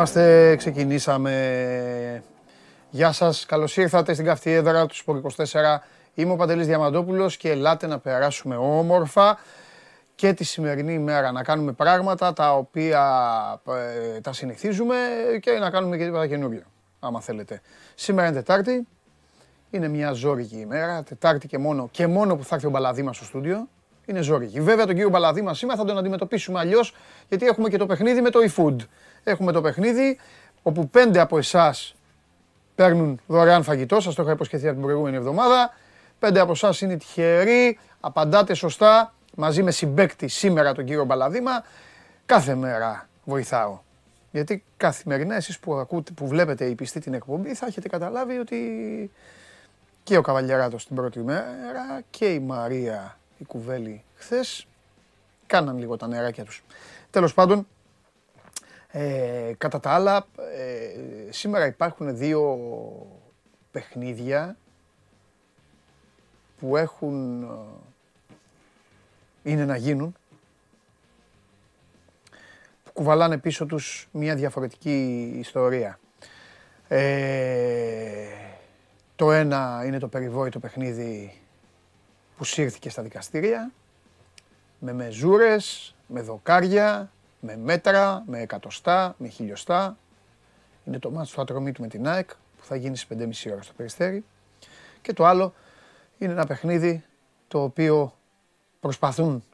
Εδώ είμαστε, ξεκινήσαμε. Γεια σας, καλώς ήρθατε στην καυτή έδρα του Σπορ 24. Είμαι ο Παντελής Διαμαντόπουλος και ελάτε να περάσουμε όμορφα και τη σημερινή ημέρα να κάνουμε πράγματα τα οποία ε, τα συνηθίζουμε και να κάνουμε και τίποτα καινούριο, άμα θέλετε. Σήμερα είναι Τετάρτη, είναι μια ζώρικη ημέρα, Τετάρτη και μόνο, και μόνο που θα έρθει ο Μπαλαδί στο στούντιο. Είναι ζώρικη. Βέβαια τον κύριο Μπαλαδί σήμερα θα τον αντιμετωπίσουμε αλλιώς γιατί έχουμε και το παιχνίδι με το eFood. Έχουμε το παιχνίδι όπου πέντε από εσάς παίρνουν δωρεάν φαγητό. Σας το είχα υποσχεθεί από την προηγούμενη εβδομάδα. Πέντε από εσάς είναι τυχεροί, απαντάτε σωστά μαζί με συμπέκτη σήμερα τον κύριο Μπαλαδήμα. Κάθε μέρα βοηθάω. Γιατί καθημερινά εσείς που, ακούτε, που βλέπετε η πιστή την εκπομπή θα έχετε καταλάβει ότι και ο Καβαλιαράτος την πρώτη μέρα και η Μαρία η Κουβέλη χθες κάναν λίγο τα νεράκια τους. Τέλος πάντων, ε, κατά τα άλλα, ε, σήμερα υπάρχουν δύο παιχνίδια που έχουν, ε, είναι να γίνουν, που κουβαλάνε πίσω τους μια διαφορετική ιστορία. Ε, το ένα είναι το περιβόητο παιχνίδι που σύρθηκε στα δικαστήρια, με μεζούρες, με δοκάρια, με μέτρα, με εκατοστά, με χιλιοστά. Είναι το μάτι του ατρωμίτου με την ΑΕΚ που θα γίνει στις 5.30 ώρα στο Περιστέρι. Και το άλλο είναι ένα παιχνίδι το οποίο προσπαθούν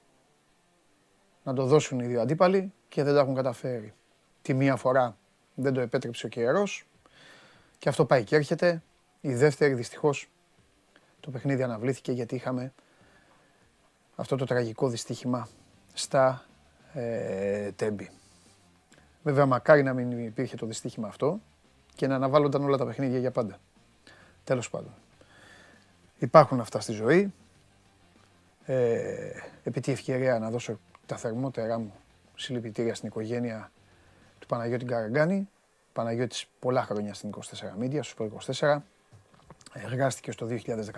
να το δώσουν οι δύο αντίπαλοι και δεν το έχουν καταφέρει. Τη μία φορά δεν το επέτρεψε ο καιρός και αυτό πάει και έρχεται. Η δεύτερη δυστυχώς το παιχνίδι αναβλήθηκε γιατί είχαμε αυτό το τραγικό δυστύχημα στα ε, Τέμπη. Βέβαια, μακάρι να μην υπήρχε το δυστύχημα αυτό και να αναβάλλονταν όλα τα παιχνίδια για πάντα. Τέλος πάντων. Υπάρχουν αυτά στη ζωή. Ε, επί τη ευκαιρία να δώσω τα θερμότερά μου συλληπιτήρια στην οικογένεια του Παναγιώτη Καραγκάνη. Παναγιώτης πολλά χρόνια στην 24 Media, στο 24. Εργάστηκε στο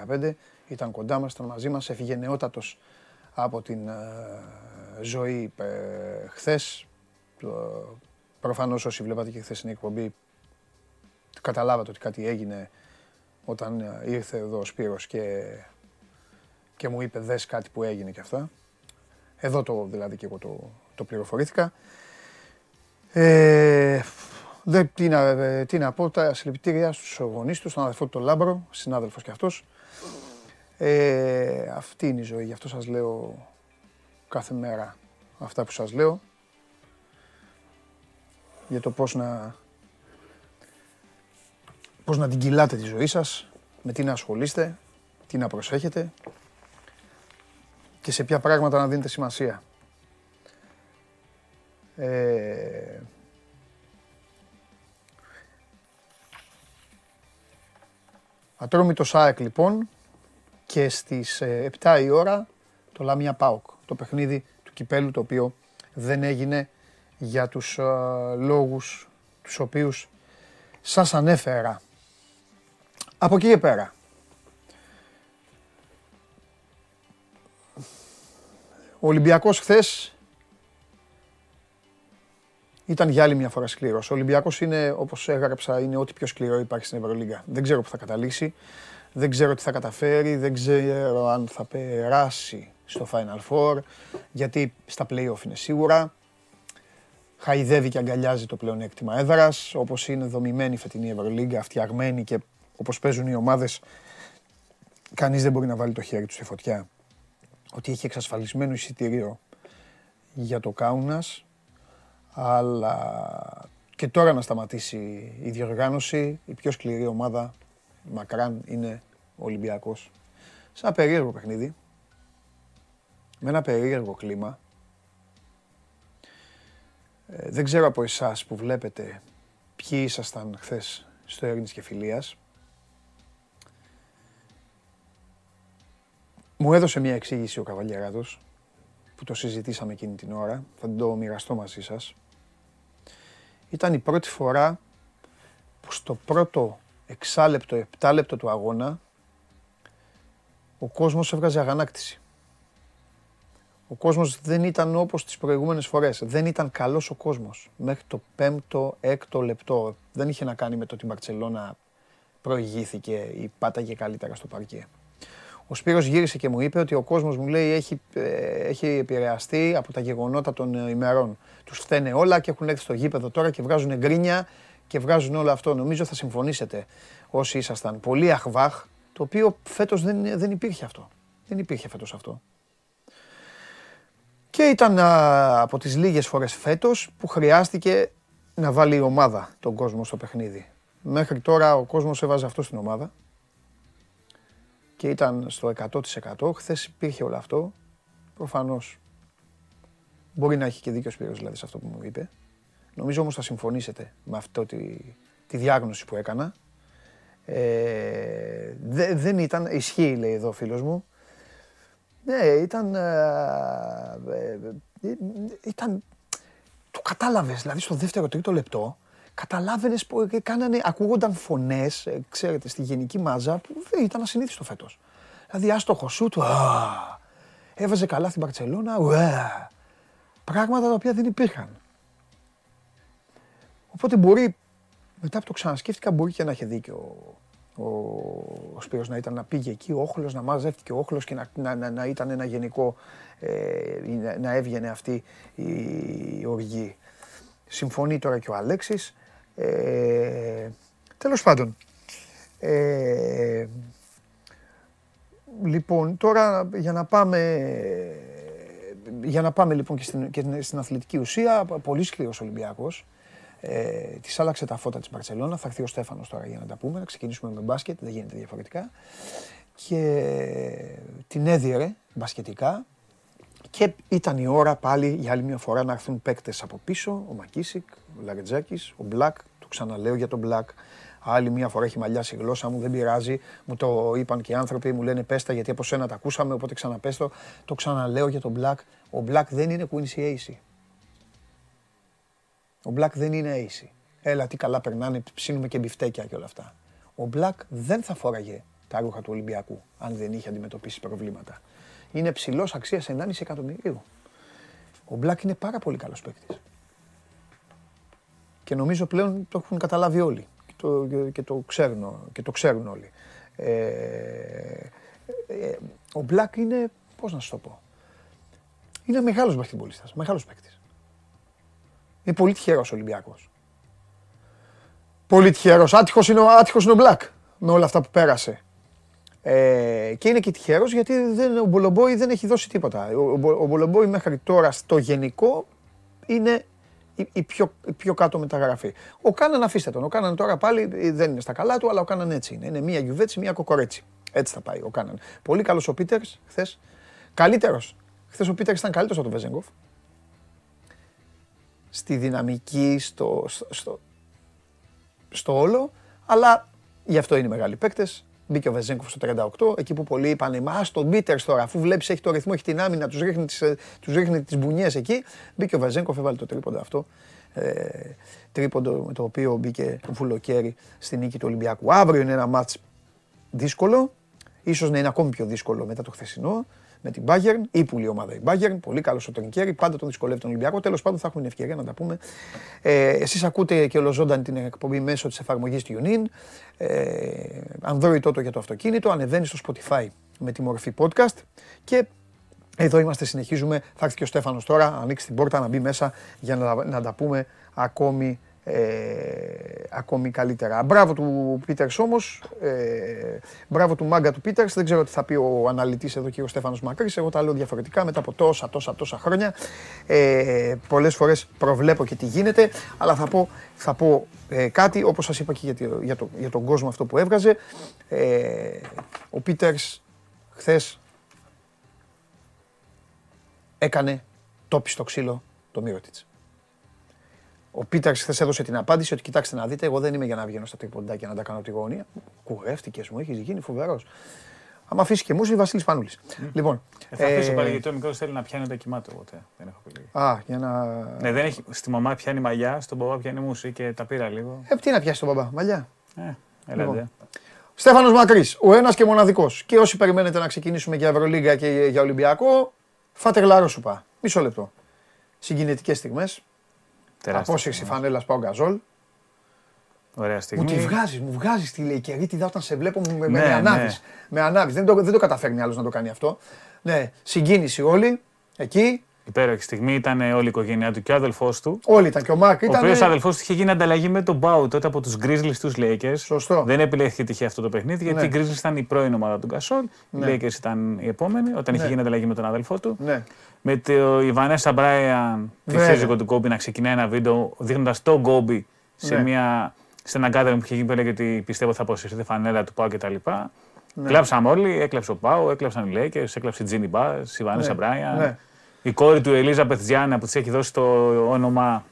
2015, ήταν κοντά μας, ήταν μαζί μας, έφυγε νεότατος από την ε, ζωή ε, χθες. Προφανώς όσοι βλέπατε και χθες την εκπομπή καταλάβατε ότι κάτι έγινε όταν ε, ήρθε εδώ ο Σπύρος και, και μου είπε δες κάτι που έγινε και αυτά. Εδώ το δηλαδή και εγώ το, το πληροφορήθηκα. Ε, δεν, τι, να, τι να πω, τα συλληπιτήρια στους γονείς τους, στον αδερφό του τον Λάμπρο, συνάδελφος και αυτός. Ε, αυτή είναι η ζωή, γι' αυτό σας λέω κάθε μέρα αυτά που σας λέω. Για το πώς να, πώς να την κυλάτε τη ζωή σας, με τι να ασχολείστε, τι να προσέχετε και σε ποια πράγματα να δίνετε σημασία. Ε, Ατρόμητος ΣΑΕΚ λοιπόν, και στις 7 ε, η ώρα το Λάμια Πάοκ, το παιχνίδι του Κυπέλου το οποίο δεν έγινε για τους ε, λόγους τους οποίους σας ανέφερα. Από εκεί και πέρα. Ο Ολυμπιακός χθες ήταν για άλλη μια φορά σκληρός. Ο Ολυμπιακός είναι, όπως έγραψα, είναι ό,τι πιο σκληρό υπάρχει στην Ευρωλίγκα. Δεν ξέρω που θα καταλήξει. Δεν ξέρω τι θα καταφέρει, δεν ξέρω αν θα περάσει στο Final Four, γιατί στα play-off είναι σίγουρα. Χαϊδεύει και αγκαλιάζει το πλεονέκτημα έδρας, όπως είναι δομημένη η φετινή Ευρωλίγκα, φτιαγμένη και όπως παίζουν οι ομάδες, κανείς δεν μπορεί να βάλει το χέρι του στη φωτιά. Ότι έχει εξασφαλισμένο εισιτήριο για το Κάουνα, αλλά και τώρα να σταματήσει η διοργάνωση, η πιο σκληρή ομάδα μακράν είναι ο Ολυμπιακός. Σε ένα περίεργο παιχνίδι, με ένα περίεργο κλίμα. Ε, δεν ξέρω από εσάς που βλέπετε ποιοι ήσασταν χθες στο Έρνης και Φιλίας. Μου έδωσε μια εξήγηση ο Καβαλιαράτος, που το συζητήσαμε εκείνη την ώρα, θα το μοιραστώ μαζί σας. Ήταν η πρώτη φορά που στο πρώτο εξάλεπτο, επτάλεπτο του αγώνα ο κόσμος έβγαζε αγανάκτηση. Ο κόσμος δεν ήταν όπως τις προηγούμενες φορές. Δεν ήταν καλός ο κόσμος. Μέχρι το πέμπτο, έκτο λεπτό. Δεν είχε να κάνει με το ότι η Μπαρτσελώνα προηγήθηκε ή πάταγε καλύτερα στο παρκέ. Ο Σπύρος γύρισε και μου είπε ότι ο κόσμος μου λέει έχει, ε, έχει επηρεαστεί από τα γεγονότα των ε, ημερών. Τους φταίνε όλα και έχουν έρθει στο γήπεδο τώρα και βγάζουν γκρίνια και βγάζουν όλο αυτό. Νομίζω θα συμφωνήσετε όσοι ήσασταν. Πολύ αχβάχ, το οποίο φέτος δεν, δεν υπήρχε αυτό. Δεν υπήρχε φέτος αυτό. Και ήταν από τις λίγες φορές φέτος που χρειάστηκε να βάλει η ομάδα τον κόσμο στο παιχνίδι. Μέχρι τώρα ο κόσμος έβαζε αυτό στην ομάδα και ήταν στο 100%. Χθες υπήρχε όλο αυτό. Προφανώς μπορεί να έχει και δίκιο ο Σπύρος δηλαδή σε αυτό που μου είπε. Νομίζω όμως θα συμφωνήσετε με αυτό τη, τη διάγνωση που έκανα. Ε, δεν ήταν, ισχύει λέει εδώ ο φίλος μου, ναι, ήταν. Ε, ε, ε, ήταν το κατάλαβες, δηλαδή στο δεύτερο τρίτο λεπτό, καταλάβαινες που κάνανε, ακούγονταν φωνές, ξέρετε, στη γενική μάζα που δεν ήταν ασυνήθιστο φέτος. Δηλαδή, άστοχο σου του, έβαζε καλά στην Παρσελώνα, πράγματα τα οποία δεν υπήρχαν. Οπότε μπορεί, μετά που το ξανασκέφτηκα, μπορεί και να έχει δίκιο ο, ο Σπύρος να ήταν να πήγε εκεί, ο Όχλος να μαζεύτηκε ο Όχλος και να, να, να, να ήταν ένα γενικό, ε, να, έβγαινε αυτή η, οργή. Συμφωνεί τώρα και ο Αλέξης. Ε, τέλος πάντων, ε, λοιπόν, τώρα για να πάμε, για να πάμε λοιπόν και στην, και στην αθλητική ουσία, πολύ σκληρός Ολυμπιακός. Ε, της άλλαξε τα φώτα της Μπαρσελόνα. Θα έρθει ο Στέφανος τώρα για να τα πούμε. Να ξεκινήσουμε με μπάσκετ, δεν γίνεται διαφορετικά. Και την έδιερε μπασκετικά. Και ήταν η ώρα πάλι για άλλη μια φορά να έρθουν παίκτες από πίσω. Ο Μακίσικ, ο Λαρετζάκη, ο Μπλακ. Το ξαναλέω για τον Μπλακ. Άλλη μια φορά έχει μαλλιάσει η γλώσσα μου, δεν πειράζει. Μου το είπαν και οι άνθρωποι, μου λένε πέστα γιατί από σένα τα ακούσαμε, οπότε ξαναπέστο. Το ξαναλέω για τον Μπλακ. Ο Μπλακ δεν είναι Quincy Acey. Ο Black δεν είναι AC. Έλα, τι καλά περνάνε, ψήνουμε και μπιφτέκια και όλα αυτά. Ο Black δεν θα φόραγε τα ρούχα του Ολυμπιακού, αν δεν είχε αντιμετωπίσει προβλήματα. Είναι ψηλός αξίας 1,5 εκατομμυρίου. Ο Black είναι πάρα πολύ καλός παίκτης. Και νομίζω πλέον το έχουν καταλάβει όλοι. Και το, και το, ξέρουν, και το ξέρουν όλοι. Ε, ε, ο Black είναι, πώς να σου το πω, είναι μεγάλος μπασκετμπολίστας, μεγάλος παίκτης. Είναι πολύ τυχερός ο Ολυμπιακός. Πολύ τυχερός. Άτυχος είναι, άτυχος είναι ο Μπλακ με όλα αυτά που πέρασε. Ε, και είναι και τυχερός γιατί δεν, ο Μπολομπόη δεν έχει δώσει τίποτα. Ο, ο Μπολομπόη μέχρι τώρα στο γενικό είναι η, η, πιο, η πιο κάτω μεταγραφή. Ο Κάναν αφήστε τον. Ο Κάναν τώρα πάλι ε, δεν είναι στα καλά του, αλλά ο Κάναν έτσι είναι. Είναι μία γιουβέτσι, μία κοκορέτσι. Έτσι θα πάει ο Κάναν. Πολύ καλός ο Πίτερς χθες. Καλύτερος. Χθες ο Πίτερς ήταν καλύτερος από τον Βεζέγκοφ στη δυναμική, στο, στο, στο όλο, αλλά γι' αυτό είναι οι μεγάλοι παίκτες. Μπήκε ο Βεζέγκοφ στο 38, εκεί που πολλοί είπαν Μα στον Πίτερς τώρα, αφού βλέπεις έχει το ρυθμό, έχει την άμυνα, τους ρίχνει τις τους ρίχνει τις μπουνιές εκεί. Μπήκε ο Βεζέγκοφ, έβαλε το τρίποντο αυτό. Ε, τρίποντο με το οποίο μπήκε το βουλοκαίρι στη νίκη του Ολυμπιακού. Αύριο είναι ένα μάτς δύσκολο, ίσως να είναι ακόμη πιο δύσκολο μετά το χθεσινό με την Bayern, ύπουλη ομάδα η Bayern, πολύ καλός ο Τρινκέρι, πάντα τον δυσκολεύει τον Ολυμπιακό. Τέλος πάντων θα έχουμε την ευκαιρία να τα πούμε. Ε, Εσείς ακούτε και ολοζώνταν την εκπομπή μέσω της εφαρμογής του UNIN. Ε, Android τότε για το αυτοκίνητο, ανεβαίνει στο Spotify με τη μορφή podcast και εδώ είμαστε, συνεχίζουμε. Θα έρθει και ο Στέφανος τώρα, ανοίξει την πόρτα να μπει μέσα για να, να τα πούμε ακόμη ε, ακόμη καλύτερα. Μπράβο του Πίτερς όμως, ε, μπράβο του μάγκα του Πίτερς, δεν ξέρω τι θα πει ο αναλυτής εδώ και ο Στέφανος Μακρύς, εγώ τα λέω διαφορετικά μετά από τόσα τόσα τόσα χρόνια. Ε, πολλές φορές προβλέπω και τι γίνεται, αλλά θα πω, θα πω ε, κάτι, όπως σας είπα και για, για, το, για τον κόσμο αυτό που έβγαζε. Ε, ο Πίτερς χθες έκανε τόπι στο ξύλο το Μύρωτιτς. Ο Πίτερ χθες έδωσε την απάντηση ότι κοιτάξτε να δείτε, εγώ δεν είμαι για να βγαίνω στα τριποντάκια να τα κάνω τη γωνία. Κουρεύτηκες, μου έχεις γίνει φοβερός. Αν αφήσεις και μουσική, Βασίλης Πανούλης. Λοιπόν. Ε, θα αφήσω ε, πάλι γιατί ο μικρός θέλει να πιάνει τα κοιμάται οπότε. Δεν έχω πει. Α, για να. Ναι, δεν έχει. Στη μαμά πιάνει μαλλιά, στον μπαμπά πιάνει μουσική και τα πήρα λίγο. Ε, τι να πιάσει τον μπαμπά, μαλλιά. Ε, έλατε. Λοιπόν. Στέφανος Μακρύς, ο ένας και μοναδικός. Και όσοι περιμένετε να ξεκινήσουμε για Ευρωλίγκα και για Ολυμπιακό, Φάτε γλαρό σου πά. Μισό λεπτό. Συγκινητικές στιγμές. Τεράστια Απόσυρση στιγμή. φανέλας πάω γκαζόλ. Ωραία Μου στιγμή. τη βγάζει, μου βγάζει τη λέει κερίτιδα όταν σε βλέπω. μου- Με, Ναι, με ανάβεις. ναι. Με ανάβεις. Δεν, το, δεν το καταφέρνει άλλος να το κάνει αυτό. Ναι, συγκίνηση όλοι. Εκεί. Υπέροχη στιγμή ήταν όλη η οικογένειά του και ο αδελφός του. Όλοι ήταν και ο Μάρκ Ο ήταν. οποίος αδελφός του είχε γίνει ανταλλαγή με τον Μπάου τότε από τους Grizzlies τους Lakers. Σωστό. Δεν επιλέχθηκε τυχαία αυτό το παιχνίδι γιατί Ναι. οι Grizzlies ήταν η πρώην ομάδα του Γκασόλ. Οι Ναι. Lakers ήταν η επόμενη όταν είχε Ναι. γίνει ανταλλαγή με τον αδελφό του. Ναι. Με το η Βανέσσα Μπράιαν, τη Βέβαια. σύζυγο του Κόμπι, να ξεκινάει ένα βίντεο δείχνοντας τον Κόμπι σε, Ναι. μια, σε ένα gathering που είχε γίνει που έλεγε ότι πιστεύω θα αποσυρθεί τη φανέλα του Πάου κτλ. Ναι. Κλάψαμε όλοι, έκλαψε ο Πάου, έκλαψαν οι Lakers, έκλαψε η Τζίνι Μπά, η Βανέσσα Ναι. Μπράιαν. Ναι. Η κόρη του Ελίζαπεθ Τζιάννα που της έχει δώσει το όνομα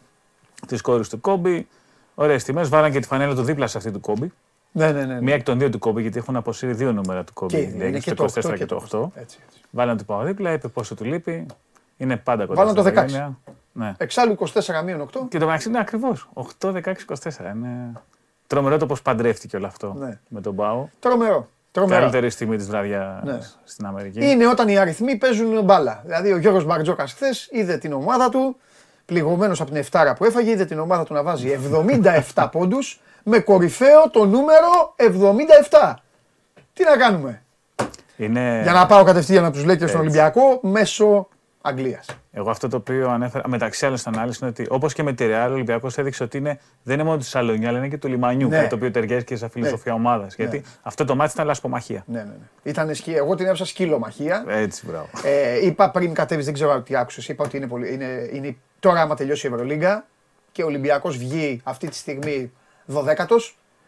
της κόρης του Κόμπι. Ωραίες τιμές. Βάλαν και τη φανέλα του δίπλα σε αυτή του Κόμπι. Ναι, ναι, ναι. Μία εκ των δύο του Κόμπι, γιατί έχουν αποσύρει δύο νούμερα του Κόμπι. Και λέει, είναι στο και το 24 8 και το 8. Έτσι, έτσι. Βάλαν του Πάου δίπλα, είπε πόσο του λείπει. Είναι πάντα κοντά. Βάλαν το στα 16. εγγένεια. Ναι. Εξάλλου 24 μείον 8. Και το μεταξύ είναι ακριβώς. 8, 16, 24. Είναι τρομερό το πώς παντρεύτηκε όλο αυτό Ναι. με τον Πάου. Τρομερό. Τρομερό. Καλύτερη στιγμή της βραδιά Ναι. στην Αμερική. Είναι όταν οι αριθμοί παίζουν μπάλα. Δηλαδή ο Γιώργος Μπαρτζόκας χθες είδε την ομάδα του, πληγωμένος από την εφτάρα που έφαγε, είδε την ομάδα του να βάζει 77 πόντους με κορυφαίο το νούμερο 77. Τι να κάνουμε; Είναι... Για να πάω κατευθείαν από τους Lakers στον Έτσι. Ολυμπιακό μέσω Αγγλίας. Εγώ αυτό το οποίο ανέφερα μεταξύ άλλων στην ανάλυση είναι ότι όπως και με τη Real, ο Ολυμπιακός έδειξε ότι είναι, δεν είναι μόνο του Σαλονιού, αλλά είναι και του Λιμανιού. Ναι. Κάτι το οποίο ταιριάζει και σε φιλοσοφία ομάδας. Γιατί αυτό το μάτι ήταν λασπομαχία. Ναι, ναι, ναι. Ήταν σκι... Εγώ την έψα σκύλομαχία. Έτσι, μπράβο. Ε, είπα πριν κατέβεις, δεν ξέρω τι άκουσες. Είπα ότι είναι, πολύ, είναι, είναι τώρα, άμα τελειώσει η Ευρωλίγκα και ο Ολυμπιακός βγει αυτή τη στιγμή 12ο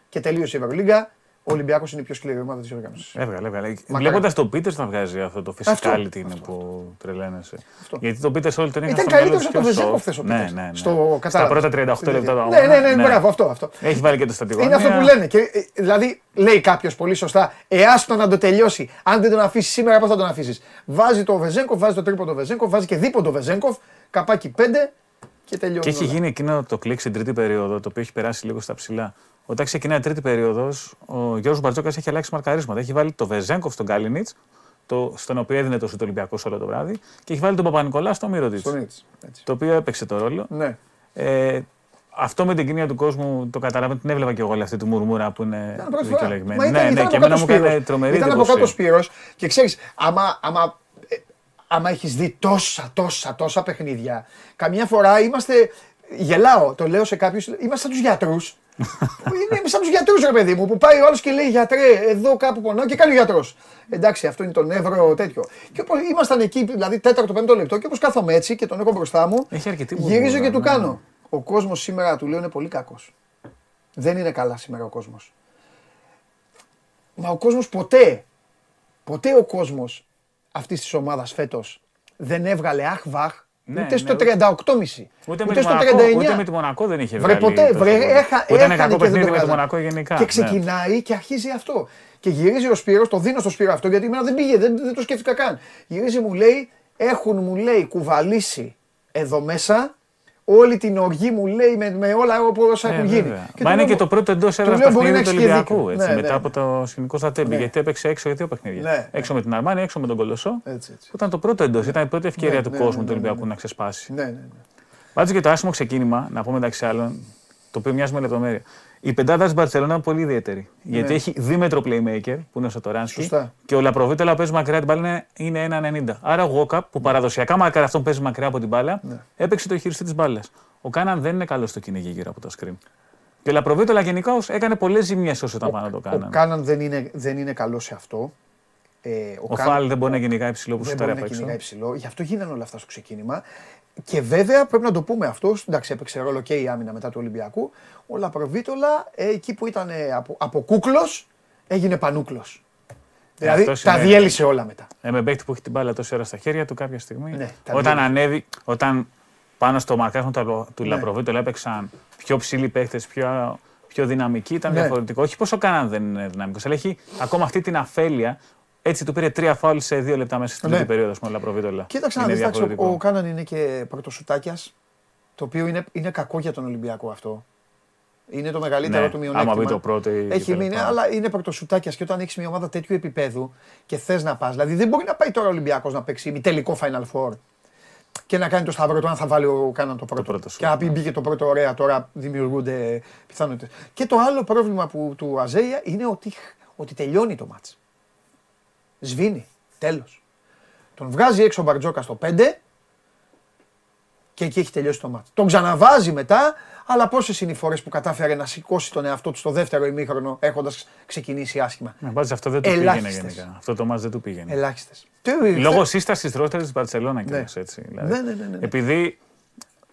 και τελείωσε η Ευρωλίγκα, ο Ολυμπιακός είναι η πιο σκληρή ομάδα της οργάνωση. Έβγαλε, έβγαλε. Βλέποντας το Πίτερ να βγάζει αυτό το Αυτό, physicality είναι αυτό. που τρελαίνεσαι. Αυτό. Γιατί το Πίτερ όλοι τον είχαν Ήταν στο μυαλό καλύτερο τους από τον πιο Βεζέκοφ soft. χθες ο Ναι, Πίτερς. ναι, ναι. Στο, Στα κατάλαβα. πρώτα 38 Στην λεπτά του τέτοια. Ναι, αγώνα. ναι, ναι, μπράβο, αυτό. αυτό. Έχει βάλει και το στατηγό. Είναι αυτό που λένε. Και, ε, δηλαδή, λέει κάποιος πολύ σωστά, εάστο να το τελειώσει. Αν δεν τον αφήσεις σήμερα, πώς θα τον αφήσεις; Βάζει το Βεζέγκοφ, βάζει το τρίποντο Βεζέγκοφ, βάζει και δίποντο Βεζέγκοφ, καπάκι 5 και τελειώνει. Και έχει όλα. γίνει εκείνο το κλικ στην τρίτη περίοδο, το οποίο έχει περάσει λίγο στα ψηλά. Όταν ξεκινάει η τρίτη περίοδος, ο Γιώργος Μπαρτζόκας έχει αλλάξει μαρκαρίσματα. Έχει βάλει το Βεζέγκοφ στον Κάλινιτ, το, στον οποίο έδινε το σουτ Ολυμπιακός όλο το βράδυ, και έχει βάλει τον Παπα-Νικολά στο Μύρωτιτς. Στον Ιτς, έτσι. Το οποίο έπαιξε το ρόλο. Ναι. Ε, αυτό με την κοινωνία του κόσμου το καταλαβαίνω, την έβλεπα και εγώ όλη αυτή τη μουρμούρα που είναι Ήταν πρώτη φορά. δικαιολογημένη. Μα ήταν, ναι, ήταν ναι, και από εμένα κάτω μου έκανε Σπύρος. τρομερή Ήταν από εντύπωση. κάτω Σπύρος και ξέρεις, άμα, άμα, ε, άμα έχεις δει τόσα, τόσα, τόσα παιχνίδια, καμιά φορά είμαστε, γελάω, το λέω σε κάποιους, είμαστε σαν τους γιατρούς. Είναι σαν τους γιατρούς ρε παιδί μου, που πάει ο άλλος και λέει γιατρέ, εδώ κάπου πονάω και κάνει ο γιατρός. Εντάξει, αυτό είναι το νεύρο τέτοιο. Και όπως ήμασταν εκεί, δηλαδή τέταρτο, πέμπτο λεπτό και όπως κάθομαι έτσι και τον έχω μπροστά μου, Έχει αρκετή γυρίζω μουρμούρα, και του ναι. κάνω. Ο κόσμος σήμερα του λέω είναι πολύ κακός. Δεν είναι καλά σήμερα ο κόσμος. Μα ο κόσμος ποτέ, ποτέ ο κόσμος αυτής της ομάδας φέτος δεν έβγαλε αχ βαχ Ναι, ούτε στο ναι, 38,5. Ούτε, με ούτε τη στο Μονακό, 39. ούτε με τη Μονακό δεν είχε Βρε βγάλει. ποτέ, τόσο βρε, πολύ. έχα, Που ήταν έχανε κακό και δεν το παιχνίδι με τη βγάζανε. Μονακό γενικά. Και ναι. ξεκινάει και αρχίζει αυτό. Και γυρίζει ο Σπύρος, το δίνω στο Σπύρο αυτό γιατί εμένα δεν πήγε, δεν, δεν το σκέφτηκα καν. Γυρίζει μου λέει, έχουν μου λέει κουβαλήσει εδώ μέσα όλη την οργή μου λέει με, με όλα όσα Ε, έχουν γίνει. βέβαια. Και Μα του είναι λέω, και το πρώτο εντός έδρα λέω, μπορεί παιχνίδι να του έχεις και Ολυμπιακού. δίκιο. Έτσι, Ναι, μετά ναι. από το σκηνικό στα τέμπη. Ναι. Γιατί έπαιξε έξω για δύο παιχνίδια. Ναι, έξω με την Αρμάνη, έξω με τον Κολοσσό. Έτσι, έτσι. Που ήταν το πρώτο εντός. Ήταν η πρώτη ευκαιρία Ναι, του ναι, κόσμου ναι, του ναι, Ολυμπιακού ναι. να ξεσπάσει. Ναι, ναι, ναι. Πάντως και το άσχημο ξεκίνημα, να πούμε μεταξύ άλλων, το οποίο μοιάζει με λεπτομέρεια. Η πεντάδα της Μπαρσελόνα είναι πολύ ιδιαίτερη. Γιατί έχει δίμετρο playmaker που είναι ο Σατοράνσκι Σωστά. και ο Λαπροβίτολα που παίζει μακριά την μπάλα είναι είναι 1,90. Άρα ο Γόκαπ που παραδοσιακά μακριά αυτόν παίζει μακριά από την μπάλα Ναι. έπαιξε το χειριστή της μπάλας. Ο Κάναν δεν είναι καλός στο κυνηγή γύρω από το screen. Και ο Λαπροβίτολα γενικά έκανε πολλές ζημιές όσο ήταν πάνω το Ο Κάναν. Κάναν δεν είναι, δεν είναι καλός σε αυτό. Ε, Ο Κάναν- Φάλ δεν μπορεί να κυνηγάει ψηλό που δεν σουτάρει μπορεί απ' να έξω. κυνηγάει ψηλό. Γι' αυτό γίνανε όλα αυτά στο ξεκίνημα. Και βέβαια πρέπει να το πούμε αυτό. Εντάξει, έπαιξε ρόλο και η άμυνα μετά του Ολυμπιακού. Ο Λαπροβίτολα ε, εκεί που ήταν ε, από, από κούκλος έγινε πανούκλος. Δηλαδή αυτός τα είναι- διέλυσε όλα μετά. Ε, με παίκτη που έχει την μπάλα τόση ώρα στα χέρια του κάποια στιγμή. Ναι, τα όταν δύο. ανέβη, όταν πάνω στο μαρκάρισμα του, Λαπρο- του Ναι. Λαπροβίτολα έπαιξαν πιο ψηλοί παίκτες, πιο, πιο δυναμικοί, ήταν Ναι. διαφορετικό. Όχι πόσο Κάναν δεν είναι δυναμικός, αλλά έχει ακόμα αυτή την αφέλεια. Έτσι του πήρε τρία φάουλ σε δύο λεπτά μέσα στην Ναι. τρίτη περίοδο, ας πούμε, ο Λαπροβίτολα. Κοίταξε να Είναι δεις, εντάξει, ο, διαφορετικό. ο Κάναν είναι και πρωτοσουτάκιας. Το οποίο είναι, είναι κακό για τον Ολυμπιακό αυτό. Είναι το μεγαλύτερο Ναι, του άμα μειονέκτημα. μπει το πρώτο ή Έχει κτλ. μείνει, αλλά είναι πρωτοσουτάκιας και όταν έχεις μια ομάδα τέτοιου επίπεδου και θες να πας. Δηλαδή δεν μπορεί να πάει τώρα ο Ολυμπιακός να παίξει μη τελικό Final Four και να κάνει το σταυρό του αν θα βάλει ο Κάναν το πρώτο. πρώτο σου, και αν πει μπήκε το πρώτο, ωραία, τώρα δημιουργούνται πιθανότητες. Και το άλλο πρόβλημα που, του Αζέια είναι ότι, ότι τελειώνει το μάτς. Σβήνει. Τέλος. Τον βγάζει έξω ο Μπαρτζόκα στο 5 και εκεί έχει τελειώσει το μάτς. Τον ξαναβάζει μετά, αλλά πόσες είναι οι φορές που κατάφερε να σηκώσει τον εαυτό του στο δεύτερο ημίχρονο έχοντας ξεκινήσει άσχημα. Ναι, μπάτζ, αυτό δεν του πήγαινε Ελάχιστες. γενικά. Αυτό το μάτς δεν του πήγαινε. Ελάχιστες. Λόγω σύστασης τη ρόστερ της Μπαρσελόνα και Ναι. έτσι. Δηλαδή. Ναι, ναι, ναι, ναι. Επειδή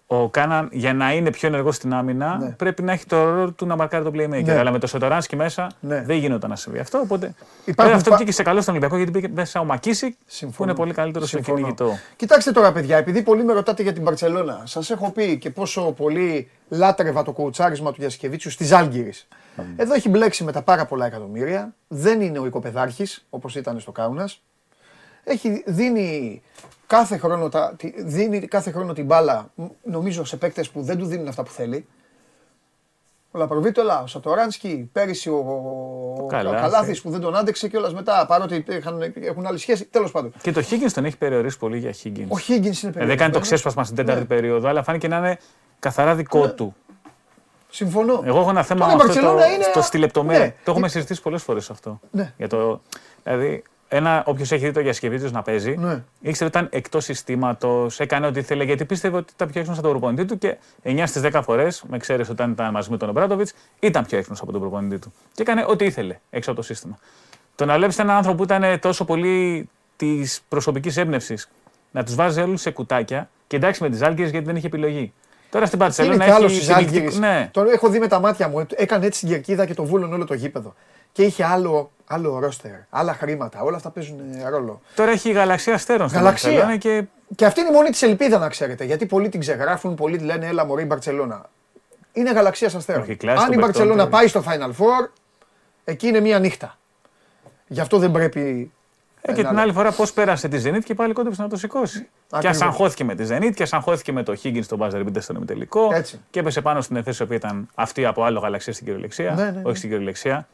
ο Κάναν για να είναι πιο ενεργός στην άμυνα Ναι. πρέπει να έχει το ρόλο του να μαρκάρει το playmaker. Ναι. Αλλά με το Σοτοράνσκι μέσα Ναι. δεν γίνονταν να συμβεί αυτό. Οπότε Υπάρχουν Βέβαια, αυτό πα- πήγε σε καλό στον Ολυμπιακό γιατί πήγε μέσα ο Μακίσικ που Συμφωνώ. είναι πολύ καλύτερος στο Συμφωνώ. κυνηγητό. Κοιτάξτε τώρα, παιδιά, επειδή πολλοί με ρωτάτε για την Παρσελώνα, σας έχω πει και πόσο πολύ λάτρευα το κουουουτσάρισμα του Γιασκεβίτσιου στη Ζάλγκηρη. Εδώ έχει μπλέξει με τα πάρα πολλά εκατομμύρια. Δεν είναι ο οικοπεδάρχης όπως ήταν στο Κάουνας. Έχει δίνει κάθε χρόνο, τα, τη- δίνει κάθε χρόνο την μπάλα, μ, νομίζω, σε παίκτες που δεν του δίνουν αυτά που θέλει. Ο Λαπροβίτολα, ο Σατοράνσκι, πέρυσι ο, ο Καλάθης. Καλάθης που δεν τον άντεξε κιόλας μετά, παρότι είχαν, έχουν άλλη σχέση. Τέλος πάντων. Και το Higgins τον έχει περιορίσει πολύ για Higgins. Ο Higgins είναι Ε, δεν κάνει το περιορισμένος. ξέσπασμα στην τέταρτη περίοδο, αλλά φάνηκε να είναι καθαρά δικό Ναι. του. Συμφωνώ. Εγώ έχω ένα θέμα Τώρα με η αυτό το, Μπαρτσελώνα είναι- στο στη λεπτομέρεια. Ναι. Το έχουμε συζητήσει πολλές φορές αυτό. Ναι. Για το, δηλαδή, ένα, όποιος έχει δει το Γιασκεβίτσιο να παίζει, Ναι. ήξερε ότι ήταν εκτός συστήματος, έκανε ό,τι ήθελε γιατί πίστευε ότι ήταν πιο έξυπνος από τον προπονητή του και 9 στις 10 φορές, με εξαίρεση όταν ήταν μαζί με τον Ομπράτοβιτ, ήταν πιο έξυπνος από τον προπονητή του. Και έκανε ό,τι ήθελε έξω από το σύστημα. Το να βλέπεις έναν άνθρωπο που ήταν τόσο πολύ της προσωπικής έμπνευσης να τους βάζει όλους σε κουτάκια και εντάξει με τις άλγες γιατί δεν είχε επιλογή. Τώρα στην Είναι Παρσελόνα κι άλλος έχει. στις επιλεκτικ- Άλγηρες. Ναι. Τον έχω δει με τα μάτια μου. Έκανε έτσι στην κερκίδα και το βούλον όλο το γήπεδο. Και είχε άλλο, άλλο ρόστερ, άλλα χρήματα. Όλα αυτά παίζουν ε, ρόλο. Τώρα έχει η γαλαξία αστέρων στην Γαλαξία. Μπαρσελόνα και Και αυτή είναι η μόνη της ελπίδα να ξέρετε. Γιατί πολλοί την ξεγράφουν, πολλοί τη λένε Έλα Μωρή Μπαρσελόνα. Είναι γαλαξίας αστέρων. Όχι, η κλάση Αν των η Μπαρσελόνα παιχτών, πάει στο Final Four, εκεί είναι μία νύχτα. Γι' αυτό δεν πρέπει. Ε, και ένα την άλλο. άλλη φορά πώς πέρασε τη Zenit και πάλι κόντεψε να το σηκώσει. Και Ακριβώς. ασαγχώθηκε με τη Zenit και ασαγχώθηκε με το Higgins στον Μπάζαρ Μπίντε στον ημιτελικό. Έτσι. Και έπεσε πάνω στην Εφέση, η οποία ήταν αυτή από άλλο γαλαξία στην κυριολεξία. Ναι, ναι, ναι. Όχι στην κυριολεξία.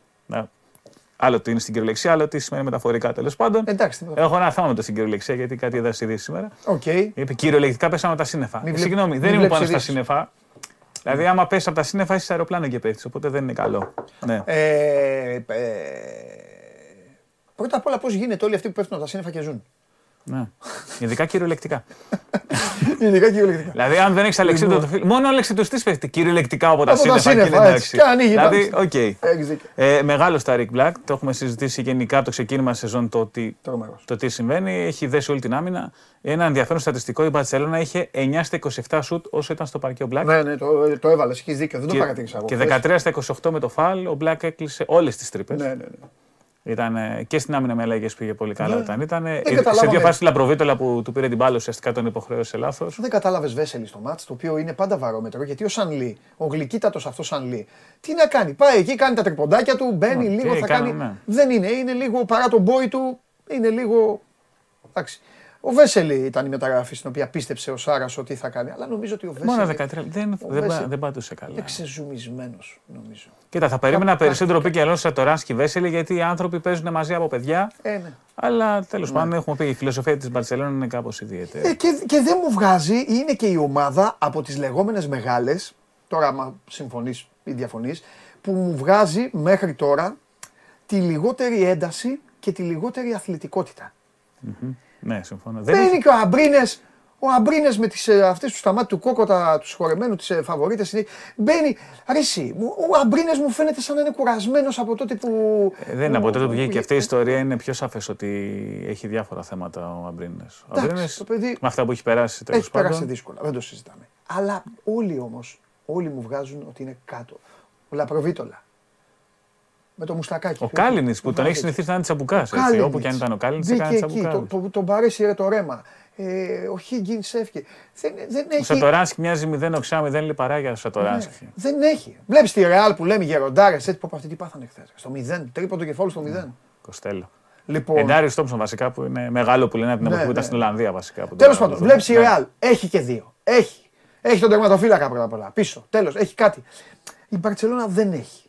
Να, Άλλο τι είναι στην κυριολεξία, άλλο τι σημαίνει μεταφορικά τέλος πάντων. Εντάξει. τι θα- Έχω ένα θέμα με το στην κυριολεξία γιατί κάτι είδα στη Δύση σήμερα. Οκ. Είπε κυριολεκτικά πέσαμε από τα σύννεφα. Μην Ε, βλέπ- Συγγνώμη, μην δεν ήμουν βλέπεις πάνω στα ειδήσεις. σύννεφα. Δηλαδή, άμα πέσει από τα σύννεφα, είσαι σε αεροπλάνο και πέφτεις. Οπότε δεν είναι καλό. Ναι. Ε, ε, πρώτα απ' όλα, πώς γίνεται όλοι αυτοί που πέφτουν από τα σύννεφα και ζουν; Ναι. Ειδικά κυριολεκτικά. Ειδικά κυριολεκτικά. Δηλαδή, αν δεν έχεις αλεξίπτωτο φίλο. Μόνο ο αλεξίπτωτο πέφτει κυριολεκτικά από τα Λοιπόν. Από τα σύννεφα. και σύννεφα, είναι έτσι. εντάξει. Και ανοίγει Δηλαδή, πάνω. οκ. Έχεις δίκιο. Ε, μεγάλο στα ριμπάουντ. Το έχουμε συζητήσει γενικά από το ξεκίνημα σεζόν το ότι Τρομερός. το τι συμβαίνει. Έχει δέσει όλη την άμυνα. Ένα ενδιαφέρον στατιστικό, η Μπαρσελόνα είχε 9 στα 27 σουτ όσο ήταν στο παρκέ ο Black. Ναι, ναι, το, το έβαλες, έχεις δίκιο. Δεν το και, παρατήρησα εγώ. και χθες. 13 στα 28 με το φαλ, ο Black έκλεισε όλες τις τρύπες. Ναι, ναι, ναι. Ήταν ε, και στην άμυνα με λέγε πήγε πολύ καλά Ναι. όταν ήταν. ε, Δεν σε καταλάβαμε. δύο φάσει Λαμπροβίτολα που του πήρε την μπάλα ουσιαστικά τον υποχρέωσε λάθος. Δεν κατάλαβες Βέσελη στο μάτς, το οποίο είναι πάντα βαρόμετρο, γιατί ο Σανλή, ο γλυκύτατος αυτός Σανλή, τι να κάνει. Πάει εκεί, κάνει τα τριποντάκια του, μπαίνει Ναι, λίγο, τι θα κάνω, κάνει. ναι. Δεν είναι, είναι λίγο παρά τον μπόι του, είναι λίγο. Εντάξει. Ο Βέσελη ήταν η μεταγραφή στην οποία πίστεψε ο Σάρας ότι θα κάνει. Αλλά νομίζω ότι ο Βέσελη. Μόνο 13. Δεν, ο δεν, Βέσελη- δεν πάτουσε καλά. Είναι ξεζουμισμένο, νομίζω. Κοίτα, θα περίμενα Κα- περισσότερο πει και Αλόνσο Τωράνσκι Βέσελη γιατί οι άνθρωποι παίζουν μαζί από παιδιά. Ε, ναι. Αλλά τέλος πάντων έχουμε πει η φιλοσοφία της Μπαρσελόνα είναι κάπως ιδιαίτερη. Ε, και, και δεν μου βγάζει, είναι και η ομάδα από τις λεγόμενες μεγάλες, τώρα άμα συμφωνείς ή διαφωνείς, που μου βγάζει μέχρι τώρα τη λιγότερη ένταση και τη λιγότερη αθλητικότητα. Ναι, συμφωνώ. Δεν Μπαίνει έχει- και ο Αμπρίνες, ο Αμπρίνες με τις, ε, αυτές τους στα μάτια του κόκοτα, τους συγχωρεμένου, τις ε, φαβορίτες, είναι- μπαίνει, αρέσει, μου- ο Αμπρίνες μου φαίνεται σαν να είναι κουρασμένος από τότε που... Ε, Δεν είναι από τότε που βγήκε και αυτή η που- ιστορία είναι πιο σαφές ότι έχει διάφορα θέματα ο Αμπρίνες. Ο Εντάξει, Αμπρίνες, το παιδί- με αυτά που έχει περάσει τέλος Έχει περάσει πάντων. δύσκολα, δεν το συζητάμε. Αλλά όλοι όμως, όλοι μου βγάζουν ότι είναι κάτω. Ο Λαπροβίτολα. Με το μουστακάκι. Ο του. Κάλινιτ που Ο τον έχει Βλάχιτς. συνηθίσει να είναι τσαμπουκά. Ο Κάλινιτς. Όπου και αν ήταν ο Κάλινιτ, Μπήκε έκανε εκεί, τσαμπουκά. το, το, τον παρέσυρε το ρέμα. Ε, ο Higgins έφυγε. Δεν, δεν Ο έχει. Σατοράνσκι μοιάζει 0 οξά, 0 λιπαρά για Σατοράνσκι. Ναι, δεν έχει. Βλέπεις τη Ρεάλ που λέμε γεροντάρες, έτσι που από αυτή τι πάθανε χθες. Στο 0, τρίπο το κεφάλι στο 0. Κοστέλο. Λοιπόν, Εντάριο Τόμψον βασικά που είναι μεγάλο που λένε από την Ναι, εποχή που ήταν ναι. στην Ολλανδία βασικά. που τέλος τον πάντων, αναλογώ. βλέπεις η Ναι. Ρεάλ. Έχει και δύο. Έχει. Έχει τον τερματοφύλακα πρώτα απ' όλα. Πίσω. Τέλος. Έχει κάτι. Η Μπαρσελόνα δεν έχει.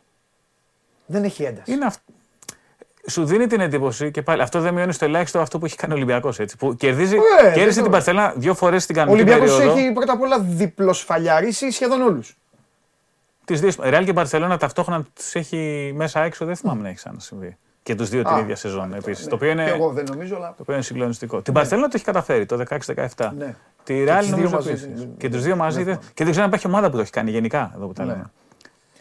Δεν έχει ένταση. Είναι αυ... Σου δίνει την εντύπωση και πάλι αυτό δεν μειώνεις στο ελάχιστο αυτό που έχει κάνει ο Ολυμπιακός. Που κερδίζει, Ε, κέρδισε δεν την το- Παρσελόνα δύο φορές στην Ο κανονική Ολυμπιακός περίοδο. έχει πρώτα απ' όλα διπλοσφαλιαρίσει σχεδόν όλους. Τις δύο, Ρεάλ και Μπαρσελόνα ταυτόχρονα τι έχει μέσα έξω, δεν θυμάμαι να έχει ξανασυμβεί. Και τους δύο την Α, ίδια σεζόν επίσης. Ναι. Το οποίο είναι, Και εγώ δεν νομίζω, αλλά. το οποίο είναι συγκλονιστικό. Την Μπαρσελόνα το έχει καταφέρει το 16-17. Ναι. Τη Ρεάλ τις δύο νομίζω μαζί επίσης. δεν- Και τους δύο μαζί. δεν δεν- Και δεν ξέρω αν υπάρχει ομάδα που το έχει κάνει γενικά εδώ που τα Ναι. λέμε.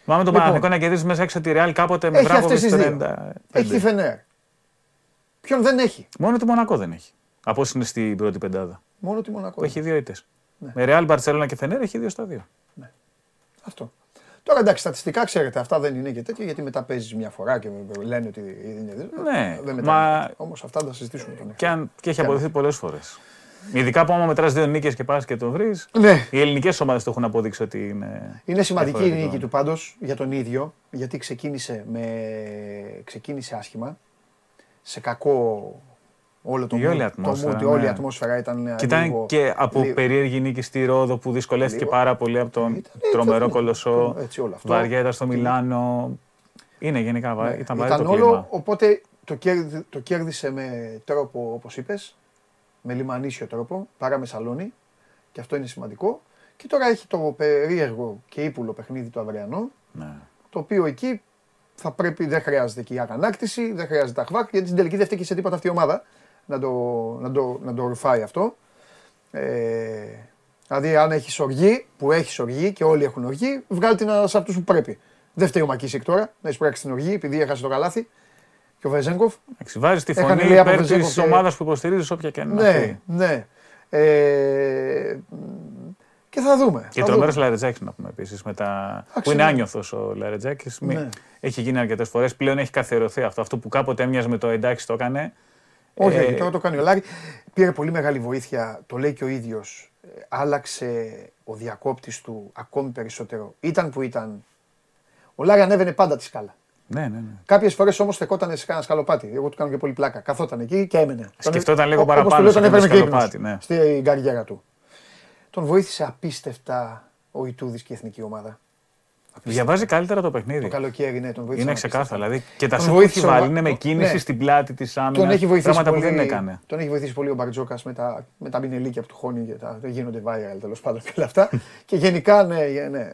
Θυμάμαι τον Λοιπόν. Παναγενικό να κερδίσει μέσα έξω τη Ρεάλ κάποτε με Έχει βράβο αυτές τις στο δύο. 95. Έχει τη Φενέρ. Ποιον δεν έχει; Μόνο τη Μονακό δεν έχει. Από όσοι είναι στην πρώτη πεντάδα. Μόνο τη Μονακό. Που έχει δύο ήττες. Ναι. Με Ρεάλ, Μπαρσελόνα και Φενέρ έχει δύο στα δύο. Αυτό. Τώρα εντάξει, στατιστικά ξέρετε, αυτά δεν είναι και τέτοια γιατί μετά παίζεις μια φορά και λένε ότι είναι. Ναι, δεν μα- Όμως αυτά θα τα συζητήσουμε τον Και, αν, και έχει αποδειχθεί πολλές φορές. Ειδικά που άμα μετράς δύο νίκες και πας και τον βρεις. Ναι. Οι ελληνικές ομάδες το έχουν αποδείξει ότι είναι. Είναι σημαντική η διαφορετικό. νίκη του πάντως για τον ίδιο γιατί ξεκίνησε, με... ξεκίνησε άσχημα. Σε κακό όλο το Η όλη mood, ατμόσφαιρα, το mood, όλη η ναι. ατμόσφαιρα ήταν. Και ήταν λίγο- και από λίγο- περίεργη νίκη στη Ρόδο που δυσκολεύτηκε Λίγο. πάρα πολύ από τον Ήταν- τρομερό ήταν- κολοσσό. έτσι όλο αυτό. Βαριά ήταν στο Μιλάνο. Είναι γενικά βα... Ναι, ήταν βαρύ το όλο, κλίμα. οπότε το, κέρδι- το κέρδισε με τρόπο, όπως είπες, με λιμανίσιο τρόπο, παρά με σαλόνι και αυτό είναι σημαντικό. Και τώρα έχει το περίεργο και ύπουλο παιχνίδι του αυριανό, Ναι. το οποίο εκεί θα πρέπει, δεν χρειάζεται και η αγανάκτηση, δεν χρειάζεται αχβάκ, γιατί στην τελική δεν φταίει και σε τίποτα αυτή η ομάδα να το, να το, να το ρουφάει αυτό. Ε, δηλαδή, αν έχει οργή, που έχεις οργή και όλοι έχουν οργή, βγάλει την σε αυτού που πρέπει. Δεν φταίει ο Μακίσικ τώρα να εισπράξει την οργή επειδή έχασε το καλάθι. Και ο Βεζέγκοφ. Εντάξει, Βάζεις τη Έκανε φωνή λέει από υπέρ Βεζέγκοφ τη και- ομάδας που υποστηρίζεις όποια και αν είναι Ναι, αυτή. ναι. Ε, και θα δούμε. Και θα τρομερός δούμε. Λαρετζάκης να πούμε επίσης. Μετά... Εντάξει, Που είναι ναι. άνιωθος ο Λαρετζάκης. Ναι. Έχει γίνει αρκετές φορές. Πλέον έχει καθιερωθεί αυτό. Αυτό που κάποτε έμοιαζε με το εντάξει το έκανε. Όχι, Ε, όχι, τώρα το κάνει ο Λάρη. Πήρε πολύ μεγάλη βοήθεια, το λέει και ο ίδιος. Άλλαξε ο διακόπτης του ακόμη περισσότερο. Ήταν που ήταν. Ο Λάρη ανέβαινε πάντα τη σκάλα. Ναι, ναι, ναι. Κάποιες φορές όμως στεκόταν σε κανένα σκαλοπάτι. Εγώ του κάνω και πολύ πλάκα. Καθόταν εκεί και έμενε. Σκεφτόταν λίγο Ό- όπως παραπάνω του λέω, σε τον κάθε έπαιρνε και σκαλοπάτι, ύπνος ναι. Στην καριέρα του. Τον βοήθησε απίστευτα ο Ιτούδης και η εθνική ομάδα. Διαβάζει καλύτερα το παιχνίδι. Το καλοκαίρι, ναι, τον βοήθησε. Είναι απίστευτα. ξεκάθαρα. Δηλαδή και τα Τον σουτ που έχει βοήθησε ο βάλει Βα- είναι με τον- κίνηση ναι. στην πλάτη της άμυνας. Τον έχει βοηθήσει Πράγματα πολύ, που δεν έκανε. Τον έχει βοηθήσει πολύ ο Μπαρτζόκας με τα, με τα μινελίκια από του Χόνι και τα, γίνονται viral τέλος πάντων και όλα αυτά. και γενικά, ναι, ναι,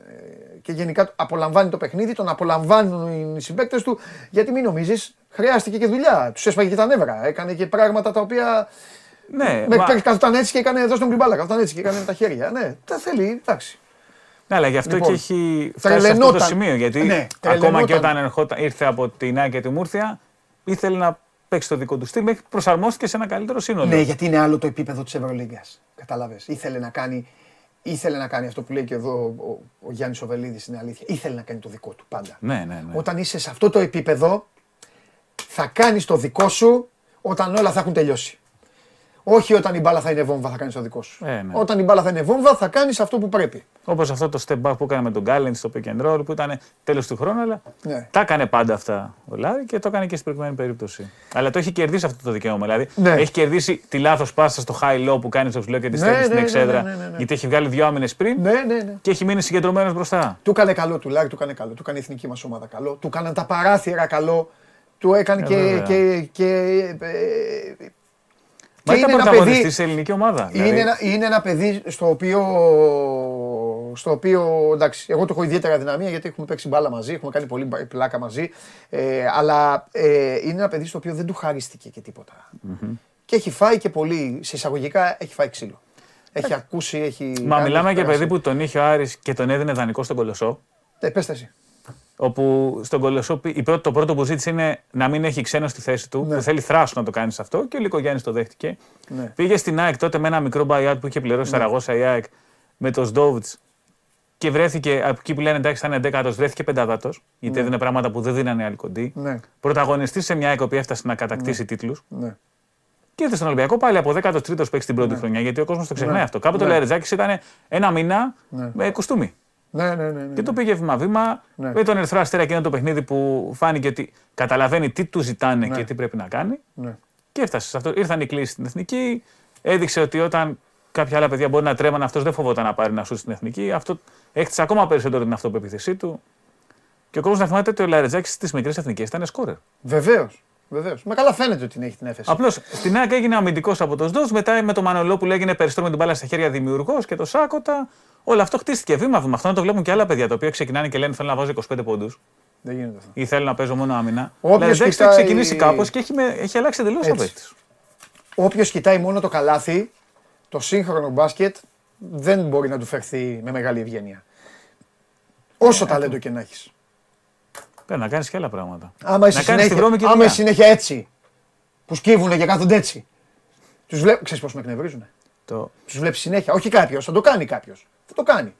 και γενικά απολαμβάνει το παιχνίδι, τον απολαμβάνουν οι συμπαίκτες του. Γιατί μην νομίζεις, χρειάστηκε και δουλειά. Τους έσπαγε και τα νεύρα. Έκανε και πράγματα τα οποία. Ναι, Με μα- καθόταν έτσι και έκανε εδώ στον μπάλα, καθόταν έτσι και έκανε με τα χέρια. Ναι, τα θέλει, εντάξει. Ναι, αλλά γι' αυτό Λοιπόν, και έχει φτάσει σε αυτό το τρελαινόταν. σημείο. Γιατί Ναι, ακόμα τρελαινόταν. και όταν ερχόταν, ήρθε από την Άκη και τη Μούρθια, ήθελε να παίξει το δικό τους στυλ μέχρι προσαρμόστηκε σε ένα καλύτερο σύνολο. Ναι, γιατί είναι άλλο το επίπεδο της Ευρωλίγκας. Κατάλαβε. Ήθελε να κάνει. Ήθελε να κάνει αυτό που λέει και εδώ ο, ο Γιάννης Οβελίδη, είναι αλήθεια. Ήθελε να κάνει το δικό του πάντα. ναι, ναι. ναι. Όταν είσαι σε αυτό το επίπεδο, θα κάνεις το δικό σου όταν όλα θα έχουν τελειώσει. Όχι όταν η μπάλα θα είναι βόμβα, θα κάνεις το δικό σου. Ε, ναι. Όταν η μπάλα θα είναι βόμβα, θα κάνεις αυτό που πρέπει. Όπως αυτό το step back που έκανε με τον Γκάλεντ στο pick and roll που ήταν τέλος του χρόνου, αλλά Ναι. τα έκανε πάντα αυτά ο Λάρη και το έκανε και στην προηγούμενη περίπτωση. Αλλά το έχει κερδίσει αυτό το δικαίωμα. Δηλαδή Ναι. έχει κερδίσει τη λάθος πάσα στο high low που κάνει στο ψηλό και τη Ναι, στέλνει ναι, στην ναι, εξέδρα. ναι, ναι, ναι. Γιατί έχει βγάλει δύο άμυνες πριν Ναι, ναι, ναι. και έχει μείνει συγκεντρωμένος μπροστά. Του έκανε καλό του Λάρη, του έκανε καλό. Του έκανε η εθνική μας ομάδα καλό. Του έκαναν τα παράθυρα καλό. Του έκανε Ε, και. βέβαια. και, και ε, Μα και ήταν είναι ένα πρωταγωνιστή παιδί- σε ελληνική ομάδα. Είναι, δηλαδή. ένα, είναι ένα παιδί στο οποίο, στο οποίο εντάξει, εγώ το έχω ιδιαίτερα δυναμία γιατί έχουμε παίξει μπάλα μαζί, έχουμε κάνει πολύ μπα- πλάκα μαζί. Ε, αλλά ε, είναι ένα παιδί στο οποίο δεν του χαρίστηκε και τίποτα. Και έχει φάει και πολύ, σε εισαγωγικά έχει φάει ξύλο. Έχει ακούσει, έχει. Μα κάνει, μιλάμε έχει για περάσει. παιδί που τον είχε ο Άρης και τον έδινε δανεικό στον Κολοσσό. Ε, πες τα εσύ. Όπου στον Κολοσσό η πρώτη- το πρώτο που ζήτησε είναι να μην έχει ξένο στη θέση του. Ναι. Που θέλει θράσο να το κάνει αυτό και ο Λικογιάννη το δέχτηκε. Ναι. Πήγε στην ΑΕΚ τότε με ένα μικρό buyout που είχε πληρώσει Σαραγώσα η ΑΕΚ με το Σντόβιτ και βρέθηκε από εκεί που λένε εντάξει θα είναι εντέκατος, βρέθηκε πεντάδατο. Γιατί έδινε πράγματα που δεν δίνανε οι άλλοι κοντοί. Ναι, Πρωταγωνιστής σε μια ΑΕΚ που έφτασε να κατακτήσει τίτλους. ναι. Και ήρθε στον Ολυμπιακό πάλι από 13ο παίξει την πρώτη χρονιά. Γιατί ο κόσμος το ξεχνάει Ναι. αυτό. Κάποτε Ναι. ο Λερετζάκη ήταν ένα μήνα Ναι. με κουστούμι. Ναι, ναι, ναι, ναι. Και το πήγε βήμα-βήμα. Ναι. Με τον Ερυθρό Αστέρα εκείνο το παιχνίδι που φάνηκε ότι καταλαβαίνει τι του ζητάνε Ναι. και τι πρέπει να κάνει. ναι. Και έφτασε σε αυτό. Ήρθαν οι κλήσει στην εθνική. Έδειξε ότι όταν κάποια άλλα παιδιά μπορεί να τρέμανε, αυτός δεν φοβόταν να πάρει ένα σου στην εθνική. Αυτό έκτισε ακόμα περισσότερο την αυτοπεποίθησή του. Και ο κόσμος να θυμάται ότι ο Λαρετζάκης στις μικρές εθνικές ήταν σκόρερ. Βεβαίως. Βεβαίως. Μα καλά φαίνεται ότι έχει την έφεση. Απλώς στην ΑΕΚ έγινε αμυντικός από το ΣΔΟΣ, μετά με το Μανολόπουλο έγινε περισσότερο με την μπάλα στα χέρια δημιουργός και το Σάκοτα. Όλο αυτό χτίστηκε βήμα-βήμα. Αυτό να το βλέπουν και άλλα παιδιά τα οποία ξεκινάνε και λένε θέλω να βάζω 25 πόντους. Δεν γίνεται αυτό. Ή θέλω να παίζω μόνο άμυνα. Όποιος Δηλαδή κοιτάει- έχει ξεκινήσει κάπως και έχει, με- έχει αλλάξει εντελώς ο Έτσι. παίκτης. Όποιος κοιτάει μόνο το καλάθι, το σύγχρονο μπάσκετ δεν μπορεί να του φερθεί με μεγάλη ευγένεια. Όσο ταλέντο και να έχεις. Πρέπει να κάνεις και άλλα πράγματα. Άμα είσαι να κάνει τη συνέχεια, βρώμικη άμα δουλειά. είσαι συνέχεια έτσι, που σκύβουνε και κάθονται έτσι. Τους βλέπω, ξέρεις πώς με εκνευρίζουν. Το... Τους βλέπεις συνέχεια. Όχι κάποιος, θα το κάνει κάποιος. Θα το κάνει.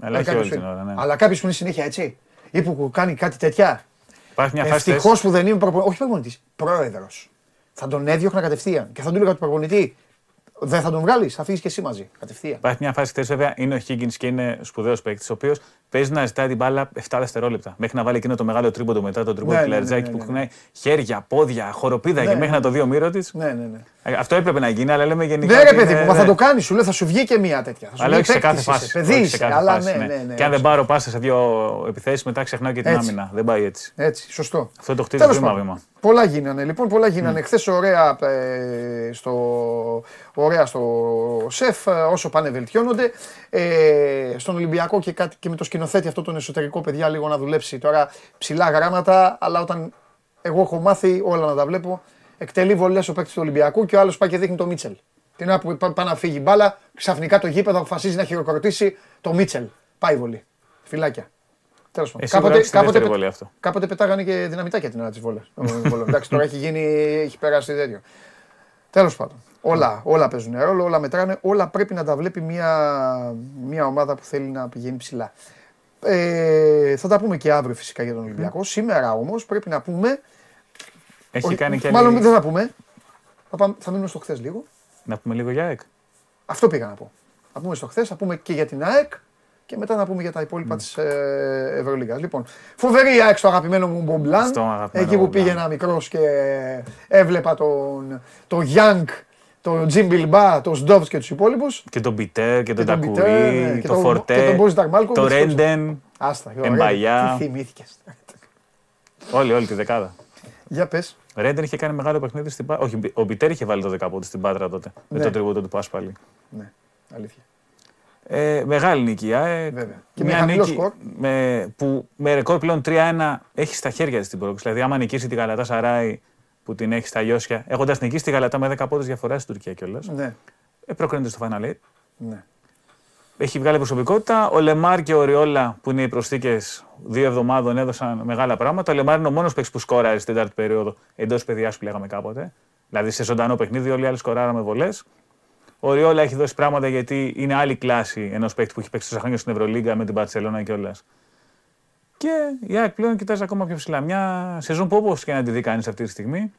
Αλλά όχι Κάποιος όλη την φίλος. ώρα. Ναι. Αλλά κάποιος που είναι συνέχεια έτσι ή που κάνει κάτι τέτοια. Υπάρχει μια φάση. Ευτυχώς που δεν είμαι προπονητής. Όχι προπονητής. Πρόεδρος. Θα τον έδιωχνα κατευθείαν και θα του έλεγα του προπονητή. Δεν θα τον βγάλεις, θα φύγεις και εσύ μαζί. Κατευθείαν. Υπάρχει μια φάση χθες, βέβαια, είναι ο Higgins και είναι σπουδαίος παίκτης, ο οποίος παίζει να ζητάει την μπάλα 7 δευτερόλεπτα. Μέχρι να βάλει εκείνο το μεγάλο τρίποντο μετά το τρίποντο Ναι, του ναι, ναι, Λαριτζάκη ναι, που ναι. κουνάει χέρια, πόδια, χοροπίδα Ναι, και ναι, μέχρι να το δει ο Μύρο της. Ναι, ναι, ναι. Αυτό έπρεπε να γίνει, αλλά λέμε γενικά. Ναι, ρε ότι παιδί είναι- μου, μα θα ναι. το κάνεις. Σου λέει θα σου βγει και μία τέτοια. Θα σου Αλλά βγει όχι σε κάθε παίκτης είσαι, φάση. Παιδί όχι σε είσαι, κάθε αλλά φάση, ναι, ναι. ναι, ναι. Και αν δεν πάρω πάσα σε δύο επιθέσεις, μετά ξεχνάω και την Έτσι. άμυνα. Δεν πάει έτσι. Έτσι, σωστό. Αυτό το χτίζει Τέλος βήμα πάντων. βήμα. Πολλά γίνανε. Λοιπόν, πολλά γίνανε. Χθες ωραία, ε, στο, ωραία στο σεφ, ε, όσο πάνε βελτιώνονται. Ε, στον Ολυμπιακό και, κάτι, και με το σκηνοθέτη αυτό τον εσωτερικό παιδιά λίγο να δουλέψει τώρα ψηλά γράμματα, αλλά όταν εγώ έχω μάθει όλα να τα βλέπω, εκτελεί βολές ο παίκτης του Ολυμπιακού και ο άλλος πάει και δείχνει το Μίτσελ. Την ώρα που πά- πάει να φύγει η μπάλα, ξαφνικά το γήπεδο αποφασίζει να χειροκροτήσει το Μίτσελ. Πάει η βολή. Φυλάκια. Τέλος πάντων. Εσύ κάποτε, τη δεύτερη βολή αυτό. Κάποτε πετάγανε και δυναμητάκια την ώρα τη βόλα. Εντάξει, τώρα έχει γίνει, έχει περάσει τέτοιο. Τέλος πάντων. Όλα, όλα παίζουν ρόλο, όλα μετράνε, όλα πρέπει να τα βλέπει μια, μια ομάδα που θέλει να πηγαίνει ψηλά. Ε, θα τα πούμε και αύριο φυσικά για τον Ολυμπιακό. Σήμερα όμως πρέπει να πούμε. Έχει όχι, κάνει και μάλλον άλλη- δεν θα πούμε. Θα, πάμε, θα μείνουμε στο χθες λίγο. Να πούμε λίγο για ΑΕΚ. Αυτό πήγα να πω. Θα πούμε στο χθες, θα πούμε και για την ΑΕΚ και μετά να πούμε για τα υπόλοιπα της ε, Ευρωλίγα. Λοιπόν, φοβερή η ΑΕΚ στο αγαπημένο μου Μπομπλάν. Στο αγαπημένο Εκεί που Μπομπλάν. πήγαινα μικρός και έβλεπα τον, το Γιάνγκ, τον Τζιμ Μπιλμπά, τον Σντόβς και τους υπόλοιπους. Και τον Πιτέρ και τον τον Πιτέρ, ναι, Τακουρί, και τον τον- Φορτέ, και τον Μπόζιταρ Μάλκοβιτς τον και τον- Ρέντεν. Άστα, ωραία. Εμπαγιά. Τι θυμήθηκες. Όλη, όλη τη δεκάδα. Για πες. Ρέντεν είχε κάνει μεγάλο παιχνίδι στην Πάτρα. Όχι, ο Πιτέρ είχε βάλει το δεκαπόντι στην Πάτρα τότε. Με Ναι. το τριβότο του Πάσπαλη. Ναι, αλήθεια. Ε, μεγάλη νίκη. η ΑΕΚ. Βέβαια. Και με Μια χαμηλό νίκη σκορ. Με, που με ρεκόρ πλέον 3-1 έχει στα χέρια της την πρόκληση. Δηλαδή, άμα νικήσει τη Γαλατά Σαράι που την έχει στα λιώσια, έχοντας νικήσει τη Γαλατά με 10 πόντους διαφορά στην Τουρκία κιόλας, Ναι, ε, προκρίνεται στο Final Eight. ναι. Έχει βγάλει προσωπικότητα. Ο Λεμάρ και ο Ριόλα, που είναι οι προσθήκες δύο εβδομάδων, έδωσαν μεγάλα πράγματα. Ο Λεμάρ είναι ο μόνος παίκτης που σκόραρε στην τέταρτη περίοδο εντός παιδιάς που λέγαμε κάποτε. Δηλαδή σε ζωντανό παιχνίδι, όλοι οι άλλοι σκοράραμε βολές. Ο Ριόλα έχει δώσει πράγματα γιατί είναι άλλη κλάση ενός παίκτη που έχει παίξει τόσα χρόνια στην Ευρωλίγκα με την Παρσελόνα κιόλας. Και η ΑΕΚ πλέον κοιτάζει ακόμα πιο ψηλά. Μια σεζόν που όπως και να τη δει κανείς αυτή τη στιγμή,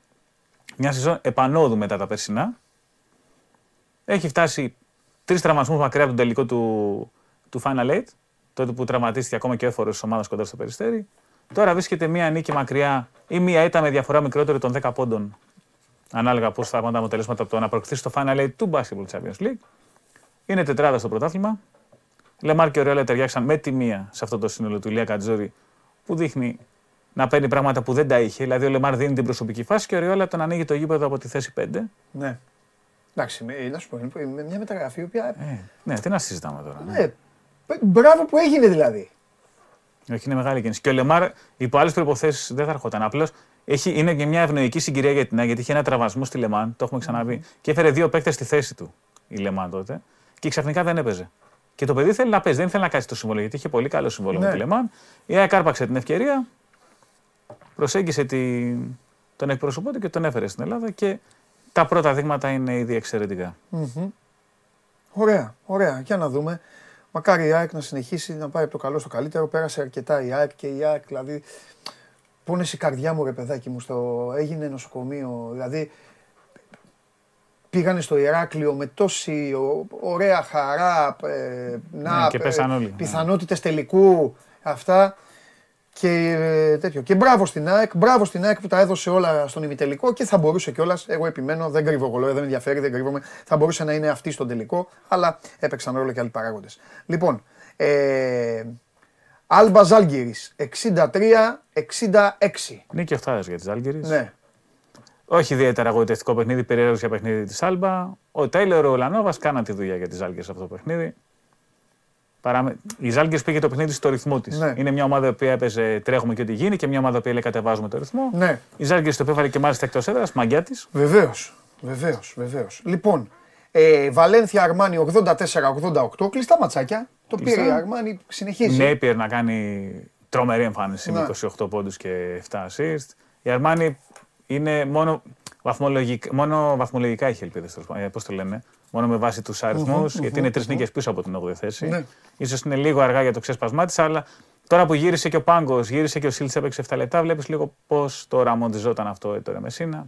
μια σεζόν επανόδου μετά τα περσινά. Έχει φτάσει τρεις τραυματισμούς μακριά από τον τελικό του, του Final Eight. Τότε που τραυματίστηκε ακόμα και ο έφορος της ομάδας κοντά στο περιστέρι. Τώρα βρίσκεται μία νίκη μακριά ή μία ήττα με διαφορά μικρότερη των 10 πόντων. Ανάλογα πώς θα πάνε τα αποτελέσματα από το να προκριθεί στο Final Eight του Basketball Champions League. Είναι τετράδα στο πρωτάθλημα. Λεμάρ και ο Ρεόλα ταιριάξαν με τη μία σε αυτό το σύνολο του Ηλία Κατζόρη που δείχνει να παίρνει πράγματα που δεν τα είχε. Δηλαδή ο Λεμάρ δίνει την προσωπική φάση και ο Ρεόλα τον ανοίγει το γήπεδο από τη θέση 5. ναι. Εντάξει, με- να σου πω, είναι μια μεταγραφή η οποία. Ε, ναι, τι να συζητάμε τώρα. ναι. Ναι, μπράβο που έγινε δηλαδή. Όχι, είναι μεγάλη κίνηση. Και ο Λεμάρ υπό άλλες προποθέσει δεν θα ερχόταν. Απλώς είναι και μια ευνοϊκή συγκυρία για την ΑΕΚ, γιατί είχε ένα τραυματισμό στη Λεμάν, το έχουμε ξαναπεί. Και έφερε δύο παίκτες στη θέση του η Λεμάν τότε. Και ξαφνικά δεν έπαιζε. Και το παιδί θέλει να παίζει, δεν θέλει να κάτσει το συμβόλαιο, γιατί είχε πολύ καλό συμβόλαιο Ναι. με τη Λεμάν. Η ΑΕΚ άρπαξε την ευκαιρία, προσέγγισε την, τον εκπροσωπό του και τον έφερε στην Ελλάδα. Και τα πρώτα δείγματα είναι ήδη εξαιρετικά. Μμμ. Ωραία, ωραία. Για να δούμε. Μακάρι η ΑΕΚ να συνεχίσει να πάει από το καλό στο καλύτερο. Πέρασε αρκετά η ΑΕΚ και η ΑΕΚ, δηλαδή. Πόνεσε η καρδιά μου, ρε παιδάκι μου, στο... έγινε νοσοκομείο. Δηλαδή, πήγανε στο Ηράκλειο με τόση ω- ωραία χαρά, ε, να, Ναι, και πέσαν όλοι. πιθανότητες τελικού, αυτά. Και ε, τέτοιο. Και μπράβο στην ΑΕΚ, μπράβο στην ΑΕΚ που τα έδωσε όλα στον ημιτελικό και θα μπορούσε κιόλας. Εγώ επιμένω, δεν κρύβω εγώ, δεν με ενδιαφέρει, δεν κρύβομαι. Θα μπορούσε να είναι αυτή στον τελικό, αλλά έπαιξαν ρόλο και άλλοι παράγοντες. Λοιπόν, ε, Άλμπα Ζάλγκυρη 63-66. Νίκη 8 για τη Ζάλγκυρης. Ναι. Όχι ιδιαίτερα αγωγητευτικό παιχνίδι, περίεργο για παιχνίδι της Άλμπα. Ο Τέιλερ, ο Λανόβα κάναν τη δουλειά για τη Ζάλγκυρη αυτό το παιχνίδι. Παράμε... Η Ζάλγκη πήγε το παιχνίδι στο ρυθμό της. Ναι. Είναι μια ομάδα που έπαιζε τρέχουμε και ό,τι γίνει και μια ομάδα που λέει κατεβάζουμε το ρυθμό. Ναι. Η Ζάλγκη το επέβαλε και μάλιστα εκτός έδρας, μαγκιά τη. Βεβαίως. Βεβαίως, βεβαίως. Λοιπόν, ε, Βαλένθια Αρμάνι 84-88, κλειστά ματσάκια. Το Κλειστά. πήρε η Αρμάνι, συνεχίζει. Νέιπιερ να κάνει τρομερή εμφάνιση Ναι. με 28 πόντους και 7 assist. Η Αρμάνι είναι μόνο βαθμολογικά, μόνο βαθμολογικά έχει ελπίδες. Πώς το λένε, μόνο με βάση τους αριθμούς, γιατί είναι τρεις νίκες πίσω από την 8η θέση. Ναι. Ίσως είναι λίγο αργά για το ξέσπασμά της, αλλά τώρα που γύρισε και ο Πάγκος, γύρισε και ο Σίλτς έπαιξε 7 λεπτά, βλέπεις λίγο πώς το ραμοντιζόταν αυτό τώρα Μεσίνα.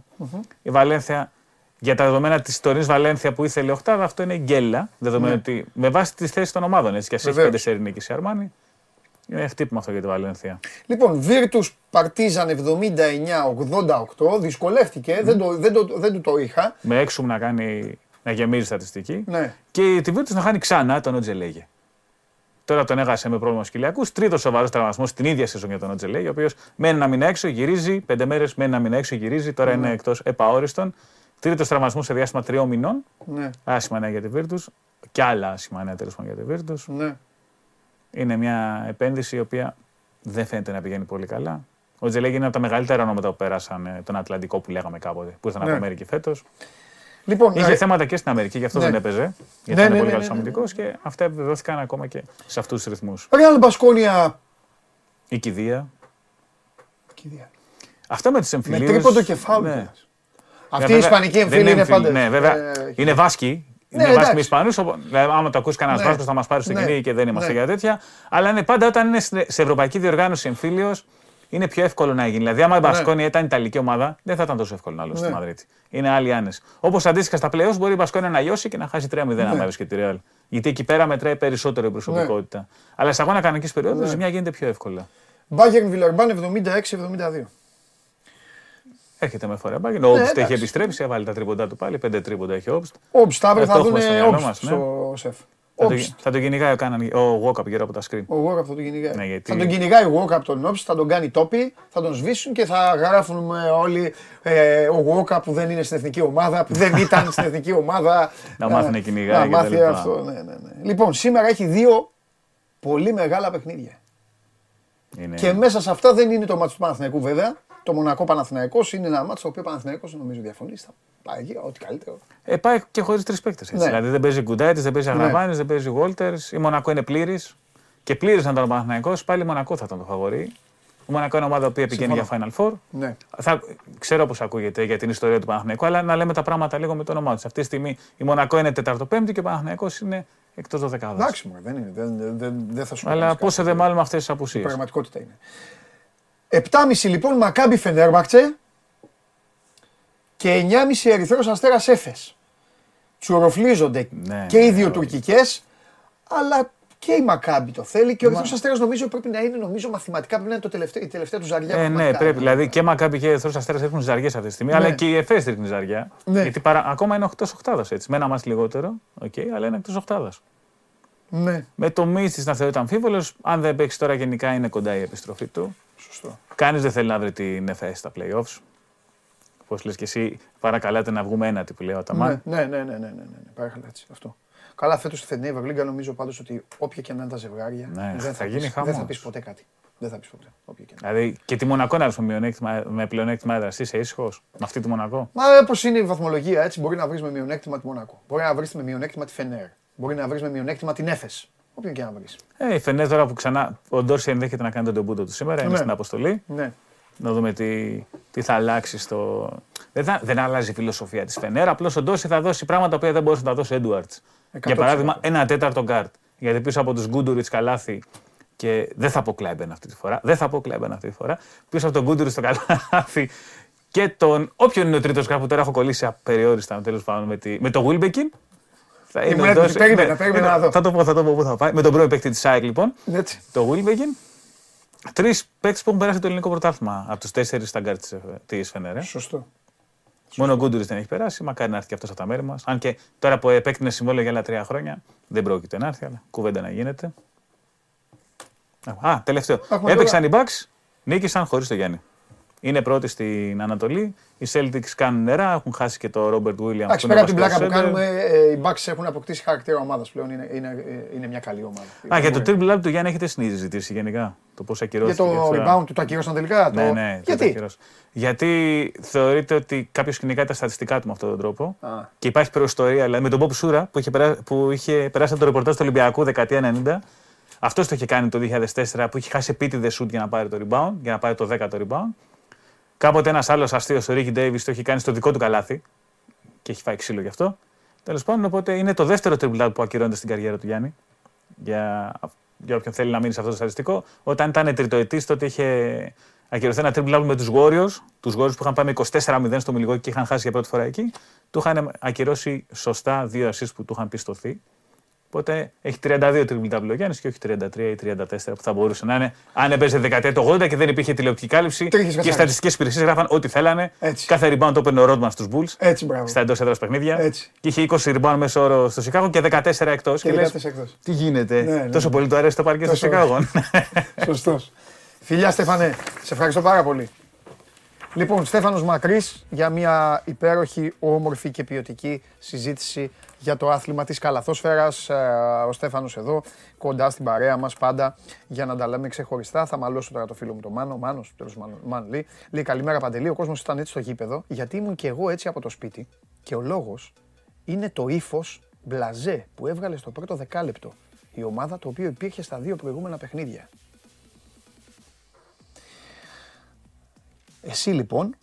Η Βαλένθια, για τα δεδομένα της τωρινής Βαλένθια που ήθελε 8, αυτό είναι γκέλα. Δεδομένου Ναι. ότι με βάση τι θέσει των ομάδων, έτσι κι α έχει Βεβαίως. 5 σερή νίκης η Αρμάνι, είναι χτύπημα αυτό για τη Βαλένθια. Λοιπόν, Βίρτου Παρτίζαν 79-88, δυσκολεύτηκε, δεν, το, δεν, το, δεν του το είχα. Με έξουμ να κάνει να γεμίζει στατιστική. Ναι. Και της Βίρτου να χάνει ξανά τον Οτζελέγε. Τώρα τον έχασε με πρόβλημα σκυλιακούς. Τρίτος σοβαρός τραυματισμός στην ίδια σεζόν για τον Οτζελέγε, ο οποίος μένει να μείνει έξω, γυρίζει. Πέντε μέρες μένει να μείνει έξω, γυρίζει. Τώρα είναι εκτός επαόριστον. Τρίτος τραυματισμός σε διάστημα τριών μηνών. Ναι, Άσχημα νέα για τη Βίρτους. Και άλλα άσχημα νέα τέλος πάντων για τη Βίρτους. ναι. Είναι μια επένδυση η οποία δεν φαίνεται να πηγαίνει πολύ καλά. Ο Τζελέγε είναι από τα μεγαλύτερα ονόματα που πέρασαν ε, τον Ατλαντικό που λέγαμε κάποτε, που ήρθαν Ναι. από Αμερική φέτος. Λοιπόν, Είχε ε, θέματα και στην Αμερική, γι' αυτό ναι. δεν έπαιζε. Γιατί Ναι, ήταν ναι, πολύ ναι, καλός ναι, ναι. αμυντικός και αυτά επιβεβαιώθηκαν ακόμα και σε αυτούς τους ρυθμούς. Ρεάλ Μπασκόνια. Η κηδεία. Κηδεία. Αυτό με τι Με εμφυλίε. τρίποντο και φάουλ. κιόλας. Αυτή η Βέβαια, Ισπανική δεν εμφύλη είναι εμφύλη. πάντα. Ναι, βέβαια. ε, είναι Βάσκοι. Ναι, Είναι Βάσκοι με εντάξει. Ισπανούς. Δηλαδή, άμα το ακούσει κανένας Ναι. Βάσκος, θα μας πάρει στο Ναι. κυνήγι και δεν είμαστε Ναι. για τέτοια. Αλλά είναι πάντα όταν είναι στην- σε ευρωπαϊκή διοργάνωση εμφύλιος, είναι πιο εύκολο να γίνει. Δηλαδή, άμα η Μπασκόνια ήταν Ιταλική ομάδα, δεν θα ήταν τόσο εύκολο να άλλο στη Ναι. Μαδρίτη. Είναι άλλοι άνεση. Όπως αντίστοιχα στα playoffs μπορεί η Μπασκόνια να λιώσει και να χάσει 3-0 Ναι. άμα έβρισκε τη Real. Γιατί εκεί πέρα μετράει περισσότερο η προσωπικότητα. Αλλά σε αγώνα κανονικής περίοδου η ζημιά γίνεται πιο εύκολα. Μπάγερν Βιλερμπάν 76-72. Έρχεται με φορά μπάγκεν. Ο Όμπστ Ναι, εντάξει. έχει επιστρέψει, έβαλε τα τρίποντά του πάλι. Πέντε τρίποντα έχει ο Όμπστ. Όμπστ, αύριο Ε, θα το δουν έχουμε στο μυαλό Όμπστ μας, ναι. στο σεφ. Θα το, Όμπστ. θα το κυνηγάει ο, Κάναν, ο Walkup γύρω από τα screen. Ο Walkup θα τον κυνηγάει. Ναι, γιατί- Θα τον κυνηγάει ο Walkup τον Όμπστ, θα τον κάνει τόπι, θα τον σβήσουν και θα γράφουν ε, όλοι ε, ο Walkup που δεν είναι στην εθνική ομάδα, που δεν ήταν στην εθνική ομάδα. Να μάθει Ε, να κυνηγάει Να και μάθει τα λοιπά. αυτό. Ναι, ναι, ναι. Λοιπόν, σήμερα έχει δύο πολύ μεγάλα παιχνίδια. Είναι... Και μέσα σε αυτά δεν είναι το μάτι του Παναθηναϊκού βέβαια. Το Μονακό Παναθηναϊκός είναι ένα μάτι στο οποίο ο Παναθηναϊκός νομίζω διαφωνεί. Θα πάει εκεί, ό,τι καλύτερο. Ε, πάει και χωρίς τρεις παίκτες. Ναι. Δηλαδή δεν παίζει Γκουντάιτη, δεν παίζει Αγραβάνη, δεν παίζει Βόλτερ. Η Μονακό είναι πλήρης. Και πλήρης να ήταν ο Παναθυναϊκό, πάλι η Μονακό θα ήταν το φαβορή. Η Μονακό είναι ομάδα που πηγαίνει για Final Four. Ναι. Θα, ξέρω πώς ακούγεται για την ιστορία του Παναθηναϊκού, αλλά να λέμε τα πράγματα λίγο με το όνομά τους. Αυτή τη στιγμή η Μονακό είναι 4ο-5η και ο Παναθηναϊκός είναι εκτός 12 Εντάξει, μου, δεν είναι. Δεν, δεν, δεν, δεν θα σου Αλλά κάνεις πόσο κάτι. δεν μάλλον με αυτές τις Η απουσίε. πραγματικότητα είναι. 7,5 λοιπόν Μακάμπι Φενέρμπαχτσε και 9,5 Ερυθρός Αστέρας Έφες. Τσουροφλίζονται Ναι, και οι ναι, δύο όλοι. τουρκικές, αλλά και η Μακάμπι το θέλει και ο Ερυθρός Αστέρας νομίζω πρέπει να είναι, νομίζω μαθηματικά πρέπει να είναι το τελευταίο, η τελευταία του ζαριά. Ε, που ναι, Μακάμπι. πρέπει. Δηλαδή και Μακάμπι και Ερυθρός Αστέρας έχουν ζαριές αυτή τη στιγμή, αλλά Ναι. και η ΕΦΕΣ ρίχνει ζαριά. Ναι. Γιατί παρα... ακόμα είναι 8 οκτάδας έτσι. Με ένα μα λιγότερο, okay, αλλά είναι εκτός οκτάδας. Ναι, Με το Μίστη να θεωρείται αμφίβολος. Αν δεν παίξει τώρα, γενικά είναι κοντά η επιστροφή του. Σωστό. Κανείς δεν θέλει να βρει την ΕΦΕΣ στα playoffs. Πώ λες και εσύ, παρακαλάτε να βγούμε ένα που λέει ο Αταμάν. Ναι, ναι, ναι, ναι, ναι, ναι, ναι, ναι. Παρακαλώ έτσι, αυτό. Καλά, φέτος στη Φενέη Ευρωλίγκα νομίζω πάντως ότι όποια και να είναι τα ζευγάρια. Ναι, δεν θα πεις- γίνει Δεν θα χαμός. πεις ποτέ κάτι. Δεν θα πεις ποτέ. Όποια και να Δηλαδή και τη Μονακό να βρει με, μειονέκτημα- με πλεονέκτημα έδρας. Είσαι ήσυχος με αυτή τη Μονακό; Μα όπως είναι η βαθμολογία έτσι, μπορεί να βρεις με μειονέκτημα τη Μονακό. Μπορεί να βρεις με μειονέκτημα τη Φενέρ. Μπορεί να βρεις με μειονέκτημα την Έφες. Όποιον και να βρει. Ε, η Φενέ τώρα που ξανά. Ο Ντόρση ενδέχεται να κάνει τον τεμπούτο του σήμερα, είναι Ναι. στην αποστολή. Ναι. Να δούμε τι, τι θα αλλάξει στο. Δεν, θα, δεν αλλάζει η φιλοσοφία της Φενέρα. Απλώς ο Ντόρση θα δώσει πράγματα που δεν μπορούσε να δώσει ο Έντουαρτς. Για 100%. παράδειγμα, ένα τέταρτο γκάρτ. Γιατί πίσω από τους Γκούντουριτς καλάθι και δεν θα πω Κλάιμπεν αυτή τη φορά. Δεν θα πω Κλάιμπεν αυτή τη φορά. Πίσω από τον Γκούντουριτς στο καλάθι και τον. Όποιον είναι ο τρίτος γκάρτ που τώρα έχω κολλήσει απεριόριστα τέλος πάντων με, τη, με το Wilbekin. Θα Ήμουν ο έτοιμος, Ντόρσεϊ- περίμενα, ναι, περίμενα ναι, να δω. Θα το πω, θα το πω πού θα πάει. Με τον πρώην παίκτη της ΑΕΚ λοιπόν. Έτσι. Το Wilbekin. Τρεις παίκτες που έχουν περάσει το ελληνικό πρωτάθλημα από τους τέσσερις στα γκάρτ της Φενέρ. Σωστό. Μόνο ο Γκούντουριτς δεν έχει περάσει. Μακάρι να έρθει και αυτός από τα μέρη μας. Αν και τώρα που επέκτεινε συμβόλαιο για άλλα τρία χρόνια δεν πρόκειται να έρθει, αλλά κουβέντα να γίνεται. Α, τελευταίο. Έπαιξαν οι Bucks, νίκησαν χωρίς το Γιάννη. Είναι πρώτοι στην Ανατολή. Οι Celtics κάνουν νερά, έχουν χάσει και το Robert Williams. Εντάξει, πέρα από την πλάκα που κάνουμε, ε, οι Bucks έχουν αποκτήσει χαρακτήρα ομάδας πλέον. Είναι, είναι, είναι μια καλή ομάδα. Α, για το triple lab του Γιάννη έχετε συζητήσει γενικά. Το πώς ακυρώθηκε. Για το rebound του το ακυρώσαν τελικά. Ναι, ναι, Γιατί; Γιατί θεωρείται ότι κάποιος κυνηγάει τα στατιστικά του με αυτόν τον τρόπο. Α. Και υπάρχει προϊστορία. Δηλαδή με τον Bob Σούρα που είχε, περάσει, που είχε περάσει από το ρεπορτάζ του Ολυμπιακού δεκαετία 90. Αυτός το είχε κάνει το 2004 που είχε χάσει επίτηδες σουτ για να πάρει το rebound, για να πάρει το 10ο rebound. Κάποτε ένας άλλος αστείος, ο Ρίκι Ντέιβις, το έχει κάνει στο δικό του καλάθι και έχει φάει ξύλο γι' αυτό. Τέλος πάντων, οπότε είναι το δεύτερο triple που ακυρώνεται στην καριέρα του Γιάννη. Για, για όποιον θέλει να μείνει σε αυτό το στατιστικό. Όταν ήταν τριτοετής, τότε είχε ακυρωθεί ένα triple με τους Warriors. Τους Warriors που είχαν πάει με 24-0 στο Μιλγόκι και είχαν χάσει για πρώτη φορά εκεί. Του είχαν ακυρώσει σωστά δύο assist που του είχαν πιστωθεί. Οπότε έχει 32 τριμπλ Γιάννη και όχι 33 ή 34 που θα μπορούσε να είναι. Αν έπαιζε δεκαετία του 80 και δεν υπήρχε τηλεοπτική κάλυψη και οι στατιστικές υπηρεσίες γράφαν ό,τι θέλανε. Έτσι. Κάθε rebound το έπαιρνε ο Ρόντμαν στους Bulls Έτσι, στα εντός έδρας παιχνίδια. Έτσι. Και είχε 20 rebound μέσω όρο στο Σικάγο και 14 εκτός. Και, και τι γίνεται; Ναι, ναι, Τόσο ναι. πολύ το αρέσει το παρκέ στο Σικάγο. Σωστός. Φιλιά Στέφανε, σε ευχαριστώ πάρα πολύ. Λοιπόν, Στέφανος Μακρύς για μια υπέροχη, όμορφη και ποιοτική συζήτηση για το άθλημα της καλαθόσφαιρας. Ε, ο Στέφανος εδώ, κοντά στην παρέα μας πάντα, για να τα λέμε ξεχωριστά. Θα μαλώσω τώρα το φίλο μου το Μάνο, Μάνος, τέλος Μάνο, λέει. Λέει καλημέρα Παντελή, ο κόσμος ήταν έτσι στο γήπεδο, γιατί ήμουν και εγώ έτσι από το σπίτι και ο λόγος είναι το ύφος μπλαζέ που έβγαλε στο πρώτο δεκάλεπτο η ομάδα το οποίο υπήρχε στα δύο προηγούμενα παιχνίδια. Εσύ λοιπόν,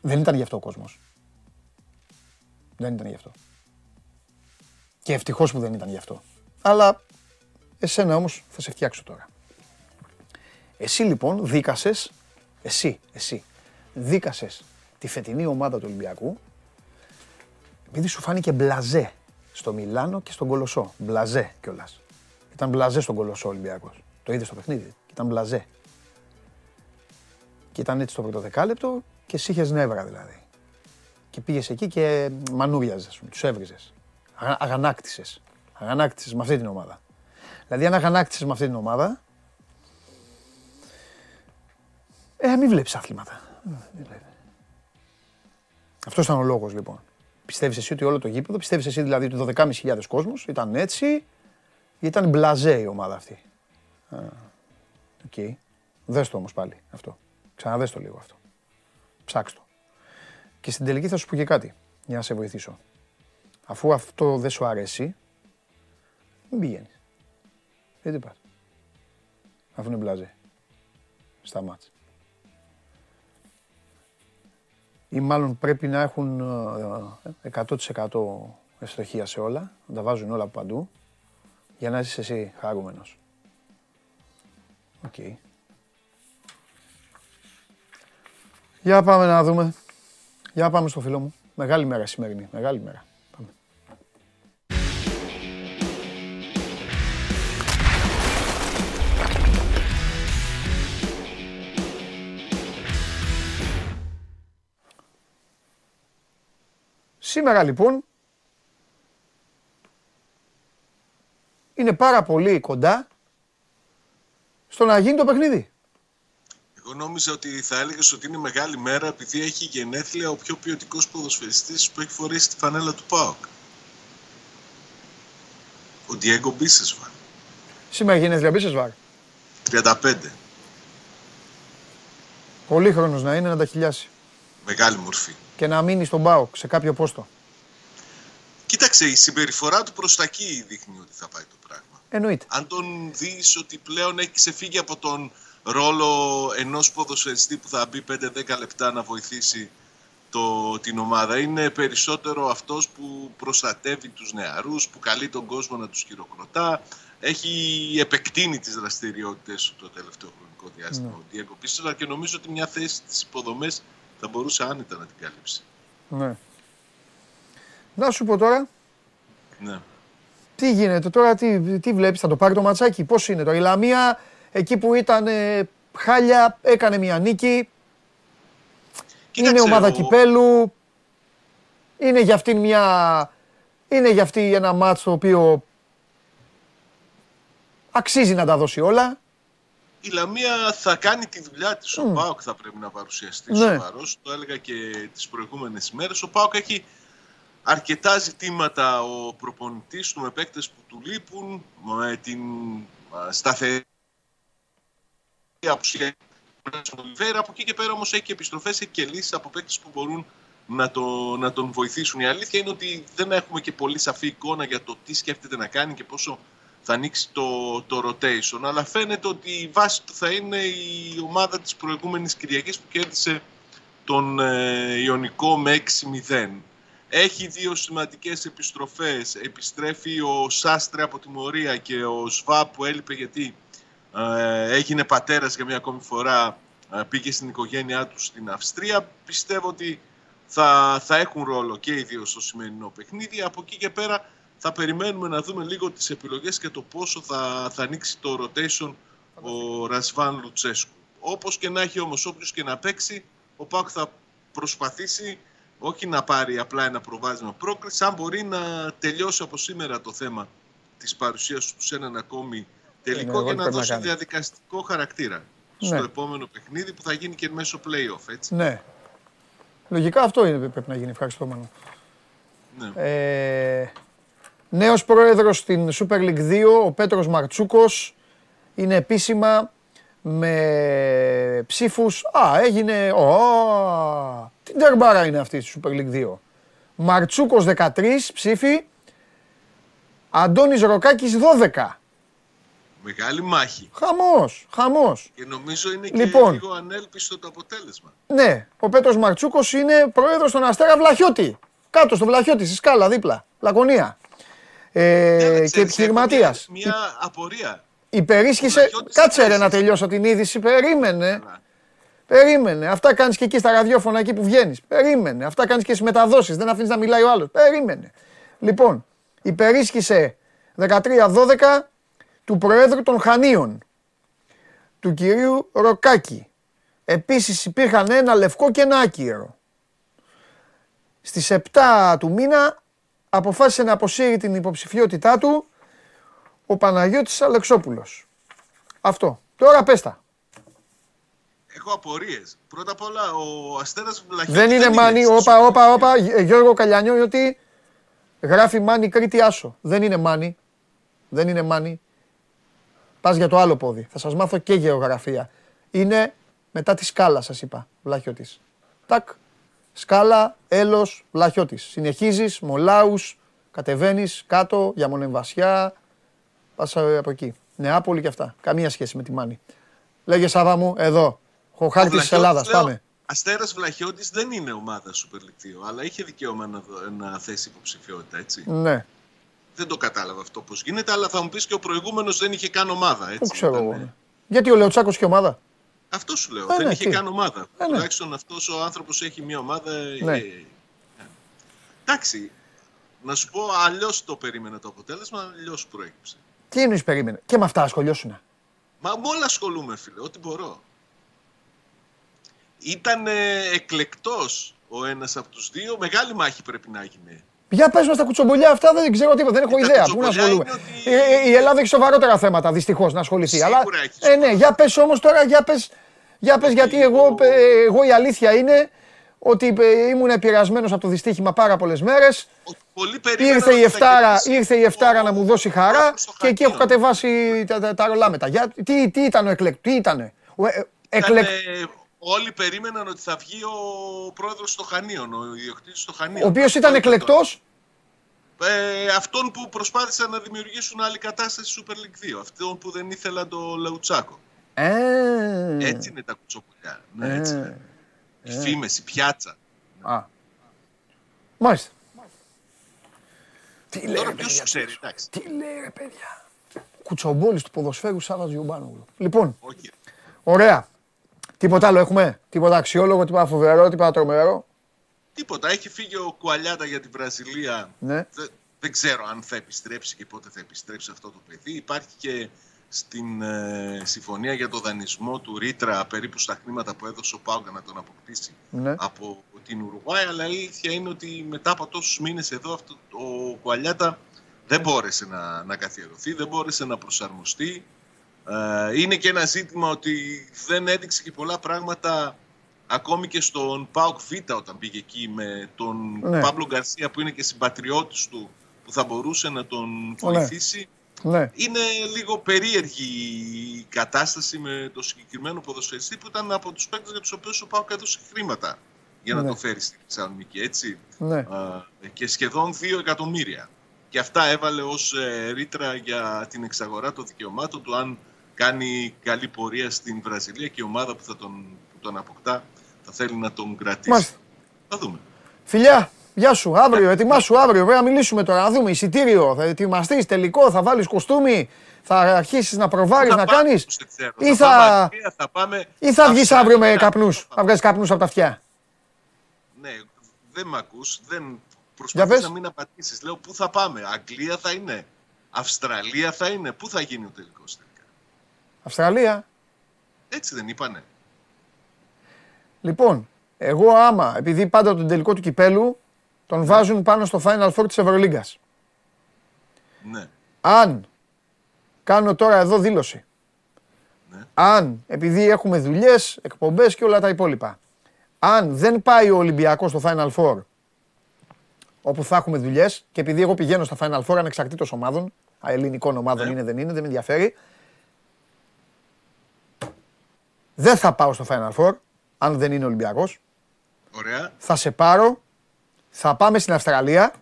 δεν ήταν γι' αυτό ο κόσμος. Δεν ήταν γι' αυτό. Και ευτυχώς που δεν ήταν γι' αυτό. Αλλά εσένα όμως θα σε φτιάξω τώρα. Εσύ λοιπόν δίκασες, εσύ, εσύ, δίκασες τη φετινή ομάδα του Ολυμπιακού επειδή σου φάνηκε μπλαζέ στο Μιλάνο και στον Κολοσσό. Μπλαζέ κιόλας. Ήταν μπλαζέ στον Κολοσσό Ολυμπιακός. Το είδες στο παιχνίδι. Ήταν μπλαζέ. Και ήταν έτσι το πρώτο δεκάλεπτο και εσύ είχες νεύρα δηλαδή. Και πήγες εκεί και μανούριαζες, τους έβριζες. Αγανάκτησες. Αγανάκτησες με αυτή την ομάδα. Δηλαδή, αν αγανάκτησες με αυτή την ομάδα. Ε, μην βλέπεις άθληματα. Αυτός ήταν ο λόγος λοιπόν. Πιστεύεις εσύ ότι όλο το γήπεδο, πιστεύεις εσύ δηλαδή ότι 12.500 κόσμος ήταν έτσι, ήταν μπλαζέ η ομάδα αυτή; OK. Okay. Δες το όμως πάλι αυτό. Ξαναδες το λίγο αυτό. Ψάξ' το. Και στην τελική θα σου πω και κάτι, για να σε βοηθήσω. Αφού αυτό δεν σου αρέσει, μην πηγαίνεις. Γιατί πας. Αφού είναι μπλαζέ. Στα ματς. Ή μάλλον πρέπει να έχουν 100% ευστοχία σε όλα, να τα βάζουν όλα από παντού, για να είσαι εσύ χαρούμενος. OK. Okay. Για πάμε να δούμε. Για πάμε στο φίλο μου. Μεγάλη μέρα σημερινή. Μεγάλη μέρα. Πάμε. Σήμερα λοιπόν είναι πάρα πολύ κοντά στο να γίνει το παιχνίδι. Εγώ νόμιζα ότι θα έλεγες ότι είναι μεγάλη μέρα επειδή έχει γενέθλια ο πιο ποιοτικός ποδοσφαιριστής που έχει φορέσει τη φανέλα του ΠΑΟΚ. Ο Διέγκο Μπίσεσβαρ. Σήμερα γενέθλια Μπίσεσβαρ. 35. Πολύ χρόνος να είναι να τα χιλιάσει. Μεγάλη μορφή. Και να μείνει στον ΠΑΟΚ σε κάποιο πόστο. Κοίταξε, η συμπεριφορά του προς τα εκεί δείχνει ότι θα πάει το πράγμα. Εννοείται. Αν τον δεις ότι πλέον έχει ξεφύγει από τον ρόλο ενός ποδοσφαιριστή που θα μπει 5-10 λεπτά να βοηθήσει το, την ομάδα. Είναι περισσότερο αυτός που προστατεύει τους νεαρούς, που καλεί τον κόσμο να τους χειροκροτά. Έχει επεκτείνει τις δραστηριότητες του το τελευταίο χρονικό διάστημα ναι. ο και νομίζω ότι μια θέση στις υποδομές θα μπορούσε άνετα να την καλύψει. Ναι. Να σου πω τώρα. Ναι. Τι γίνεται τώρα, τι, τι βλέπεις, θα το πάρει το ματσάκι, πώς είναι τώρα. Η Λαμία εκεί που ήταν ε, χάλια, έκανε μια νίκη. Κοίταξε, είναι ομάδα ο- κυπέλου. Είναι για αυτήν μια... Είναι για αυτή ένα μάτς το οποίο αξίζει να τα δώσει όλα. Η Λαμία θα κάνει τη δουλειά της. Ο Πάοκ θα πρέπει να παρουσιαστεί Ναι. σοβαρός. Το έλεγα και τις προηγούμενες ημέρες. Ο Πάοκ έχει αρκετά ζητήματα ο προπονητής του με παίκτες που του λείπουν, με την α, σταθερή απουσία τους Ολιβέρα. Από εκεί και πέρα όμως έχει και επιστροφές, έχει και λύσεις από παίκτες που μπορούν να, το, να τον βοηθήσουν. Η αλήθεια είναι ότι δεν έχουμε και πολύ σαφή εικόνα για το τι σκέφτεται να κάνει και πόσο θα ανοίξει το, το rotation. Αλλά φαίνεται ότι η βάση του θα είναι η ομάδα της προηγούμενης Κυριακής που κέρδισε τον ε, Ιωνικό με 6-0. Έχει δύο σημαντικές επιστροφές. Επιστρέφει ο Σάστρε από τη Μωρία και ο Σβά που έλειπε γιατί ε, έγινε πατέρας για μια ακόμη φορά. ε, πήγε στην οικογένειά του στην Αυστρία. Πιστεύω ότι θα, θα έχουν ρόλο και οι δύο στο σημερινό παιχνίδι. Από εκεί και πέρα θα περιμένουμε να δούμε λίγο τις επιλογές και το πόσο θα, θα ανοίξει το rotation ο Ρασβάν Λουτσέσκου. Όπως και να έχει όμως, όποιος και να παίξει, ο Πάκ θα προσπαθήσει όχι να πάρει απλά ένα προβάδισμα πρόκριση, αν μπορεί να τελειώσει από σήμερα το θέμα της παρουσίας του σε έναν ακόμη τελικό εγώ και τι να πρέπει να δώσει κάνει. διαδικαστικό χαρακτήρα στο Ναι. επόμενο παιχνίδι που θα γίνει και μέσω play-off, έτσι. Ναι. Λογικά αυτό είναι που πρέπει να γίνει. Ευχαριστώ Μάνο. Ναι. Ε, νέος πρόεδρος στην Super League 2, ο Πέτρος Μαρτσούκος, είναι επίσημα με ψήφους... Α, έγινε... Ω, τι τερμπάρα είναι αυτή στη Super League 2. Μαρτσούκος 13 ψήφοι, Αντώνης Ροκάκης 12. Μεγάλη μάχη. Χαμός, χαμός. Και νομίζω είναι Λοιπόν. και λίγο ανέλπιστο το αποτέλεσμα. Ναι, ο Πέτρος Μαρτσούκος είναι πρόεδρος των Αστέρα Βλαχιώτη. Κάτω στο Βλαχιώτη, στη σκάλα, δίπλα. Λακωνία. Ε, Ναι, αλλά και ξέρεις, επιχειρηματίας. έχω Μια, μια απορία. Υπερίσχυσε. Βλαχιώτης Κάτσε ρε τι να παίζεις; τελειώσω την είδηση. Περίμενε. Αλλά Περίμενε. Αυτά κάνεις και εκεί στα ραδιόφωνα εκεί που βγαίνεις. Περίμενε. Αυτά κάνεις και στις μεταδόσεις. Δεν αφήνεις να μιλάει ο άλλος. Περίμενε. Λοιπόν, υπερίσχυσε 13-12 του Προέδρου των Χανίων, του κυρίου Ροκάκη. Επίσης υπήρχαν ένα λευκό και ένα άκυρο. Στις 7 του μήνα αποφάσισε να αποσύρει την υποψηφιότητά του ο Παναγιώτης Αλεξόπουλος. Αυτό. Τώρα πες τα. έχω απορίες. Πρώτα απ' όλα, ο Αστέρας Βλαχιώτη. Δεν είναι μάνι, στο όπα, Super όπα, League. όπα, Γε- Γιώργο Καλιανιώτη, γράφει μάνι Κρήτη Άσο. Δεν είναι μάνι. Δεν είναι μάνι. Πας για το άλλο πόδι. Θα σας μάθω και γεωγραφία. Είναι μετά τη σκάλα σας είπα, Βλαχιώτης. Τάκ, σκάλα, έλος, Βλαχιώτης. Συνεχίζεις, Μολάους, κατεβαίνεις κάτω, για Μονεμβασιά, πας ε, από εκεί. Νεάπολη και αυτά. Καμία σχέση με τη μάνι. Λέγε Σάβα μου, εδώ. Ο χάρτη της Βλαχιώτης, Ελλάδας, λέω, πάμε. Αστέρας Βλαχιώτης δεν είναι ομάδα Super League 2, αλλά είχε δικαίωμα να, δω- να θέσει υποψηφιότητα, έτσι. Ναι. Δεν το κατάλαβα αυτό πώς γίνεται, αλλά θα μου πεις και ο προηγούμενος δεν είχε καν ομάδα, έτσι. Πού ξέρω Ήταν, εγώ. ε, ναι. Γιατί ο Λεωτσάκος και ομάδα; Αυτό σου λέω. Ε, δεν ναι, είχε τι. καν ομάδα. Ε, ναι. Τουλάχιστον αυτός ο άνθρωπος έχει μια ομάδα. ε, Ναι. ε, ε. Εντάξει. Να σου πω, αλλιώς το περίμενα το αποτέλεσμα, αλλιώς προέκυψε. Τι εννοείς περίμενε; Και με αυτά ασχολιώσουν. Μα με όλα ασχολούμαι, φίλε, ό,τι μπορώ. Ήταν εκλεκτός ο ένας από τους δύο. Μεγάλη μάχη πρέπει να γίνει. Για πες μας τα κουτσομπολιά αυτά, δεν ξέρω τίποτα, δεν έχω Ε, τα ιδέα. Πού να κουτσομπολιά ασχολούμαι. είναι ότι- Ε, ε, Η Ελλάδα έχει σοβαρότερα θέματα, δυστυχώς, να ασχοληθεί. Σίγουρα Αλλά, έχει ε, ναι, για πες όμως τώρα, για πες, για πες γιατί εγώ, ε, εγώ η αλήθεια είναι ότι ε, ήμουν επηρεασμένος από το δυστύχημα πάρα πολλές μέρες. Ο- Πολύ περίμενα Ήρθε η ότι θα Εφτάρα, κερδίσει ήρθε η ο- Εφτάρα να μου δώσει χαρά Πάοκ στο και εκεί έχω Χανίων. κατεβάσει τα, τα, τα ρολά μετά. Για, τι, τι ήταν ο εκλεκ, τι ήτανε; Ο, ε, ε, Ήταν, εκλεκ, ε, όλοι περίμεναν ότι θα βγει ο πρόεδρος στο Χανίων, ο ιδιοκτήτης στο Χανίων. ο οποίος ήταν Αυτό το- εκλεκτός. Ε, αυτόν που προσπάθησαν να δημιουργήσουν άλλη κατάσταση στη Super League 2. Αυτόν που δεν ήθελαν το Λεουτσάκο. Ε, Έτσι είναι τα κουτσοπολιά. Ναι, έτσι. ε, είναι. Οι φήμες, η πιάτσα. Α. Μάλιστα. Τι λέει Τώρα ρε ποιος παιδιά. ξέρει, εντάξει. Τι λέει ρε παιδιά. Κουτσομπόλης του ποδοσφαίρου Σάββας Γιουμπάνογλου. Λοιπόν, Όχι. ωραία. Τίποτα άλλο έχουμε; Τίποτα αξιόλογο, τίποτα φοβερό, τίποτα τρομερό; Τίποτα. Έχει φύγει ο Κουαλιάτα για την Βραζιλία. Ναι. Δεν, δεν ξέρω αν θα επιστρέψει και πότε θα επιστρέψει αυτό το παιδί. Υπάρχει και στην ε, συμφωνία για το δανεισμό του Ρίτρα περίπου στα χρήματα που έδωσε ο Πάουκα να τον αποκτήσει Ναι. από την Ουρουάη, αλλά η αλήθεια είναι ότι μετά από τόσους μήνες εδώ αυτό, ο Κουαλιάτα δεν μπόρεσε να, να καθιερωθεί, δεν μπόρεσε να προσαρμοστεί. Ε, είναι και ένα ζήτημα ότι δεν έδειξε και πολλά πράγματα ακόμη και στον ΠΑΟΚ Β όταν πήγε εκεί με τον Ναι. Παύλο Γκαρσία που είναι και συμπατριώτης του που θα μπορούσε να τον Ναι. βοηθήσει. Ναι. Είναι λίγο περίεργη η κατάσταση με το συγκεκριμένο ποδοσφαιριστή που ήταν από τους παίκτες για τους οποίους ο ΠΑΟΚ έδωσε χρήματα για να Ναι. το φέρει στη Θεσσαλονίκη, έτσι. Ναι. Α, και σχεδόν 2 εκατομμύρια. Και αυτά έβαλε ως ε, ρήτρα για την εξαγορά των δικαιωμάτων του αν κάνει καλή πορεία στην Βραζιλία και η ομάδα που, θα τον, που τον αποκτά θα θέλει να τον κρατήσει. Μάλιστα. Θα δούμε. Φιλιά, γεια σου. Αύριο, ετοιμάσου αύριο. Πρέπει να μιλήσουμε τώρα. Να δούμε εισιτήριο. Θα ετοιμαστείς τελικό, θα βάλεις κοστούμι. Θα αρχίσεις να προβάρει Θα να πάμε, κάνεις. δεν ξέρω. Ή θα... θα- πάμε Αγγλία, θα πάμε Ή θα βγεις Αυστραλία. αύριο με καπνούς. Θα Θα πάμε. βγάζει καπνούς από τα αυτιά. Ναι, δεν με ακούς, δεν Για προσπαθείς πες. να μην απαντήσεις. Λέω πού θα πάμε, Αγγλία θα είναι, Αυστραλία θα είναι, πού θα γίνει ο τελικός τελικά. Αυστραλία. Έτσι δεν είπανε. Λοιπόν, εγώ άμα, επειδή πάντα τον τελικό του κυπέλου τον βάζουν πάνω στο Final Four της Ευρωλίγκας. Ναι. Αν κάνω τώρα εδώ δήλωση. Ναι. Αν, επειδή έχουμε δουλειές, εκπομπές και όλα τα υπόλοιπα. Αν δεν πάει ο Ολυμπιακός στο Final Four, όπου θα έχουμε δουλειές, και επειδή εγώ πηγαίνω στα Final Four ανεξαρτήτως ομάδων, α, ελληνικών ομάδων Ναι. είναι δεν είναι, δεν με ενδιαφέρει, δεν θα πάω στο Final Four, αν δεν είναι Ολυμπιακός. Ωραία. Θα σε πάρω, θα πάμε στην Αυστραλία,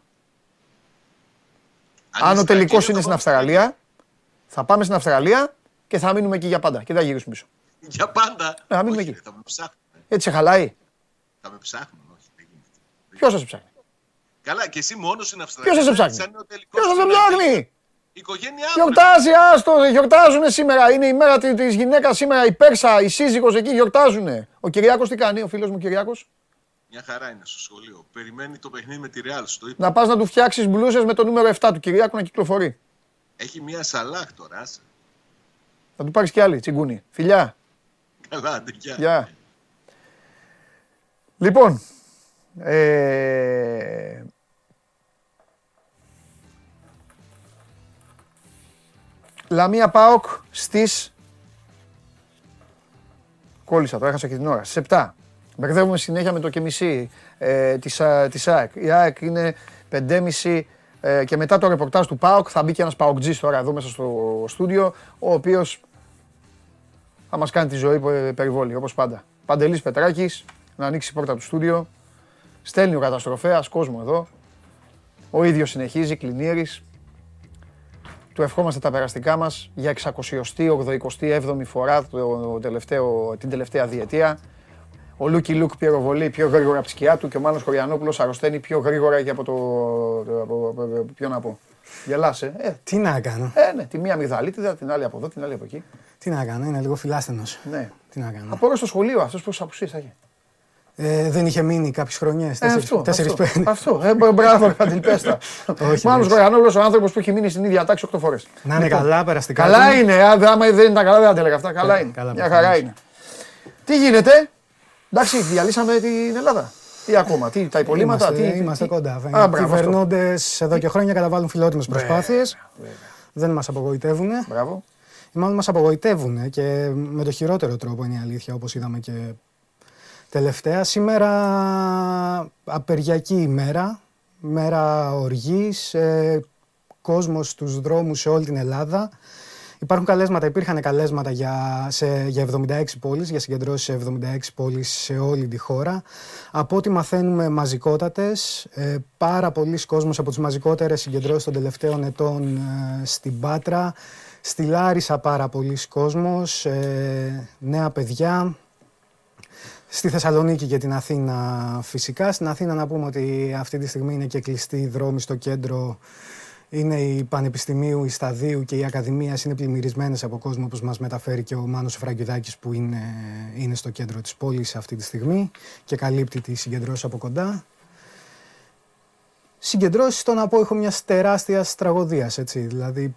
αν ο είστε τελικός Αγγλία, είναι θα στην πάμε Αυστραλία, θα πάμε στην Αυστραλία και θα μείνουμε εκεί για πάντα και δεν θα γυρίσουμε πίσω. Για πάντα. Ναι, να μείνουμε όχι, εκεί. ρε, θα με ψάχνουν. Έτσι σε χαλάει. Θα με ψάχνουν, όχι. Δεν γίνεται. Ποιος θα σε ψάχνει; Καλά, και εσύ μόνος στην Αυστραλία. Ποιος θα σε σαν ψάχνει; είναι ο τελικός Ποιος θα σε στην ψάχνει; Η οικογένειά μου. ρε. Γιορτάζει, άστο, γιορτάζουν σήμερα. Είναι η μέρα τη γυναίκας σήμερα. Η Πέρσα, η σύζυγος εκεί γιορτάζουν. Ο Κυριάκος τι κάνει, ο φίλος μου Κυριάκος; Μια χαρά είναι στο σχολείο. Περιμένει το παιχνίδι με τη Real, στο είπε. Να πας να του φτιάξεις μπλούζες με το νούμερο 7 του Κυριάκου να κυκλοφορεί. Έχει μια σαλάχ τώρα. άσε. Θα του πάρεις κι άλλη, τσιγκούνι. Φιλιά. Καλά, άντε, γεια. Γεια. Λοιπόν, ε... Λαμία Πάοκ στις... Κόλλησα, το έχασα και την ώρα. Στις 7. Μπερδεύουμε συνέχεια με το και μισή ε, της, α, της ΑΕΚ. Η ΑΕΚ είναι 5.30 ε, και μετά το ρεπορτάζ του ΠΑΟΚ θα μπει και ένας ΠΑΟΚτζής τώρα εδώ μέσα στο στούντιο, ο οποίος θα μας κάνει τη ζωή πε- περιβόλι, όπως πάντα. Παντελής Πετράκης, να ανοίξει η πόρτα του στούντιο. Στέλνει ο καταστροφέας, κόσμο εδώ. Ο ίδιος συνεχίζει, κλινίρης. Του ευχόμαστε τα περαστικά μας για 687η φορά το τελευταίο, την τελευταία διετία. Ο Λούκι Λουκ πυροβολεί πιο γρήγορα από τη σκιά του και ο Μάνος Χωριανόπουλος αρρωσταίνει πιο γρήγορα και από το... από- από- Ποιο να πω. Γελάσαι. Ε, Τι να κάνω. ε, ναι, τη μία αμυγδαλίτιδα, την άλλη από εδώ, την άλλη από εκεί. Τι να κάνω, είναι λίγο φιλάστενο. Ναι. Τι να κάνω. Από στο σχολείο αυτός πόσες απουσίες θα έχει. Ε, δεν είχε μείνει κάποιες χρονιές. Ε, αυτό, Τέσσερις αυτό, πέντε. αυτό. Ε, μπρα- μπράβο, Παντελπέστα. Όχι, Μάνος εντάξει. Γοριανόπουλος, ο άνθρωπος που έχει μείνει στην ίδια τάξη 8 φορές. Να είναι Λοιπόν, καλά, περαστικά. Καλά του. είναι, α, άμα δεν ήταν καλά δεν θα τα έλεγα αυτά. Καλά είναι. καλά, Μια προφανώς. χαρά είναι. Τι γίνεται, εντάξει, διαλύσαμε την Ελλάδα. Τι ακόμα, τι, τα υπολείμματα, Είμαστε, τι. είμαστε τι- κοντά. Α, Οι μπράβο, αυτό. κυβερνώντε εδώ και χρόνια καταβάλουν φιλότιμες προσπάθειες. Δεν μας απογοητεύουν. Μπράβο. Ή μάλλον μας απογοητεύουν και με το χειρότερο τρόπο είναι η αλήθεια, όπως είδαμε και τελευταία. Σήμερα απεργιακή ημέρα, μέρα οργής, ε, κόσμος στους δρόμους σε όλη την Ελλάδα. Υπάρχουν καλέσματα, υπήρχαν καλέσματα για, σε, για 76 πόλεις, για συγκεντρώσεις σε 76 πόλεις σε όλη τη χώρα. Από ό,τι μαθαίνουμε μαζικότατες, ε, πάρα πολλοί κόσμος από τις μαζικότερες συγκεντρώσεις των τελευταίων ετών ε, στην Πάτρα. Στη Λάρισα πάρα πολλοί κόσμος, ε, νέα παιδιά, Στη Θεσσαλονίκη και την Αθήνα φυσικά. Στην Αθήνα να πούμε ότι αυτή τη στιγμή είναι και κλειστή η δρόμη στο κέντρο. Είναι η Πανεπιστημίου, η Σταδίου και η Ακαδημία είναι πλημμυρισμένες από κόσμο όπως μας μεταφέρει και ο Μάνος Φραγκιδάκης που είναι, είναι στο κέντρο της πόλης αυτή τη στιγμή και καλύπτει τις συγκεντρώσεις από κοντά. Συγκεντρώσεις το να πω έχω μια τεράστια τραγωδίας έτσι, δηλαδή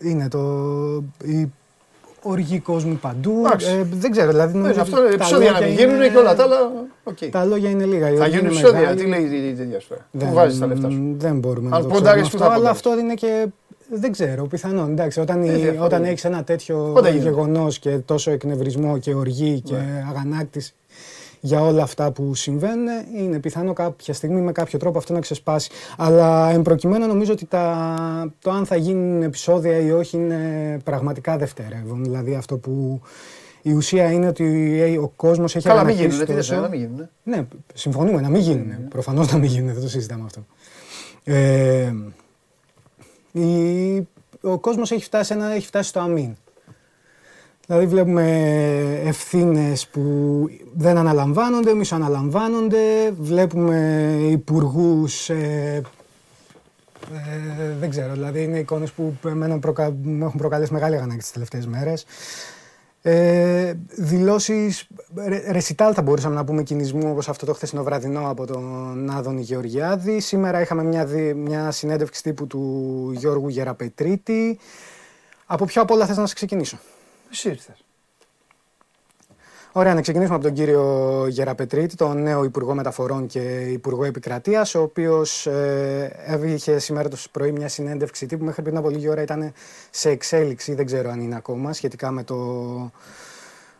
είναι το. Η οργή κόσμου παντού. Εντάξει. Ε, δεν ξέρω, δηλαδή. Ε, νομίζω Αυτό ότι είναι τα επεισόδια να λόγια μην γίνουν είναι- και όλα τα άλλα. οκ. Τα λόγια είναι λίγα. η Θα οργή γίνουν είναι επεισόδια. μεγάλη. Τι λέει η τέτοια σου τώρα; Δεν- Πού βάζεις τα λεφτά σου; Δεν μπορούμε Αν να το ποντάρεις, ξέρουμε πού αυτό, θα αλλά ποντάρεις. αυτό είναι και. Δεν ξέρω, πιθανόν. Εντάξει, όταν, η- διαφέρει. όταν έχεις ένα τέτοιο Πότε γίνεται; γεγονός και τόσο εκνευρισμό και οργή και Ναι. αγανάκτηση για όλα αυτά που συμβαίνουν, είναι πιθανό κάποια στιγμή με κάποιο τρόπο αυτό να ξεσπάσει. Αλλά εν προκειμένου νομίζω ότι τα, το αν θα γίνουν επεισόδια ή όχι είναι πραγματικά δευτερεύον. Δηλαδή αυτό που η ουσία είναι ότι ο κόσμος έχει Καλά, μην αγανακτήσει γίνουν. Τι τόσο. δεν να μην γίνουν. Ναι, συμφωνούμε να μην γίνουν. Προφανώς να μην γίνουν, δεν το συζητάμε αυτό. Ε, η- ο κόσμος έχει φτάσει, ένα, έχει φτάσει στο αμήν. Δηλαδή βλέπουμε ευθύνες που δεν αναλαμβάνονται, μισοαναλαμβάνονται. Βλέπουμε υπουργούς. Ε, ε, δεν ξέρω, δηλαδή είναι εικόνες που εμένα προκα... μου έχουν προκαλέσει μεγάλη αγανάκτηση τις τελευταίες μέρες. Ε, δηλώσεις, ρε- ρεσιτάλ θα μπορούσαμε να πούμε κινησμού όπως αυτό το χθεσινό βραδινό από τον Άδωνη Γεωργιάδη. Σήμερα είχαμε μια, δι- μια συνέντευξη τύπου του Γιώργου Γεραπετρίτη. Από ποιο απ' όλα θες να σε ξεκινήσω. Εσύ ήρθες. Ωραία, να ξεκινήσουμε από τον κύριο Γεραπετρίτη, τον νέο Υπουργό Μεταφορών και Υπουργό Επικρατείας, ο οποίος ε, είχε σήμερα το πρωί μια συνέντευξη τύπου. Μέχρι πριν από λίγη ώρα ήταν σε εξέλιξη, δεν ξέρω αν είναι ακόμα, σχετικά με, το,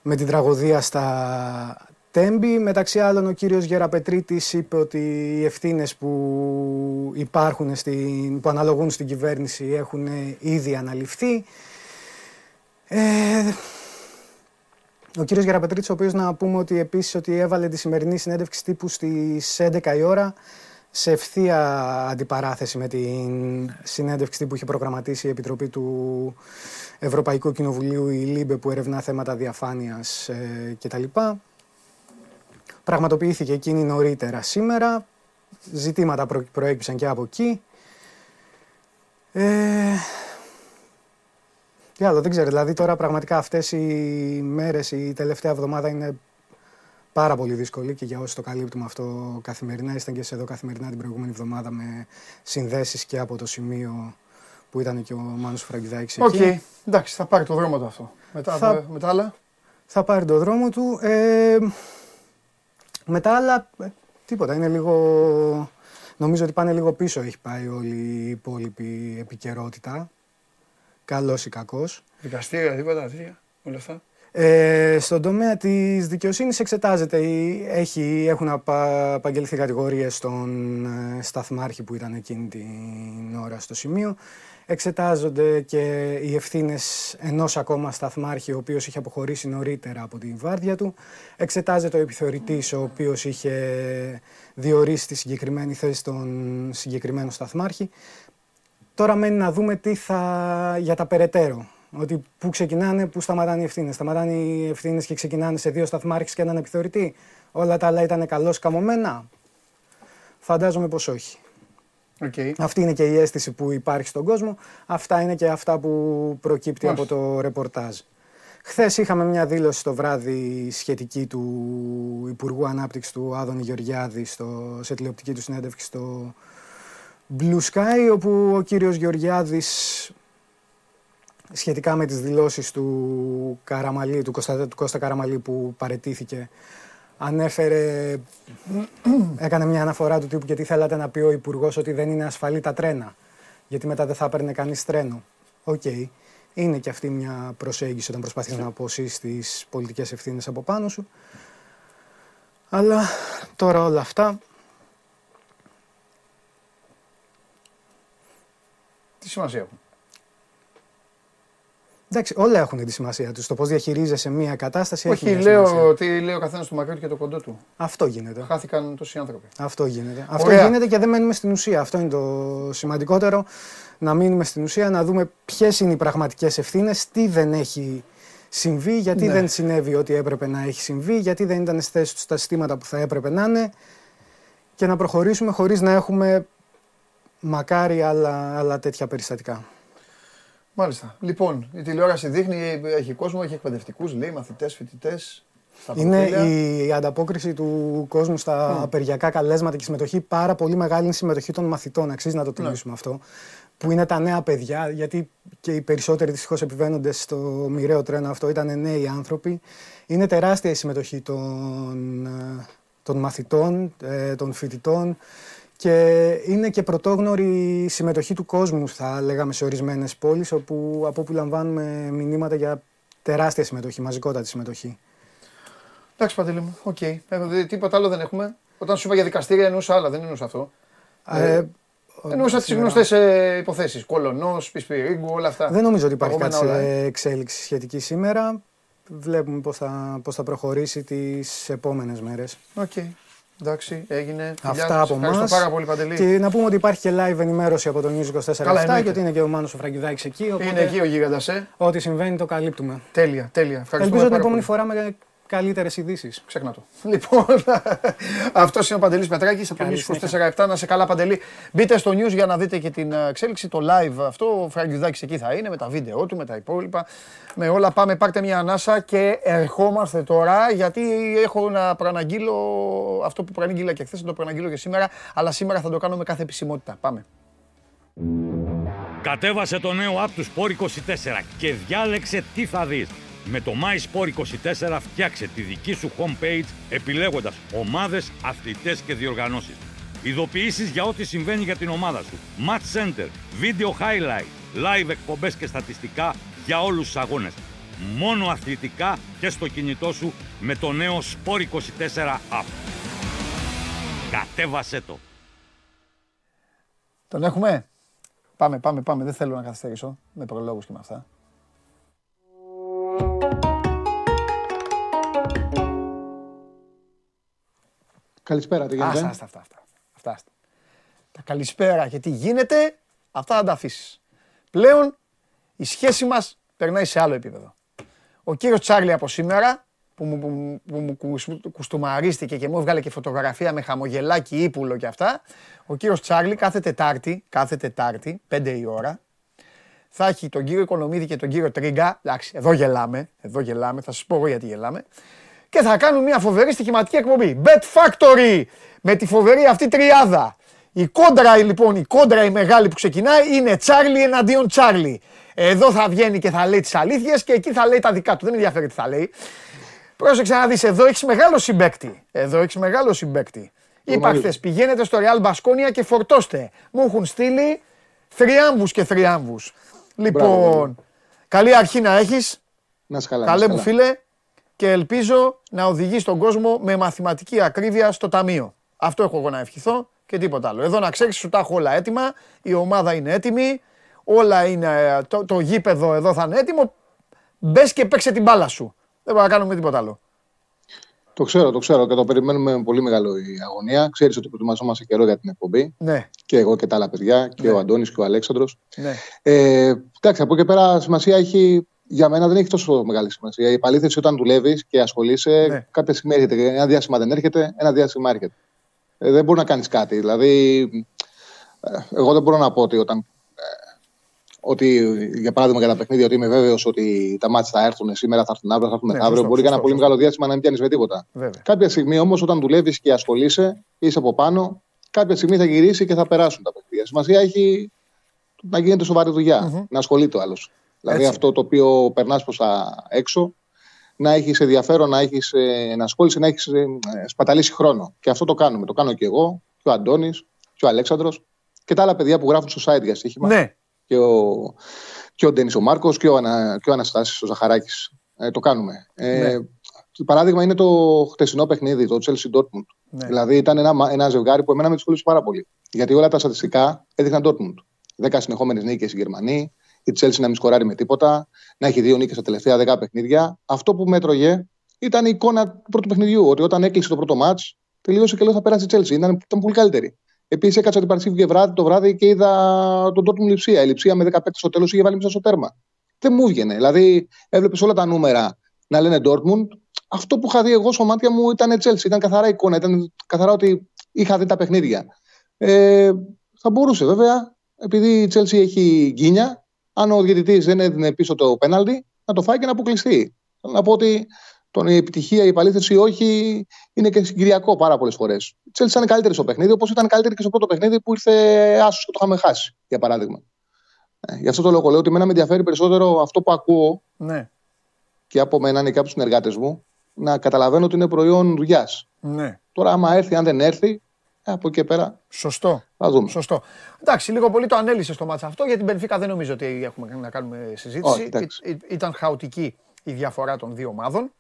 με την τραγωδία στα Τέμπη. Μεταξύ άλλων, ο κύριος Γεραπετρίτης είπε ότι οι ευθύνες που υπάρχουν, στην, που αναλογούν στην κυβέρνηση έχουν ήδη αναληφθεί. Ε, ο κύριος Γεραπετρίτης, ο οποίος να πούμε ότι επίσης ότι έβαλε τη σημερινή συνέντευξη τύπου στις 11 η ώρα σε ευθεία αντιπαράθεση με την συνέντευξη τύπου που είχε προγραμματίσει η Επιτροπή του Ευρωπαϊκού Κοινοβουλίου, η LIBE, που ερευνά θέματα διαφάνειας ε, κτλ. Πραγματοποιήθηκε εκείνη νωρίτερα σήμερα. Ζητήματα προ, προέκυψαν και από εκεί. Ε, τι άλλο, δεν ξέρω. Δηλαδή τώρα πραγματικά αυτές οι μέρες, η τελευταία εβδομάδα είναι πάρα πολύ δύσκολη και για όσοι το καλύπτουμε αυτό καθημερινά. Ήσασταν και εσείς εδώ καθημερινά την προηγούμενη εβδομάδα με συνδέσεις και από το σημείο που ήταν και ο Μάνος Φραγκιδάκης Οκ. εκεί. Εντάξει, θα πάρει το δρόμο του αυτό. Μετά, Θα- με τα άλλα. Θα πάρει το δρόμο του. Ε, με τα άλλα, ε, τίποτα. Είναι λίγο... Νομίζω ότι πάνε λίγο πίσω έχει πάει όλη η υπόλοιπη επικαιρότητα. Καλός ή κακός. Δικαστήρια, τίποτα τέτοια. Όλα αυτά. Ε, στον τομέα της δικαιοσύνης εξετάζεται, η- έχει, έχουν απα- απαγγελθεί κατηγορίες στον ε, σταθμάρχη που ήταν εκείνη την ώρα στο σημείο. Εξετάζονται και οι ευθύνες ενός ακόμα σταθμάρχη, ο οποίος είχε αποχωρήσει νωρίτερα από την βάρδια του. Εξετάζεται ο επιθεωρητής, ο οποίος είχε διορίσει τη συγκεκριμένη θέση του συγκεκριμένου σταθμάρχη. Τώρα μένει να δούμε τι θα για τα περαιτέρω. Ότι πού ξεκινάνε, πού σταματάνε οι ευθύνες. Σταματάνε οι ευθύνες και ξεκινάνε σε δύο σταθμάρχες και έναν επιθεωρητή. Όλα τα άλλα ήταν καλώς καμωμένα. Φαντάζομαι πως όχι. Οκ. Αυτή είναι και η αίσθηση που υπάρχει στον κόσμο. Αυτά είναι και αυτά που προκύπτει Μάλιστα. από το ρεπορτάζ. Χθες είχαμε μια δήλωση το βράδυ σχετική του Υπουργού Ανάπτυξης του Άδωνη Γεωργιάδη στο, σε τηλεοπτική του συνέντευξη στο Blue Sky, όπου ο κύριος Γεωργιάδης σχετικά με τις δηλώσεις του Καραμαλή, του Κώστα, του Κώστα Καραμαλή που παρετήθηκε, ανέφερε, έκανε μια αναφορά του τύπου και τι θέλατε να πει ο Υπουργός ότι δεν είναι ασφαλή τα τρένα, γιατί μετά δεν θα έπαιρνε κανείς τρένο. Οκ. Είναι και αυτή μια προσέγγιση όταν προσπαθείς να αποσείσεις τις πολιτικές ευθύνες από πάνω σου. Αλλά τώρα όλα αυτά Τι σημασία έχουν; Εντάξει, όλα έχουν τη σημασία τους. Το πώς διαχειρίζεσαι μια κατάσταση έχει Όχι, μια σημασία. λέω ότι λέει ο καθένας το μακρύ του και το κοντό του. Αυτό γίνεται. Χάθηκαν τόσοι άνθρωποι. Αυτό γίνεται. Αυτό Ωραία. γίνεται και δεν μένουμε στην ουσία. Αυτό είναι το σημαντικότερο. Να μείνουμε στην ουσία, να δούμε ποιες είναι οι πραγματικές ευθύνες, τι δεν έχει συμβεί, γιατί Ναι. δεν συνέβη ό,τι έπρεπε να έχει συμβεί, γιατί δεν ήταν στη θέση τους τα συστήματα που θα έπρεπε να είναι και να προχωρήσουμε χωρίς να έχουμε μακάρι άλλα, άλλα τέτοια περιστατικά. Μάλιστα. Λοιπόν, η τηλεόραση δείχνει, έχει κόσμο, έχει εκπαιδευτικούς, λέει, μαθητές, φοιτητές. Είναι η ανταπόκριση του κόσμου στα απεργιακά καλέσματα και η συμμετοχή. Πάρα πολύ μεγάλη είναι η συμμετοχή των μαθητών. Αξίζει να το τονίσουμε αυτό. που είναι τα νέα παιδιά, γιατί και οι περισσότεροι δυστυχώς επιβαίνονται στο μοιραίο τρένο αυτό ήταν νέοι άνθρωποι. Είναι τεράστια η συμμετοχή των, ε, των μαθητών, ε, των φοιτητών και είναι και πρωτόγνωρη η συμμετοχή του κόσμου, θα λέγαμε, σε ορισμένες πόλεις, όπου, από όπου λαμβάνουμε μηνύματα για τεράστια συμμετοχή, μαζικότατη συμμετοχή. Εντάξει, Παντελή μου, OK. Okay. Ε, τίποτα άλλο δεν έχουμε. Όταν σου είπα για δικαστήρια εννοούσα άλλα, δεν εννοούσα αυτό. Ε, Εννοούσα τις γνωστές ε, υποθέσεις. Κολωνός, Πισπυρίγκου, όλα αυτά. Δεν νομίζω ότι υπάρχει κάτι σε εξέλιξη σχετική σήμερα. Βλέπουμε πώς θα, πώς θα προχωρήσει τις επόμενες μέρες. OK. Okay. Εντάξει, έγινε. Αυτά από εμάς. πάρα πολύ, Παντελή. Και να πούμε ότι υπάρχει και live ενημέρωση από τον News 24 και ότι είναι και ο Μάνος ο Φραγκιδάκης εκεί. Οπότε είναι εκεί ο γίγαντας, ε. Ό,τι συμβαίνει το καλύπτουμε. Τέλεια, τέλεια. Ελπίζω την επόμενη φορά με καλύτερες ειδήσεις. Ξέχνα το. Λοιπόν, αυτός είναι ο Παντελής Πετράκης από το 24-7. Να σε καλά, Παντελή. Μπείτε στο news για να δείτε και την ε, εξέλιξη. Το live αυτό. Ο Φραγκιουδάκη εκεί θα είναι με τα βίντεο του, με τα υπόλοιπα. Με όλα πάμε. Πάρτε μια ανάσα και ερχόμαστε τώρα γιατί έχω να προαναγγείλω αυτό που προαναγγείλα και χθες. Θα το προαναγγείλω και σήμερα. Αλλά σήμερα θα το κάνω με κάθε επισημότητα. Πάμε. Κατέβασε το νέο app του Sport 24 και διάλεξε τι θα δεις. Με το MySport24 φτιάξε τη δική σου homepage επιλέγοντας ομάδες, αθλητές και διοργανώσεις. Ειδοποιήσεις για ό,τι συμβαίνει για την ομάδα σου. Match Center, Video Highlight, Live εκπομπές και στατιστικά για όλους τους αγώνες. Μόνο αθλητικά και στο κινητό σου με το νέο Sport24 app. Κατέβασέ το. Τον έχουμε; Πάμε, πάμε, πάμε. Δεν θέλω να καθυστερήσω με προλόγους και με αυτά. Καλησπέρα, τι γίνεται; Αυτά, αυτά, αυτά, αυτά. Τα καλησπέρα και τι γίνεται, αυτά θα τα αφήσεις. Πλέον η σχέση μας περνάει σε άλλο επίπεδο. Ο κύριος Τσάρλι από σήμερα, που μου, που, που μου κουστούμαρίστηκε και μου έβγαλε και φωτογραφία με χαμογελάκι ύπουλο και αυτά, ο κύριος Τσάρλι κάθε Τετάρτη, κάθε Τετάρτη, 5 η ώρα, θα έχει τον κύριο Οικονομίδη και τον κύριο Τρίγκα. Εντάξει, εδώ γελάμε, εδώ γελάμε, θα σας πω εγώ γιατί γελάμε και θα κάνουν μια φοβερή στοιχηματική εκπομπή. Bet Factory με τη φοβερή αυτή τριάδα. Η κόντρα λοιπόν, η κόντρα η μεγάλη που ξεκινάει είναι Τσάρλι εναντίον Τσάρλι. Εδώ θα βγαίνει και θα λέει τις αλήθειες και εκεί θα λέει τα δικά του. Δεν ενδιαφέρει τι θα λέει. Πρόσεξε να δεις, εδώ έχεις μεγάλο συμπέκτη. Εδώ έχεις μεγάλο συμπέκτη. Είπα χθες, πηγαίνετε στο Real Μπασκόνια και φορτώστε. Μου έχουν στείλει θριάμβους και θριάμβους. Λοιπόν, καλή αρχή να έχεις. Να σκαλά, Καλέ μου φίλε και ελπίζω να οδηγεί τον κόσμο με μαθηματική ακρίβεια στο ταμείο. Αυτό έχω εγώ να ευχηθώ και τίποτα άλλο. Εδώ να ξέρεις, σου τα έχω όλα έτοιμα. Η ομάδα είναι έτοιμη. Όλα είναι. Το, το γήπεδο εδώ θα είναι έτοιμο. Μπες και παίξε την μπάλα σου. Δεν μπορούμε να κάνουμε τίποτα άλλο. Το ξέρω, το ξέρω και το περιμένουμε με πολύ μεγάλο η αγωνία. Ξέρεις ότι προετοιμαζόμαστε καιρό για την εκπομπή. Ναι. Και εγώ και τα άλλα παιδιά, και ναι. ο Αντώνης και ο Αλέξανδρος. Ναι. Ε, εντάξει, από εκεί πέρα σημασία έχει για μένα δεν έχει τόσο μεγάλη σημασία. Η επαλήθευση όταν δουλεύεις και ασχολείσαι, ναι. κάποια στιγμή έρχεται. Ένα διάστημα δεν έρχεται, ένα διάστημα έρχεται. Ε, δεν μπορεί να κάνεις κάτι. Δηλαδή, ε, εγώ δεν μπορώ να πω ότι όταν. Ε, ότι για παράδειγμα για τα παιχνίδια, ότι είμαι βέβαιος ότι τα μάτια θα έρθουν σήμερα, θα έρθουν αύριο, θα έρθουν ναι, μεθαύριο. μπορεί για ένα πολύ μεγάλο διάστημα να μην πιάνεις με τίποτα. Βέβαια. Κάποια στιγμή όμως, όταν δουλεύεις και ασχολείσαι, είσαι από πάνω, κάποια στιγμή θα γυρίσει και θα περάσουν τα παιχνίδια. Σημασία έχει να γίνεται σοβαρή δουλειά, mm-hmm. να ασχολείται ο άλλος. Δηλαδή Έτσι. αυτό το οποίο περνάς προς τα έξω, να έχεις ενδιαφέρον, να, έχεις, ε, να ασχολείσαι, να έχεις ε, σπαταλήσει χρόνο. Και αυτό το κάνουμε. Το κάνω και εγώ, και ο Αντώνης, και ο Αλέξανδρος και τα άλλα παιδιά που γράφουν στο site για στοίχημα. Ναι. Και ο, και ο Ντένις ο Μάρκος και ο, Ανα, και ο Αναστάσης ο Ζαχαράκης. Ε, το κάνουμε. Ε, ναι. Ε, παράδειγμα είναι το χτεσινό παιχνίδι, το Chelsea Dortmund. Ναι. Δηλαδή ήταν ένα, ένα ζευγάρι που εμένα με δυσκολεύει πάρα πολύ. Γιατί όλα τα στατιστικά έδειχναν Dortmund. Δέκα συνεχόμενες νίκες οι Γερμανοί, η Chelsea να μην σκοράρει με τίποτα, να έχει δύο νίκες στα τελευταία δέκα παιχνίδια. Αυτό που με τρώγε ήταν η εικόνα του πρώτου παιχνιδιού. Ότι όταν έκλεισε το πρώτο μάτ, τελείωσε και λέω θα περάσει η Chelsea. Ήταν, ήταν πολύ καλύτερη. Επίσης έκατσα την Παρασκευή βράδυ, το βράδυ και είδα τον Dortmund λειψία. Η λειψία με 15 στο τέλος είχε βάλει μέσα στο τέρμα. Δεν μου βγαινε. Δηλαδή, έβλεπες όλα τα νούμερα να λένε Dortmund. Αυτό που είχα δει εγώ στο μάτια μου ήταν Chelsea. Ήταν καθαρά εικόνα. Ήταν καθαρά ότι είχα δει τα παιχνίδια. Ε, θα μπορούσε βέβαια, επειδή η Chelsea έχει γκίνια, αν ο διαιτητής δεν έδινε πίσω το πέναλτι, να το φάει και να αποκλειστεί. Θέλω να πω ότι τον η επιτυχία, η επαλήθευση όχι είναι και συγκυριακό πάρα πολλές φορές. Η Τσέλση ήταν καλύτερη στο παιχνίδι, όπως ήταν καλύτερη και στο πρώτο παιχνίδι που ήρθε άσος και το είχαμε χάσει, για παράδειγμα. Ε, γι' αυτό το λόγο λέω ότι εμένα με ενδιαφέρει περισσότερο αυτό που ακούω Ναι. και από μένα και από τους συνεργάτες μου να καταλαβαίνω ότι είναι προϊόν δουλειάς. Ναι. Τώρα, άμα έρθει, αν δεν έρθει, ε, από εκεί και πέρα Σωστό. θα δούμε. Σωστό. Εντάξει, λίγο πολύ το ανέλησε στο μάτσα αυτό. Για την Πενφύκα δεν νομίζω ότι έχουμε να κάνουμε συζήτηση. Όχι, εντάξει. Ή- ή- ήταν χαοτική η διαφορά των δύο ομάδων.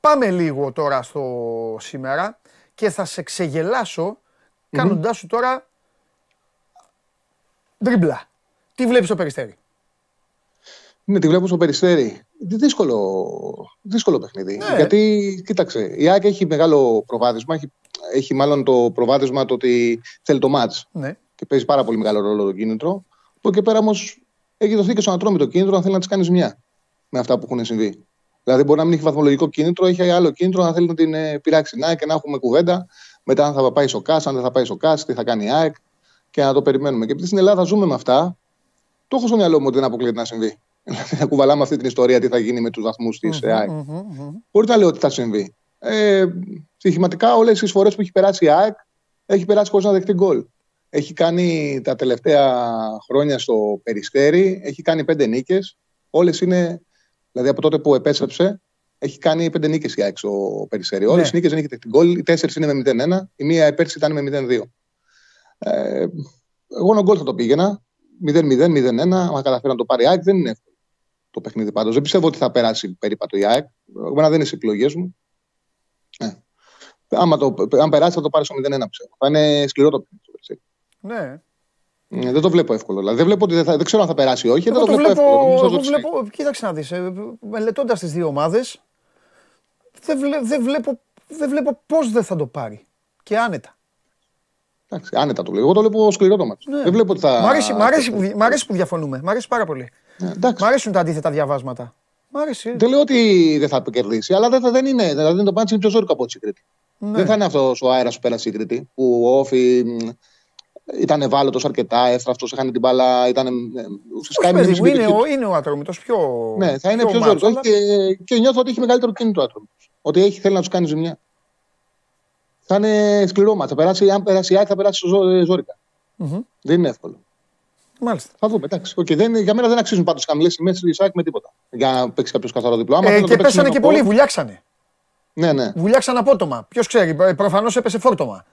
Πάμε λίγο τώρα στο σήμερα και θα σε ξεγελάσω κάνοντάς σου τώρα ντρίμπλα. Τι βλέπεις στο Περιστέρι; Ναι, τη βλέπω στο περιστέρι. Δύσκολο, δύσκολο παιχνίδι. Ναι. Γιατί, κοίταξε, η ΑΕΚ έχει μεγάλο προβάδισμα. Έχει, έχει μάλλον το προβάδισμα το ότι θέλει το μάτς Ναι. και παίζει πάρα πολύ μεγάλο ρόλο το κίνητρο. Από εκεί και πέρα όμως έχει δοθεί και στον ατρόμητο κίνητρο αν θέλει να της κάνεις ζημιά με αυτά που έχουν συμβεί. Δηλαδή, μπορεί να μην έχει βαθμολογικό κίνητρο, έχει άλλο κίνητρο αν θέλει να την ε, πειράξει την ΑΕΚ και να έχουμε κουβέντα. Μετά, αν θα πάει στο ΚΑΣ, αν δεν θα πάει στο ΚΑΣ, τι θα κάνει η ΑΕΚ και να το περιμένουμε. Και επειδή στην Ελλάδα ζούμε με αυτά, το έχω στο μυαλό μου ότι δεν αποκλείεται να συμβεί. Δηλαδή, να κουβαλάμε αυτή την ιστορία τι θα γίνει με τους βαθμούς της ΑΕΚ. Μπορεί να λέω ότι θα συμβεί. Ε, στοιχηματικά, όλες τις φορές που έχει περάσει η ΑΕΚ, έχει περάσει χωρίς να δεχτεί γκολ. Έχει κάνει τα τελευταία χρόνια στο Περιστέρι, έχει κάνει πέντε νίκες. Όλες είναι, δηλαδή από τότε που επέστρεψε, έχει κάνει πέντε νίκες η ΑΕΚ στο Περιστέρι. Όλες Ναι. οι νίκες δεν έχει δεχτεί γκολ. Οι τέσσερις είναι με 0-1, η μία πέρσι ήταν με 0-2. Ε, εγώ ένα γκολ θα το πήγαινα. 0-0, 0-1. Αν καταφέρει να το πάρει η ΑΕΚ, δεν είναι εύκολο το παιχνίδι πάντως. Δεν πιστεύω ότι θα περάσει περίπατο η ΑΕΚ. Εμένα δεν είναι στι επιλογές μου. Ε. Άμα το, αν περάσει, θα το πάρει στο 0-1 πιστεύω. Θα είναι σκληρό το παιχνίδι. στο Περιστέρι. Ναι. Ε, Δεν το βλέπω εύκολο. Δηλαδή, δεν, βλέπω ότι δεν, θα, δεν ξέρω αν θα περάσει ή όχι. Εγώ δεν το το βλέπω, βλέπω, εύκολο. Νομίζω εγώ ότι βλέπω, κοίταξε να δεις, ε, μελετώντας τις δύο ομάδες, δεν, βλέ, δεν, βλέπω, δεν βλέπω πώς δεν θα το πάρει. Και άνετα. Εντάξει, άνετα το βλέπω. Εγώ το βλέπω σκληρό το μάτι. Ναι. Δεν βλέπω ότι θα. Μ' αρέσει, μ' αρέσει που, δι- μ' αρέσει που διαφωνούμε. Μ' αρέσει πάρα πολύ. Ε, εντάξει. Μ' αρέσουν τα αντίθετα διαβάσματα. Μ' αρέσει. Δεν λέω ότι δεν θα κερδίσει, αλλά δεν, θα, δεν είναι. Δηλαδή το μάτι είναι πιο ζώρικο από ό,τι η Κρήτη. Ναι. Δεν θα είναι αυτός ο αέρας που πέρασε η Κρήτη, που ο Όφη μ, ήταν ευάλωτος αρκετά, εύθραυστο, είχαν την μπάλα. Ήταν, ε, ουσιαστικά Όχι, έμεινε παιδί μου, στην είναι, περιοχή ο, είναι ο Ατρόμητος πιο Ναι, θα είναι πιο μάτσο, ζώρικος. αλλά- Και, και νιώθω ότι έχει μεγαλύτερο κίνητο άτομο. Ότι έχει, θέλει να τους κάνει ζημιά. Θα είναι σκληρό μάτς. Θα περάσει, αν περάσει η ΑΕΚ, θα περάσει ζω- ε, ζώρικα. Μμμ. Δεν είναι εύκολο. Μάλιστα. Θα δούμε. Εντάξει. Okay, δεν, για μένα δεν αξίζουν πάντως χαμηλέ τιμέ τη ΑΕΚ με τίποτα. Για να παίξει κάποιος καθαρό διπλό. Άμα Ε, θέλει να και το παίξει πέσανε με και το πολλοί, φόρ- βουλιάξανε. Ναι, ναι. Βουλιάξαν απότομα. Ποιος ξέρει, προφανώς έπεσε φόρτωμα.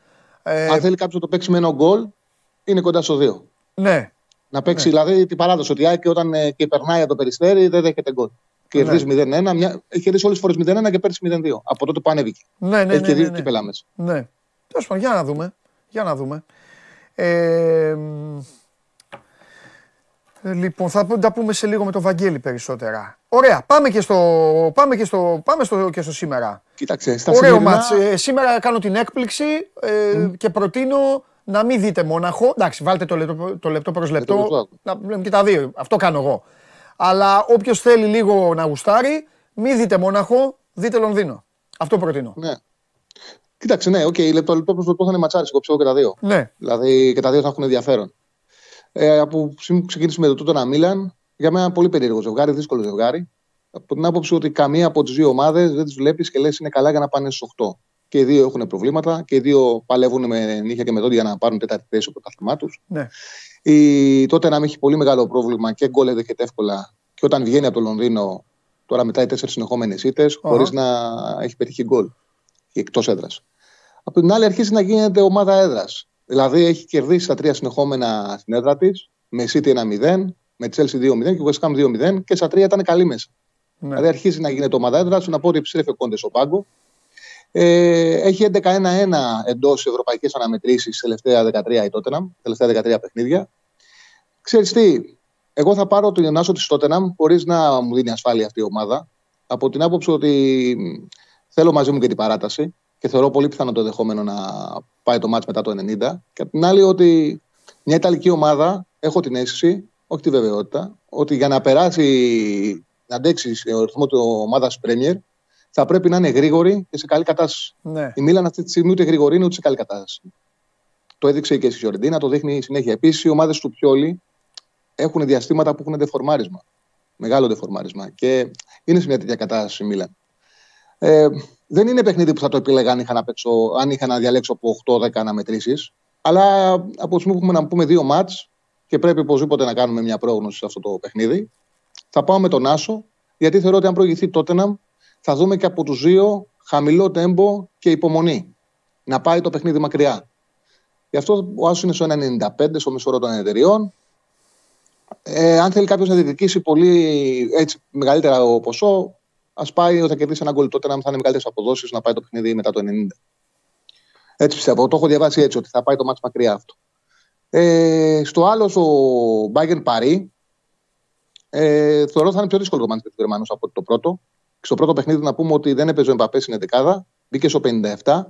Ε, Αν θέλει κάποιος να το παίξει με ένα γκολ, είναι κοντά στο 2. ναι, Να παίξει δηλαδή την παράδοση ότι η ΑΕΚ όταν ε, και περνάει από το περιστέρι δεν δέχεται γκολ. Κερδίζει 0-1, μια, έχει κερδίσει όλες τις φορές 0-1 και πέρσι 0-2. Από τότε που ανέβηκε. ναι, ναι. έχει ναι, και ναι, δύο ναι. κύπελα μέσα. Ναι. Τέλος πάντων, για να δούμε. Για να δούμε. Ε, μ, ε, λοιπόν, θα πού- τα πούμε σε λίγο με τον Βαγγέλη περισσότερα. Ωραία, πάμε και στο, πάμε και στο, πάμε στο, και στο σήμερα. Κοίταξε, στα Ωραίο σημερινά- μάτς. Ε, σήμερα κάνω την έκπληξη ε, και προτείνω να μην δείτε μόναχο. Εντάξει, βάλτε το λεπτό, το λεπτό προς το λεπτό λεπτό. άκου. Να βλέπουμε και τα δύο. Αυτό κάνω εγώ. Αλλά όποιος θέλει λίγο να γουστάρει, μην δείτε μόναχο, δείτε Λονδίνο. Αυτό προτείνω. Ναι. Κοίταξε, ναι, OK, okay, λεπτό λεπτό προς λεπτό θα είναι ματσάρα. Εγώ πιστεύω και τα δύο. Ναι. Δηλαδή και τα δύο θα έχουν ενδιαφέρον. Ε, από σήμερα που ξεκίνησε με το Τότεναμ Μίλαν, για μένα πολύ περίεργο ζευγάρι, δύσκολο ζευγάρι. Από την άποψη ότι καμία από τις δύο ομάδες δεν τις βλέπεις και λες είναι καλά για να πάνε στους 8. Και οι δύο έχουν προβλήματα και οι δύο παλεύουν με νύχια και με δόντια για να πάρουν τέταρτη θέση στο πρωτάθλημά τους. ναι. Η Τότεναμ έχει πολύ μεγάλο πρόβλημα και γκολ δέχεται εύκολα. Και όταν βγαίνει από το Λονδίνο, τώρα μετά οι τέσσερις συνεχόμενες ήττες, χωρίς να έχει πετύχει γκολ. Εκτός έδρας. Από την άλλη, αρχίζει να γίνεται ομάδα έδρας. Δηλαδή έχει κερδίσει τα τρία συνεχόμενα στην έδρα της, με City 1-0, με Chelsea 2-0 και West Ham 2-0 και στα τρία ήταν καλή μέσα. ναι. Δηλαδή αρχίζει να γίνεται ομάδα έδρα. Να πω ότι επιστρέφει ο Κόντε στο πάγκο. Ε, έχει 11-1-1 εντός ευρωπαϊκέ αναμετρήσεις τελευταία 13 η Τότεναμ, τελευταία 13 παιχνίδια. Ξέρεις τι, εγώ θα πάρω τον Ιωνάσο της Τότεναμ χωρίς να μου δίνει ασφάλεια αυτή η ομάδα. Από την άποψη ότι μ, θέλω μαζί μου και την παράταση και θεωρώ πολύ πιθανό το δεχόμενο να πάει το μάτς μετά το 90. Και απ' την άλλη ότι μια Ιταλική ομάδα έχω την αίσθηση, όχι τη βεβαιότητα, ότι για να περάσει, να αντέξει ο ρυθμό τη ομάδα Premier, θα πρέπει να είναι γρήγορη και σε καλή κατάσταση. ναι. Η Μίλαν αυτή τη στιγμή ούτε γρήγορη είναι ούτε σε καλή κατάσταση. Το έδειξε και στη Φιωρεντίνα, το δείχνει συνέχεια. Επίσης, οι ομάδες του Πιόλη έχουν διαστήματα που έχουν δεφορμάρισμα. Μεγάλο δεφορμάρισμα. Και είναι σε μια τέτοια κατάσταση η Μίλαν. Ε, δεν είναι παιχνίδι που θα το επιλέγα αν είχα να, παίξω, αν είχα να διαλέξω από 8-10 αναμετρήσεις. Αλλά από τη στιγμή που έχουμε να πούμε δύο μάτς, και πρέπει οπωσδήποτε να κάνουμε μια πρόγνωση σε αυτό το παιχνίδι. Θα πάω με τον Άσο, γιατί θεωρώ ότι αν προηγηθεί τότε θα δούμε και από τους δύο χαμηλό τέμπο και υπομονή. Να πάει το παιχνίδι μακριά. Γι' αυτό ο Άσος είναι στο 1,95 στο μισό των εταιριών. Ε, αν θέλει κάποιος να διεκδικήσει πολύ έτσι, μεγαλύτερα ποσό, ας πάει ότι θα κερδίσει ένα γκολ τότε να θα είναι μεγαλύτερες αποδόσεις να πάει το παιχνίδι μετά το 90. Έτσι πιστεύω. Το έχω διαβάσει έτσι ότι θα πάει το μάτι μακριά αυτό. Ε, στο άλλο, στο Bayern Paris, ε, θεωρώ ότι θα είναι πιο δύσκολο το μάτι του Γερμανού από το πρώτο. Στο πρώτο παιχνίδι να πούμε ότι δεν έπαιζε ο Εμπαπέ στην 11 μπήκε στο 57.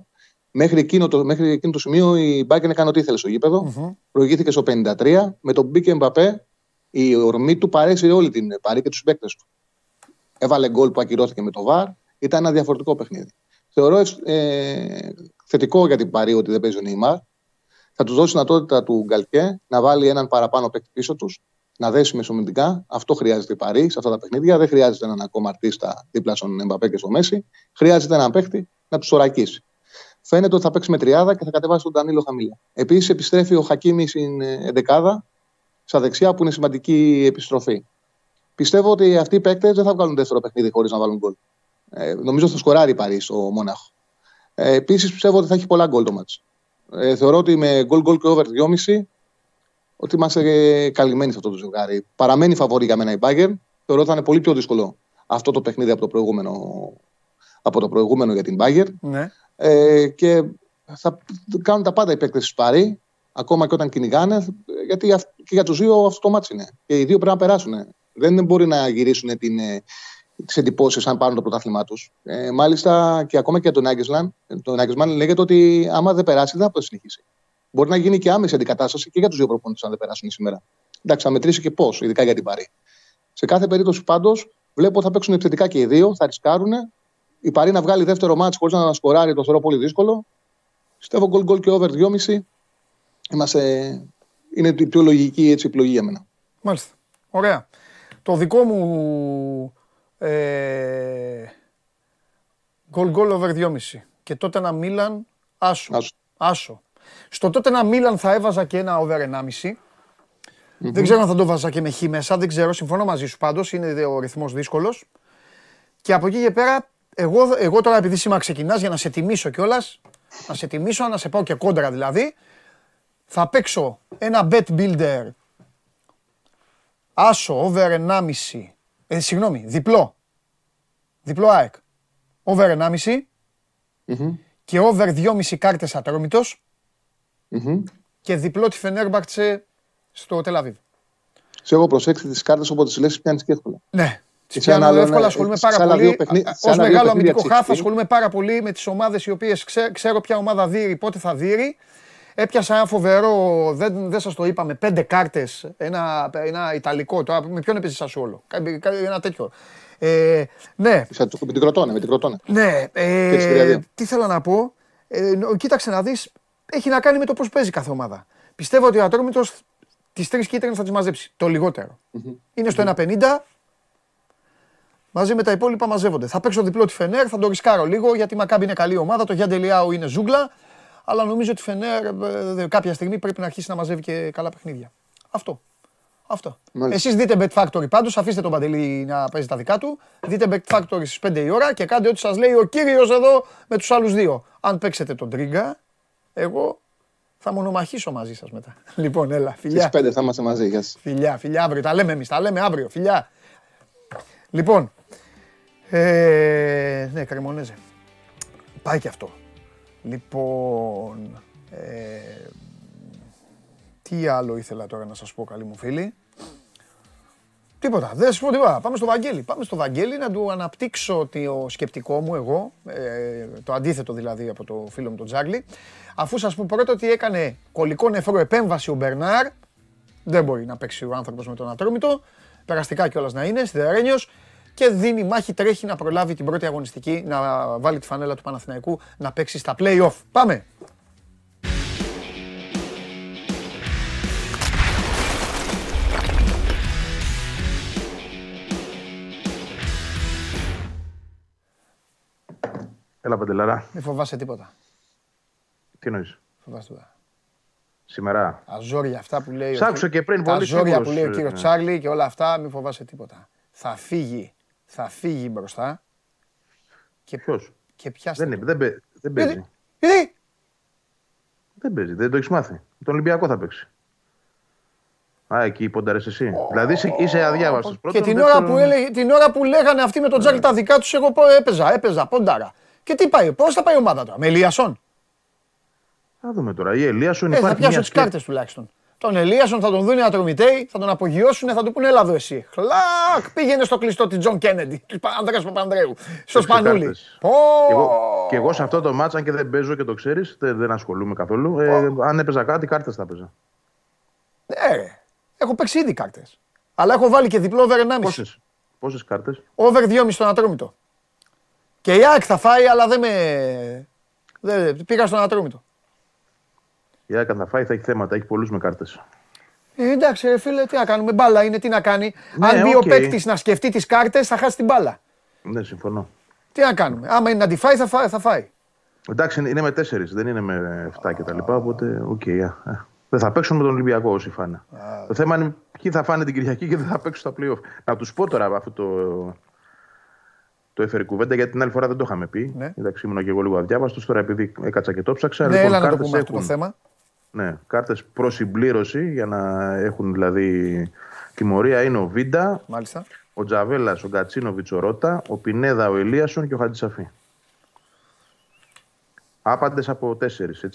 Μέχρι εκείνο το, μέχρι εκείνο το σημείο η Bayern έκανε ό,τι ήθελε στο γήπεδο. Mm-hmm. Προηγήθηκε στο 53. Με τον μπήκε Εμπαπέ, η ορμή του παρέσει όλη την Παρή και τους παίκτες του. Έβαλε γκολ που ακυρώθηκε με το ΒΑΡ. Ήταν ένα διαφορετικό παιχνίδι. Θεωρώ ε, θετικό για την Παρή ότι δεν παίζει ο Νεϊμάρ. Θα τους δώσει δυνατότητα του Γκαλκέ να βάλει έναν παραπάνω παίκτη πίσω τους, να δέσει μεσομυντικά. Αυτό χρειάζεται η Παρή σε αυτά τα παιχνίδια. Δεν χρειάζεται έναν ακόμα αρτίστα δίπλα στον Εμπαπέ και στο Μέση. Χρειάζεται έναν παίκτη να τους ορακίσει. Φαίνεται ότι θα παίξει με τριάδα και θα κατεβάσει τον Τανίλο χαμηλά. Επίσης επιστρέφει ο Χακίμης στην εντεκάδα στα δεξιά που είναι σημαντική επιστροφή. Πιστεύω ότι αυτοί οι παίκτες δεν θα βγάλουν δεύτερο παιχνίδι χωρίς να βάλουν γκολ. Ε, νομίζω θα σκοράρει η Παρή στο Μόναχο. Ε, Επίσης πιστεύω ότι θα έχει πολλά γκολ το μάτς. Ε, θεωρώ ότι με γκολ γκολ και over 2,5 ότι είμαστε καλυμμένοι σε αυτό το ζευγάρι. Παραμένει φαβορή για μένα η Μπάγκερ. Θεωρώ ότι θα είναι πολύ πιο δύσκολο αυτό το παιχνίδι από το προηγούμενο, από το προηγούμενο για την Μπάγκερ. Ναι. Ε, και θα κάνουν τα πάντα οι παίκτες της Παρή, ακόμα και όταν κυνηγάνε, γιατί και για τους δύο αυτό το μάτι είναι. Και οι δύο πρέπει να περάσουν. Δεν μπορεί να γυρίσουν την, ε, τις εντυπώσεις αν πάρουν το πρωτάθλημά τους. Ε, μάλιστα και ακόμα και για τον Άγγεσλαν, τον Άγγεσμαν λέγεται ότι άμα δεν περάσει δεν θα το συνεχίσει. Μπορεί να γίνει και άμεση αντικατάσταση και για τους δύο προπονητές αν δεν περάσουν σήμερα. Εντάξει, θα μετρήσει και πώς, ειδικά για την Παρή. Σε κάθε περίπτωση πάντως βλέπω ότι θα παίξουν επιθετικά και οι δύο, θα ρισκάρουν. Η Παρή να βγάλει δεύτερο μάτσο χωρίς να σκοράρει το θεωρώ πολύ δύσκολο. Πιστεύω γκολ γκολ και over 2,5. Είμαστε... Είναι η πιο λογική έτσι, επιλογή για μένα. Μάλιστα. Ωραία. Το δικό μου ε, γκολ γκολ over 2,5. Και τότε ένα Μίλαν άσο. άσο. άσο. Στο τότε ένα Μίλαν θα έβαζα και ένα over 1,5. Δεν ξέρω αν θα το βάζα και με χ μέσα, δεν ξέρω, συμφωνώ μαζί σου πάντως, είναι ο ρυθμός δύσκολος. Και από εκεί και πέρα, εγώ, εγώ τώρα επειδή σήμερα ξεκινάς για να σε τιμήσω κιόλας, να σε τιμήσω, να σε πάω και κόντρα δηλαδή, θα παίξω ένα bet builder άσο over 1,5 ε, συγγνώμη, διπλό. Διπλό ΑΕΚ. Over 1,5 και over 2,5 κάρτες ατρόμητος και διπλό τη Φενέρμπαρτσε στο Τελαβίβ. Σε έχω προσέξει τις κάρτες όποτε τις λες πιάνεις και εύκολα. Ναι. Τις πιάνω εύκολα, ασχολούμαι πάρα πολύ. Ω μεγάλο αμυντικό χάφ, ασχολούμαι πάρα πολύ με τις ομάδες οι οποίες ξέρω ποια ομάδα δίνει, πότε θα δίνει. Έπιασα ένα φοβερό, δεν, δεν σας το είπα, με πέντε κάρτες. Ένα, ένα Ιταλικό. Τώρα με ποιον έπαιζες σα όλο; Ένα τέτοιο. Ε, ναι. Με την κροτώνε, με την κροτώνε. Ναι. Ε, τι θέλω να πω; Ε, κοίταξε να δεις, έχει να κάνει με το πώς παίζει κάθε ομάδα. Πιστεύω ότι ο Ατρόμητος τις τρεις κίτρινες θα τις μαζέψει. Το λιγοτερο Είναι στο 1,50. Μαζί με τα υπόλοιπα μαζεύονται. Θα παίξω διπλό τη Φενέρ, θα το ρισκάρω λίγο γιατί η Μακάμπη είναι καλή ομάδα. Το Γιάντε Λιάου είναι ζούγκλα αλλά νομίζω ότι Φενέρ ε, κάποια στιγμή πρέπει να αρχίσει να μαζεύει και καλά παιχνίδια. Αυτό. Αυτό. Εσείς δείτε Bet Factory πάντως, αφήστε τον Παντελή να παίζει τα δικά του. Δείτε Bet Factory στις 5 η ώρα και κάντε ό,τι σας λέει ο κύριος εδώ με τους άλλους δύο. Αν παίξετε τον Τρίγκα, εγώ θα μονομαχήσω μαζί σας μετά. Λοιπόν, έλα, φιλιά. Στις 5 θα είμαστε μαζί, γεια σας. Φιλιά, φιλιά, αύριο. Τα λέμε εμείς, τα λέμε αύριο, φιλιά. Λοιπόν, ε, ναι, Κρεμονέζε. Πάει και αυτό. Λοιπόν, ε, τι άλλο ήθελα τώρα να σας πω καλοί μου φίλοι; Τίποτα, δεν σας πω τίποτα. Πάμε στο Βαγγέλη. Πάμε στο Βαγγέλη να του αναπτύξω το σκεπτικό μου εγώ, ε, το αντίθετο δηλαδή από το φίλο μου τον Τζάγλι. Αφού σας πω πρώτα ότι έκανε κολλικό νεφρό επέμβαση ο Μπερνάρ, δεν μπορεί να παίξει ο άνθρωπος με τον Ατρόμητο, περαστικά κιόλας να είναι, σιδερένιος, και δίνει μάχη, τρέχει να προλάβει την πρώτη αγωνιστική, να βάλει τη φανέλα του Παναθηναϊκού, να παίξει στα play-off. Πάμε! Έλα, Παντελάρα. Μην φοβάσαι τίποτα. Τι εννοείς; Φοβάσαι τίποτα. Σήμερα. Αζόρια αυτά που λέει. Σ' και πριν Τα πολύ ζόρια που λέει ο ε, κύριο ναι. Τσάρλι και όλα αυτά, μην φοβάσαι τίποτα. Θα φύγει, θα φύγει μπροστά και, Ποιος; και πιάστε. Δεν, το. δεν, παί- δεν παίζει. Γιατί, γιατί, Δεν παίζει, δεν το έχεις μάθει. Τον Ολυμπιακό θα παίξει. Α, εκεί ποντάρες εσύ. δηλαδή είσαι, είσαι αδιάβαστος. Και Πρώτον, την ώρα, δεύτερον- που έλεγε, την ώρα που λέγανε αυτοί με τον Τζάρλι τα δικά τους, εγώ πω, έπαιζα, έπαιζα, πόνταρα. Και τι πάει, πώς θα πάει η ομάδα τώρα, με Ελίασον; Θα δούμε τώρα. Η Ελίασον Ε, θα υπάρχει πιάσουν μια τις σκέψη. κάρτες τουλάχιστον. Τον Ελίασον θα τον δουν ατρομητέοι, θα τον απογειώσουν, θα του πούνε έλα εδώ εσύ. Χλακ, πήγαινε στο κλειστό τη Τζον Κέννεντι, του Ανδρέα Παπανδρέου, στο Έξι Σπανούλη. κάρτες. Πω! Και εγώ, και εγώ σε αυτό το ματς, αν και δεν παίζω και το ξέρεις, δεν, δεν ασχολούμαι καθόλου. Ε, αν έπαιζα κάτι, κάρτες θα έπαιζα. Ναι, ρε. Έχω παίξει ήδη κάρτες. Αλλά έχω βάλει και διπλό over 1,5. Πόσες πόσες κάρτες; Over 2,5 στον Ατρόμητο. Και η ΑΕΚ θα φάει, αλλά δεν με. Δεν... Πήγα στον Ατρόμητο. Η ΑΕΚ θα φάει, θα έχει θέματα, έχει πολλούς με κάρτες. Ε, εντάξει, ρε φίλε, τι να κάνουμε. Μπάλα είναι, τι να κάνει. Ναι, Αν μπει οκ. ο παίκτης να σκεφτεί τις κάρτες, θα χάσει την μπάλα. Ναι, συμφωνώ. Τι να κάνουμε. Άμα είναι να τη φάει, θα φάει. Θα φάει. Εντάξει, είναι- είναι με τέσσερις, δεν είναι με 7 κτλ. Οπότε, οκ. α, α. δεν θα παίξουν με τον Ολυμπιακό όσοι φάνε. το θέμα είναι ποιοι θα φάνε την Κυριακή και δεν θα παίξουν στα playoff. Να τους πω τώρα αυτό το, το έφερε κουβέντα, γιατί την άλλη φορά δεν το είχαμε πει. Ναι. Εντάξει, ήμουν και εγώ λίγο αδιάβαστος. Τώρα επειδή έκατσα και το ψάξα. Ναι, λοιπόν, έλα να το κάρτες πούμε αυτό το έχουν- θέμα. Ναι, κάρτες προς συμπλήρωση για να έχουν δηλαδή τιμωρία είναι ο Βίντα, Μάλιστα. ο Τζαβέλα, ο Γκατσίνοβιτ, ο Ρότα, ο Πινέδα, ο Ελίασον και ο Χατζησαφή. Άπαντες από τέσσερις.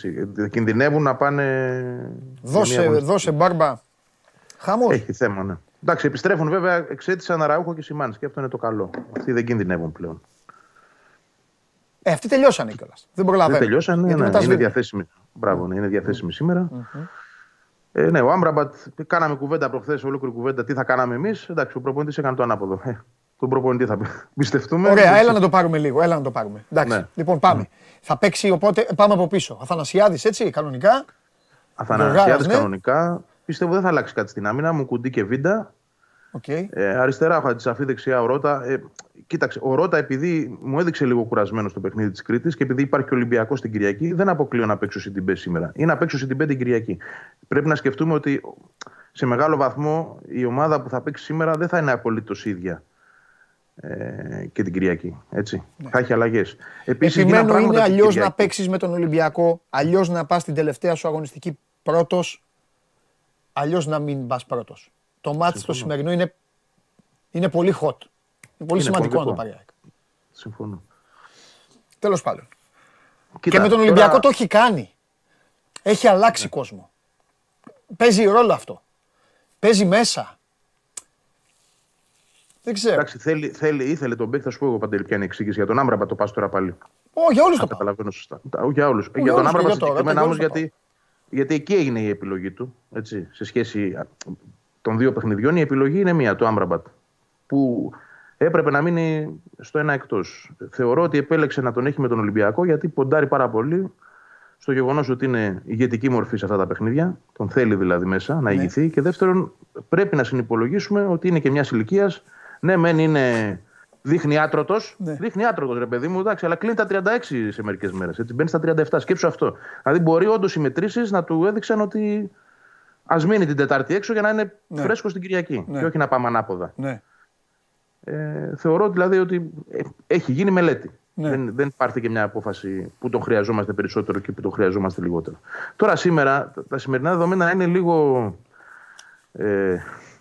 Κινδυνεύουν να πάνε. σε μία Δώσε, αγωνιστική. δώσε μπάρμπα. Χαμός. Έχει θέμα, ναι. Εντάξει, επιστρέφουν βέβαια εξέτησαν Αναραούχο και Σιμάνσκι. Αυτό είναι το καλό. Αυτοί δεν κινδυνεύουν πλέον. Ε, αυτοί τελειώσανε κιόλας. Δεν προλαβαίνουν. Δεν τελειώσαν, ναι, Γιατί ναι, μετά είναι σβήνουν. διαθέσιμοι. Μπράβο, ναι, είναι διαθέσιμοι σήμερα. Ε, ναι, ο Άμραμπατ, κάναμε κουβέντα προχθές, ολόκληρη κουβέντα, τι θα κάναμε εμείς; Εντάξει, ο προπονητής έκανε το ανάποδο. Ε, τον προπονητή θα πιστευτούμε. Ωραία, Εντάξει. έλα να το πάρουμε λίγο. Έλα να το πάρουμε. Εντάξει. Ναι. Λοιπόν, πάμε. Θα παίξει οπότε. Πάμε από πίσω. Αθανασιάδης, έτσι, κανονικά. Αθανασιάδης Γεωργάρας, ναι. κανονικά. Πιστεύω δεν θα αλλάξει κάτι στην άμυνα. Μουκουντί και Βίντα. Οκ. Ε, αριστερά ο Χατζισαφί, δεξιά ο Ρότα. Ε, κοίταξε, ο Ρότα επειδή μου έδειξε λίγο κουρασμένο στο παιχνίδι της Κρήτης και επειδή υπάρχει και ο Ολυμπιακός στην Κυριακή, δεν αποκλείω να παίξει ο Τσιμπέ σήμερα ή να παίξει ο Τσιμπέ την Κυριακή. Πρέπει να σκεφτούμε ότι σε μεγάλο βαθμό η ομάδα που θα παίξει σήμερα δεν θα είναι απολύτως ίδια ε, και την Κυριακή. Έτσι. Θα έχει αλλαγές. Επίσης, Επιμένω είναι αλλιώς να παίξεις με τον Ολυμπιακό, αλλιώς να πας την τελευταία σου αγωνιστική πρώτος, αλλιώς να μην πας πρώτος. Το μάτι το σημερινό είναι, είναι πολύ hot. Είναι πολύ Είναι σημαντικό να το κομβικό. πάρει. η ΑΕΚ. Συμφωνώ. Τέλος πάντων. Κοίτα, και με τον τώρα- Ολυμπιακό το έχει κάνει. Έχει αλλάξει κόσμο. Παίζει ρόλο αυτό. Παίζει μέσα. Δεν ξέρω. Εντάξει, θέλει, θέλει, ήθελε τον Μπέκ, θα σου πω εγώ παντελή ποια είναι η εξήγηση. Για τον Άμπραμπα το πας τώρα πάλι. Ω, για όλους το Αν πάω. καταλαβαίνω σωστά. Τα- Όχι για όλους. για Για τον όλους και Άμπραμπα για τώρα, συγκεκριμένα για όμως όλους το γιατί, γιατί εκεί έγινε η επιλογή του. Έτσι, σε σχέση α, των δύο παιχνιδιών, η επιλογή είναι μία, το Άμπραμπατ. Που έπρεπε να μείνει στο ένα εκτός. Θεωρώ ότι επέλεξε να τον έχει με τον Ολυμπιακό γιατί ποντάρει πάρα πολύ στο γεγονός ότι είναι ηγετική μορφή σε αυτά τα παιχνίδια. Τον θέλει δηλαδή μέσα Ναι. να ηγηθεί. Και δεύτερον, πρέπει να συνυπολογίσουμε ότι είναι και μιας ηλικίας. Ναι, μεν είναι. Δείχνει άτρωτος. Ναι. Δείχνει άτρωτος, ρε παιδί μου, εντάξει, αλλά κλείνει τα 36 σε μερικές μέρες. Μπαίνει στα 37. Σκέψου αυτό. Δηλαδή, μπορεί όντως οι μετρήσεις να του έδειξαν ότι ας μείνει την Τετάρτη έξω για να είναι Ναι. φρέσκο στην Κυριακή. Ναι. Και όχι να πάμε ανάποδα. Ναι. Ε, θεωρώ δηλαδή ότι ε, έχει γίνει μελέτη. Ναι. Δεν, δεν πάρθηκε και μια απόφαση που τον χρειαζόμαστε περισσότερο και που τον χρειαζόμαστε λιγότερο. Τώρα σήμερα, τα, τα σημερινά δεδομένα είναι λίγο ε,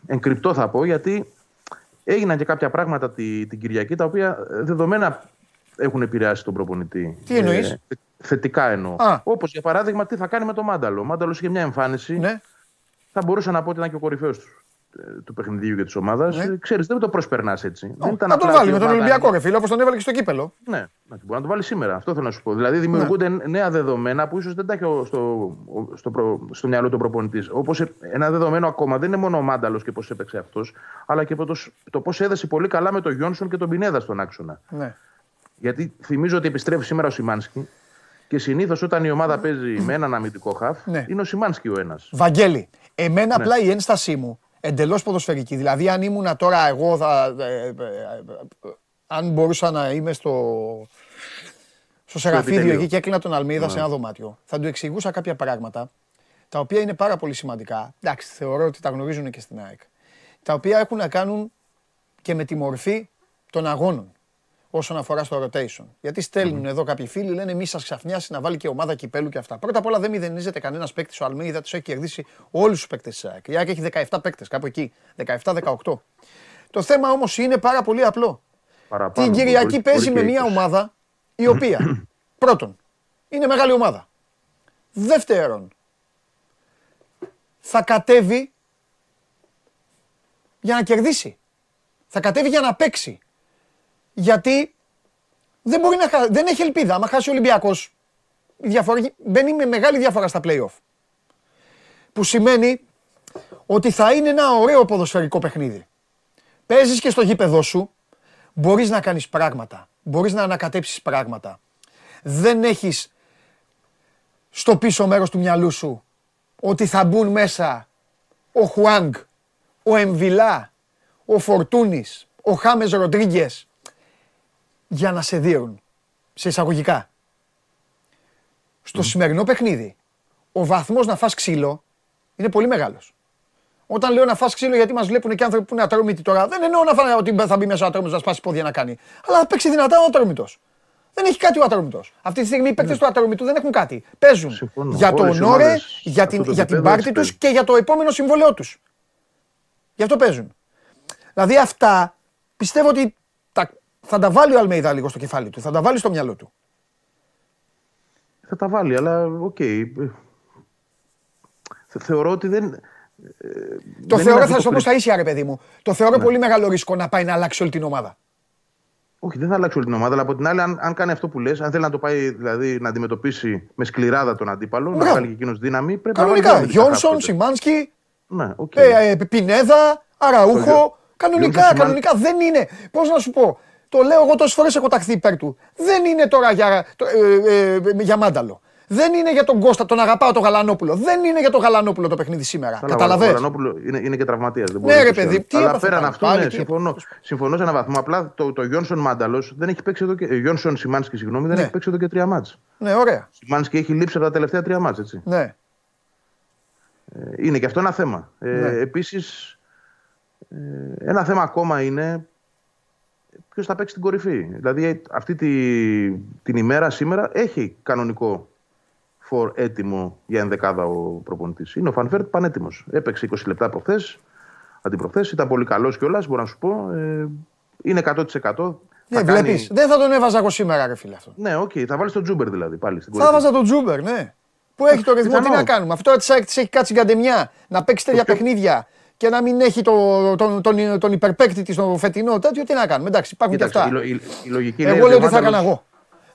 εγκρυπτό θα πω, γιατί έγιναν και κάποια πράγματα τη, την Κυριακή τα οποία ε, δεδομένα έχουν επηρεάσει τον προπονητή. Τι εννοείς; Ε, θετικά εννοώ. Α. Όπως για παράδειγμα, τι θα κάνει με τον Μάνταλο. Ο Μάνταλος είχε μια εμφάνιση Ναι. Θα μπορούσα να πω ότι ήταν και ο κορυφαίος του, ε, του παιχνιδιού και της ομάδας. Ναι. Ναι. Ξέρεις, δεν το προσπερνάς έτσι. δεν ήταν Να τον απλά βάλει ότι με η τον ομάδα- Ολυμπιακό, ρε φίλε, όπως τον έβαλε και στο κύπελο. Ναι, να μπορεί να το βάλει σήμερα. Αυτό θέλω να σου πω. Δηλαδή δημιουργούνται νέα δεδομένα που ίσως δεν τα έχει ο- στο, ο- στο, προ- στο μυαλό του προπονητής. Όπως ένα δεδομένο ακόμα δεν είναι μόνο ο Μάνταλος και πώς έπαιξε αυτός, αλλά και το, το πώς έδεσε πολύ καλά με τον Γιόνσον και τον Πινέδα στον άξονα. Ναι. Γιατί θυμίζω ότι επιστρέφει σήμερα ο Σιμάνσκι και συνήθως όταν η ομάδα παίζει με έναν αμυντικό χαφ, Ναι. είναι ο Σιμάνσκι ο ένας. Βαγγέλη, εμένα Ναι. απλά η ένστασή μου εντελώς ποδοσφαιρική. Δηλαδή, αν ήμουν τώρα εγώ, θα, ε, ε, ε, ε, αν μπορούσα να είμαι στο, στο Σεραφίδιο επιτελείο. εκεί και έκλεινα τον Αλμίδα σε ένα δωμάτιο, θα του εξηγούσα κάποια πράγματα τα οποία είναι πάρα πολύ σημαντικά. Εντάξει, θεωρώ ότι τα γνωρίζουν και στην ΑΕΚ. Τα οποία έχουν να κάνουν και με τη μορφή των αγώνων όσον αφορά στο rotation. Γιατί στέλνουν εδώ κάποιοι φίλοι, λένε μη σας ξαφνιάσει να βάλει και ομάδα κυπέλου και αυτά. Πρώτα απ' όλα δεν μηδενίζεται κανένας παίκτης. Ο Αλμίδα τους έχει κερδίσει όλους τους παίκτες της ΑΕΚ. Η ΑΕΚ έχει 17 παίκτες, κάπου εκεί. 17-18. Το θέμα όμως είναι πάρα πολύ απλό. Παραπάνω, Την Κυριακή μπορεί- παίζει μπορεί με και μια 20. ομάδα η οποία πρώτον είναι μεγάλη ομάδα. Δεύτερον, θα κατέβει για να κερδίσει. Θα κατέβει για να παίξει. Γιατί δεν, μπορεί να, χα- δεν έχει ελπίδα. Άμα χάσει ο Ολυμπιακός, η διαφορά, μπαίνει με μεγάλη διαφορά στα play-off. Που σημαίνει ότι θα είναι ένα ωραίο ποδοσφαιρικό παιχνίδι. Παίζεις και στο γήπεδό σου, μπορείς να κάνεις πράγματα. Μπορείς να ανακατέψεις πράγματα. Δεν έχεις στο πίσω μέρος του μυαλού σου ότι θα μπουν μέσα ο Χουάνγκ, ο Εμβιλά, ο Φορτούνης, ο Χάμες Ροντρίγκες για να σε δίνουν. Σε εισαγωγικά. Στο σημερινό παιχνίδι, ο βαθμός να φας ξύλο είναι πολύ μεγάλος. Όταν λέω να φας ξύλο γιατί μας βλέπουν και άνθρωποι που είναι ατρόμητοι τώρα, δεν εννοώ να φάνε ότι θα μπει μέσα ο ατρόμητος να σπάσει πόδια να κάνει. Αλλά θα παίξει δυνατά ο ατρόμητος. Δεν έχει κάτι ο ατρόμητος. Αυτή τη στιγμή οι παίκτες του ατρόμητου δεν έχουν κάτι. Παίζουν Συμφωνώ. για Όλες οι τον όρε, ομάδες για αυτό την, το για την επίπεδο πάρτη έτσι τους παίζουν. και για το επόμενο συμβόλαιό τους. Γι' αυτό παίζουν. Δηλαδή αυτά πιστεύω ότι τα, θα τα βάλει ο Αλμέιδα λίγο στο κεφάλι του, θα τα βάλει στο μυαλό του. Θα τα βάλει, αλλά οκ. Θε- Θεωρώ ότι δεν. Το δεν θεωρώ είναι θα σου πω αυτό στα ίσια, ρε παιδί μου. Το θεωρώ πολύ μεγάλο ρίσκο να πάει να αλλάξει όλη την ομάδα. Όχι, δεν θα αλλάξει όλη την ομάδα, αλλά από την άλλη, αν, αν κάνει αυτό που λες, αν θέλει να το πάει δηλαδή, να αντιμετωπίσει με σκληράδα τον αντίπαλο, να Μπράβο. βγάλει και εκείνος δύναμη, πρέπει να Κανονικά. βάλει δύναμη τα Γιόνσον, χάφτοτε. Σιμάνσκι, Ναι, οκ. ε, ε, Πινέδα, Αραούχο. Γιώ- Κανονικά, Γιόνσον, Σιμάν- κανονικά. Δεν είναι. Πώς να σου πω. Το λέω εγώ τόσες φορές έχω ταχθεί υπέρ του. Δεν είναι τώρα για, το- ε, ε, για μάνταλο. Δεν είναι για τον Κώστα, τον αγαπάω τον Γαλανόπουλο. Δεν είναι για τον Γαλανόπουλο το παιχνίδι σήμερα. Καλά, Καταλαβες; Ο Γαλανόπουλο είναι, είναι και τραυματίας. Ναι, ρε παιδί, τι Αλλά έπαθε πέραν πάλι, αυτού, πάλι, ναι, τι συμφωνώ. έπαθε. Συμφωνώ σε έναν βαθμό. Απλά το, το Γιόνσον Μάνταλος δεν έχει παίξει εδώ και. ε, Γιόνσον Σιμάνσκι, συγγνώμη, δεν Ναι. έχει παίξει εδώ και τρία μάτς. Ναι, ωραία. Σιμάνσκι έχει λείψει από τα τελευταία τρία μάτς, έτσι. Ναι. Ε, Είναι και αυτό ένα θέμα. Ε, Ναι. Επίσης, ε, ένα θέμα ακόμα είναι ποιος θα παίξει την κορυφή. Δηλαδή, αυτή τη, την ημέρα σήμερα έχει κανονικό φορ έτοιμο για ενδεκάδα ο προπονητής. Είναι ο Φαν Βέερτ πανέτοιμος. Έπαιξε 20 λεπτά προχθές, αντιπροχθές. Ήταν πολύ καλός κιόλας, μπορώ να σου πω. Ε, είναι 100%. Ναι, Θα κάνει- βλέπεις. Δεν θα τον έβαζα εγώ σήμερα, ρε φίλε αυτό. Ναι, οκ, θα βάλεις τον Τζούμπερ δηλαδή πάλι στην Θα κορυφή. βάζα τον Τζούμπερ, ναι. Που έχει το ρυθμό, τι πιθανό. να κάνουμε. Αυτό της ΑΕΚ της έχει κάτσει γκαντεμιά να παίξει τέτοια παιχνίδια και να μην έχει το, τον, τον, τον υπερπαίκτη της στο φετινό τέτοιο, τι να κάνουμε. Εντάξει, υπάρχουν και Κοίταξε, αυτά. η, λο- η- η λογική λέει Εγώ ότι λέω ο ότι θα έκανα Μάνταλος- εγώ.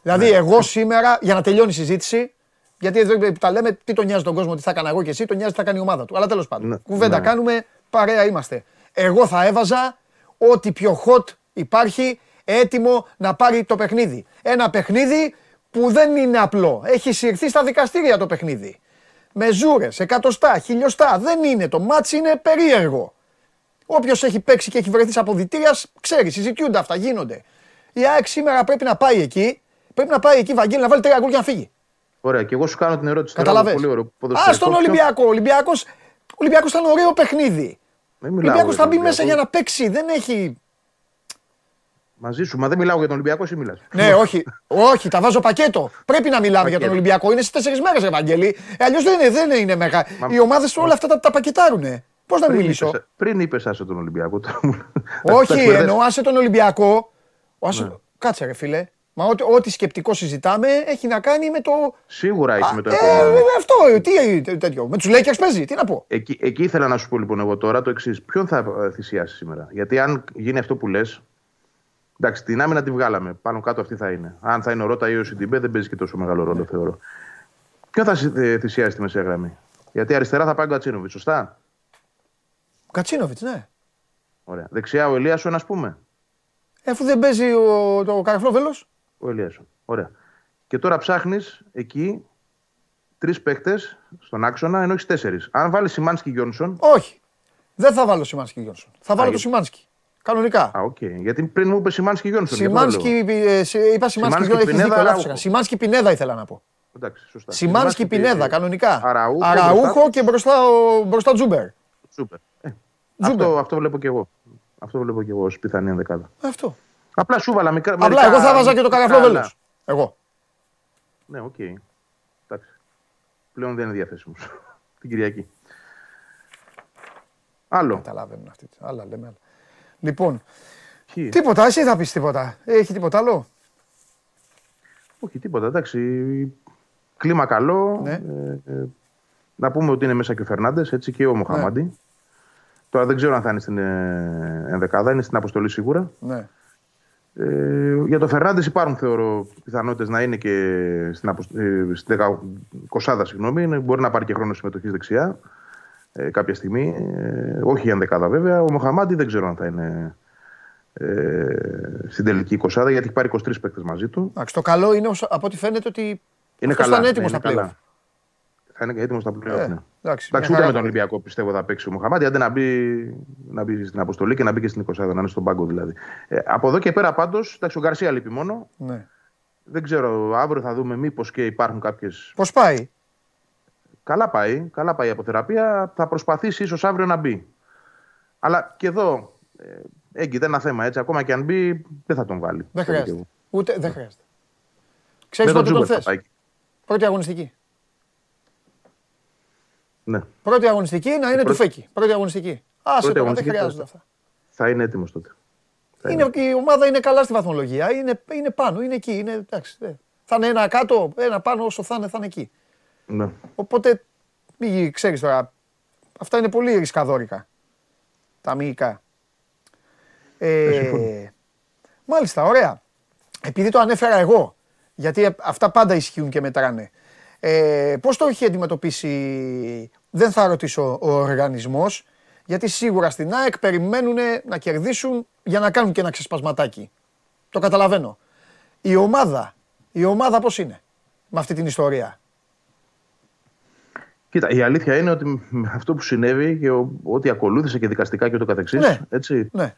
Δηλαδή, εγώ σήμερα, για να τελειώνει η συζήτηση, γιατί εδώ που τα λέμε, τι τον νοιάζει τον κόσμο, τι θα έκανα εγώ και εσύ, τον νοιάζει τι θα κάνει η ομάδα του. Αλλά τέλος πάντων. Ναι, Κουβέντα ναι. κάνουμε, παρέα είμαστε. Εγώ θα έβαζα ό,τι πιο hot υπάρχει έτοιμο να πάρει το παιχνίδι. Ένα παιχνίδι που δεν είναι απλό. Έχει συρθεί στα δικαστήρια το παιχνίδι. Μεζούρες, εκατοστά, χιλιοστά. Δεν είναι. Το ματς είναι περίεργο. Όποιος έχει παίξει και έχει βρεθεί σε αποδυτήρια, ξέρει, συζητιούνται αυτά, γίνονται. Η ΑΕΚ σήμερα πρέπει να πάει εκεί, πρέπει να πάει εκεί, Βαγγέλη, να βάλει τρία γκολ και να φύγει. Ωραία, και εγώ σου κάνω την ερώτηση. τώρα, Καταλαβες. Πολύ ωραίο Α ποδοσφαιρικό. στον Ποιον- Ολυμπιακό. Ο Ολυμπιακός, ο Ολυμπιακός ήταν ωραίο παιχνίδι. Δεν Ο μιλάω Ολυμπιακός για θα τον μπει μέσα Ολυμπιακό. για να παίξει. Δεν έχει. Μαζί σου, μα δεν μιλάω για τον Ολυμπιακό, εσύ μιλάς. Ναι, όχι, όχι, τα βάζω πακέτο. Πρέπει να μιλάμε για τον Πακέτο. Ολυμπιακό. Είναι στις τέσσερις μέρες, Ευαγγέλη. Ε, Αλλιώς δεν είναι, δεν είναι μεγάλο. Μα- Οι ομάδες όλα αυτά τα, τα πακετάρουνε. Πώς να Πριν μιλήσω; είπες- Πριν είπες άσε τον Ολυμπιακό. τώρα μου- Όχι, τα μπερδεύεις. εννοώ άσε τον Ολυμπιακό. Ο άσε- Ναι. Κάτσε ρε φίλε. Μα ό,τι, ό,τι σκεπτικό συζητάμε έχει να κάνει με το... Σίγουρα έχει με το Ε, επόμενο. ε, αυτό, ε, τι ε, τέτοιο. Με τους Lakers παίζει, τι να πω. Εκεί, εκεί ήθελα να σου πω λοιπόν εγώ τώρα το εξής. Ποιον θα ε, θυσιάσει σήμερα; Γιατί αν γίνει αυτό που λες. Εντάξει, την άμυνα τη βγάλαμε. Πάνω κάτω αυτή θα είναι. Αν θα είναι ο Ρότα ή ο Σιντιμπέ, δεν παίζει και τόσο μεγάλο ρόλο, θεωρώ. Ποιον θα συ- ε, θυσιάσει τη μεσαία γραμμή; Γιατί αριστερά θα πάει ο Γκατσίνοβιτ, σωστά; Κατσίνοβιτς, ναι. Ωραία. Δεξιά ο Ελίασον, ας πούμε. Ε, Αφού δεν παίζει ο, το Καραφλόβελος. Ο Ελίασον. Ωραία. Και τώρα ψάχνεις εκεί τρεις παίκτες στον άξονα, ενώ έχεις τέσσερις. Αν βάλεις Σιμάνσκι Γιόνσον. Όχι. Δεν θα βάλω Σιμάνσκι Γιόνσον. Θα βάλω το γιατί- Σιμάνσκι. Κανονικά. Α, οκ. Γιατί πριν μου είπες Σιμάνσκι Γιόνσον. γι' αυτό το Σιμάνσκι, λέω. ε, σε- είπα Σιμάνσκι Σιμάνσκι, Γιόνσον, έχεις Πινέδα, δίκιο, λάθος Αράουχο. έκανα. Σιμάνσκι Πινέδα ήθελα να πω. Εντάξει, σωστά. Σιμάνσκι Πινέδα, κανονικά. Αραούχο, Αραούχο και μπροστά, ο- μπροστά Τζούμπερ. Σούπερ. Ε, Τζούμπερ. αυτό, αυτό βλέπω και εγώ. Αυτό βλέπω και εγώ ως πιθανή ενδεκάδα. Αυτό. Απλά σου βάλα μικρά. Απλά μερικά- εγώ θα βάζα και το μερικά καραφλό άλλα. Εγώ. Ναι, οκ. Εντάξει. Πλέον δεν είναι διαθέσιμος. Την Κυριακή. Άλλο. Καταλαβαίνουν αυτοί. Άλλα λέμε άλλα. Λοιπόν, Ποιοι; τίποτα, εσύ θα πεις τίποτα. Έχει τίποτα άλλο; Όχι, τίποτα. Εντάξει. Κλίμα καλό. Ναι. Ε, ε, να πούμε ότι είναι μέσα και ο Φερνάντες, έτσι και ο Μοχαμάντη. Ναι. Τώρα δεν ξέρω αν θα είναι στην ε, ενδεκάδα, είναι στην αποστολή σίγουρα. Ναι. Ε, για το Φερνάντες υπάρχουν θεωρώ πιθανότητες να είναι και στην, αποσ... ε, στην δεκα... κοσάδα, συγγνώμη. Είναι- Μπορεί να πάρει και χρόνο συμμετοχής δεξιά ε, κάποια στιγμή. Ε, όχι η ενδεκάδα βέβαια. Ο Μοχαμάντη δεν ξέρω αν θα είναι ε, στην τελική κοσάδα γιατί έχει πάρει 23 παίκτες μαζί του. Εντάξει, το καλό είναι όσο- από ό,τι φαίνεται ότι Είναι αυτός καλά. θα είναι έτοιμος ναι, στα είναι play-off. καλά. Θα είναι έτοιμος στα play-off. Ε, ναι. εντάξει, Εντάξει, μια ούτε χαρά με το τον Ολυμπιακό πιστεύω θα παίξει ο Μοχαμάντη. Αντί να μπει, να μπει στην αποστολή και να μπει και στην 20, να είναι στον πάγκο δηλαδή. Ε, από εδώ και πέρα πάντως, εντάξει, ο Γκαρσία λείπει μόνο. Ναι. Δεν ξέρω, αύριο θα δούμε μήπως και υπάρχουν κάποιες. Πώς πάει; Καλά πάει, καλά πάει η αποθεραπεία. Θα προσπαθήσει ίσως αύριο να μπει. Αλλά και εδώ ε, έγκυται ένα θέμα έτσι. Ακόμα και αν μπει, δεν θα τον βάλει. Δεν Ξέρω χρειάζεται. κι εγώ. Ούτε, δεν χρειάζεται. Ξέρεις Με τον πότε τον Τζούμπερ θα θες. πάει. Πρώτη αγωνιστική. Ναι. Πρώτη αγωνιστική να είναι του Πρώτη- φέκι. Πρώτη αγωνιστική. Άσε Πρώτη τώρα, δεν αγωνιστική χρειάζονται θα- αυτά. Θα είναι έτοιμος τότε. Θα Είναι, η ομάδα είναι καλά στη βαθμολογία. Είναι, είναι πάνω, είναι εκεί. Είναι, εντάξει, ε. θα είναι ένα κάτω, ένα πάνω όσο θα είναι, θα είναι εκεί. Ναι. Οπότε, μη ξέρεις τώρα, αυτά είναι πολύ ρισκαδόρικα. Τα μυϊκά. Ε, μάλιστα, ωραία. Επειδή το ανέφερα εγώ, γιατί αυτά πάντα ισχύουν και μετράνε. Ε, πώς το έχει αντιμετωπίσει, δεν θα ρωτήσω ο οργανισμός, γιατί σίγουρα στην ΑΕΚ περιμένουν να κερδίσουν για να κάνουν και ένα ξεσπασματάκι. Το καταλαβαίνω. Η ομάδα, η ομάδα πώς είναι με αυτή την ιστορία; Κοίτα, η αλήθεια είναι ότι με αυτό που συνέβη και ο- ό,τι ακολούθησε και δικαστικά και ούτω καθεξής, Ναι. έτσι, Ναι,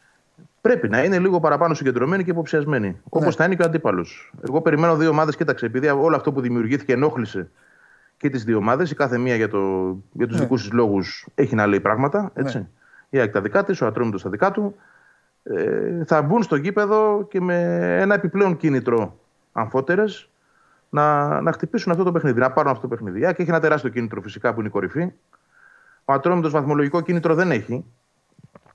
πρέπει να είναι λίγο παραπάνω συγκεντρωμένοι και υποψιασμένοι. Ναι. Όπως θα είναι και ο αντίπαλος. Εγώ περιμένω δύο ομάδες, κοίταξε, επειδή όλο αυτό που δημιουργήθηκε ενόχλησε και τις δύο ομάδες, η κάθε μία για, το, για τους Ναι. δικούς της λόγους έχει να λέει πράγματα. Έτσι. Η ΑΕΚ τα δικά της, ο Ατρόμητος τα δικά του. Ε, θα μπουν στο γήπεδο και με ένα επιπλέον κίνητρο αμφότερες να, να χτυπήσουν αυτό το παιχνίδι, να πάρουν αυτό το παιχνίδι. Η ΑΕΚ έχει ένα τεράστιο κίνητρο φυσικά που είναι η κορυφή. Ο Ατρόμητος βαθμολογικό κίνητρο δεν έχει.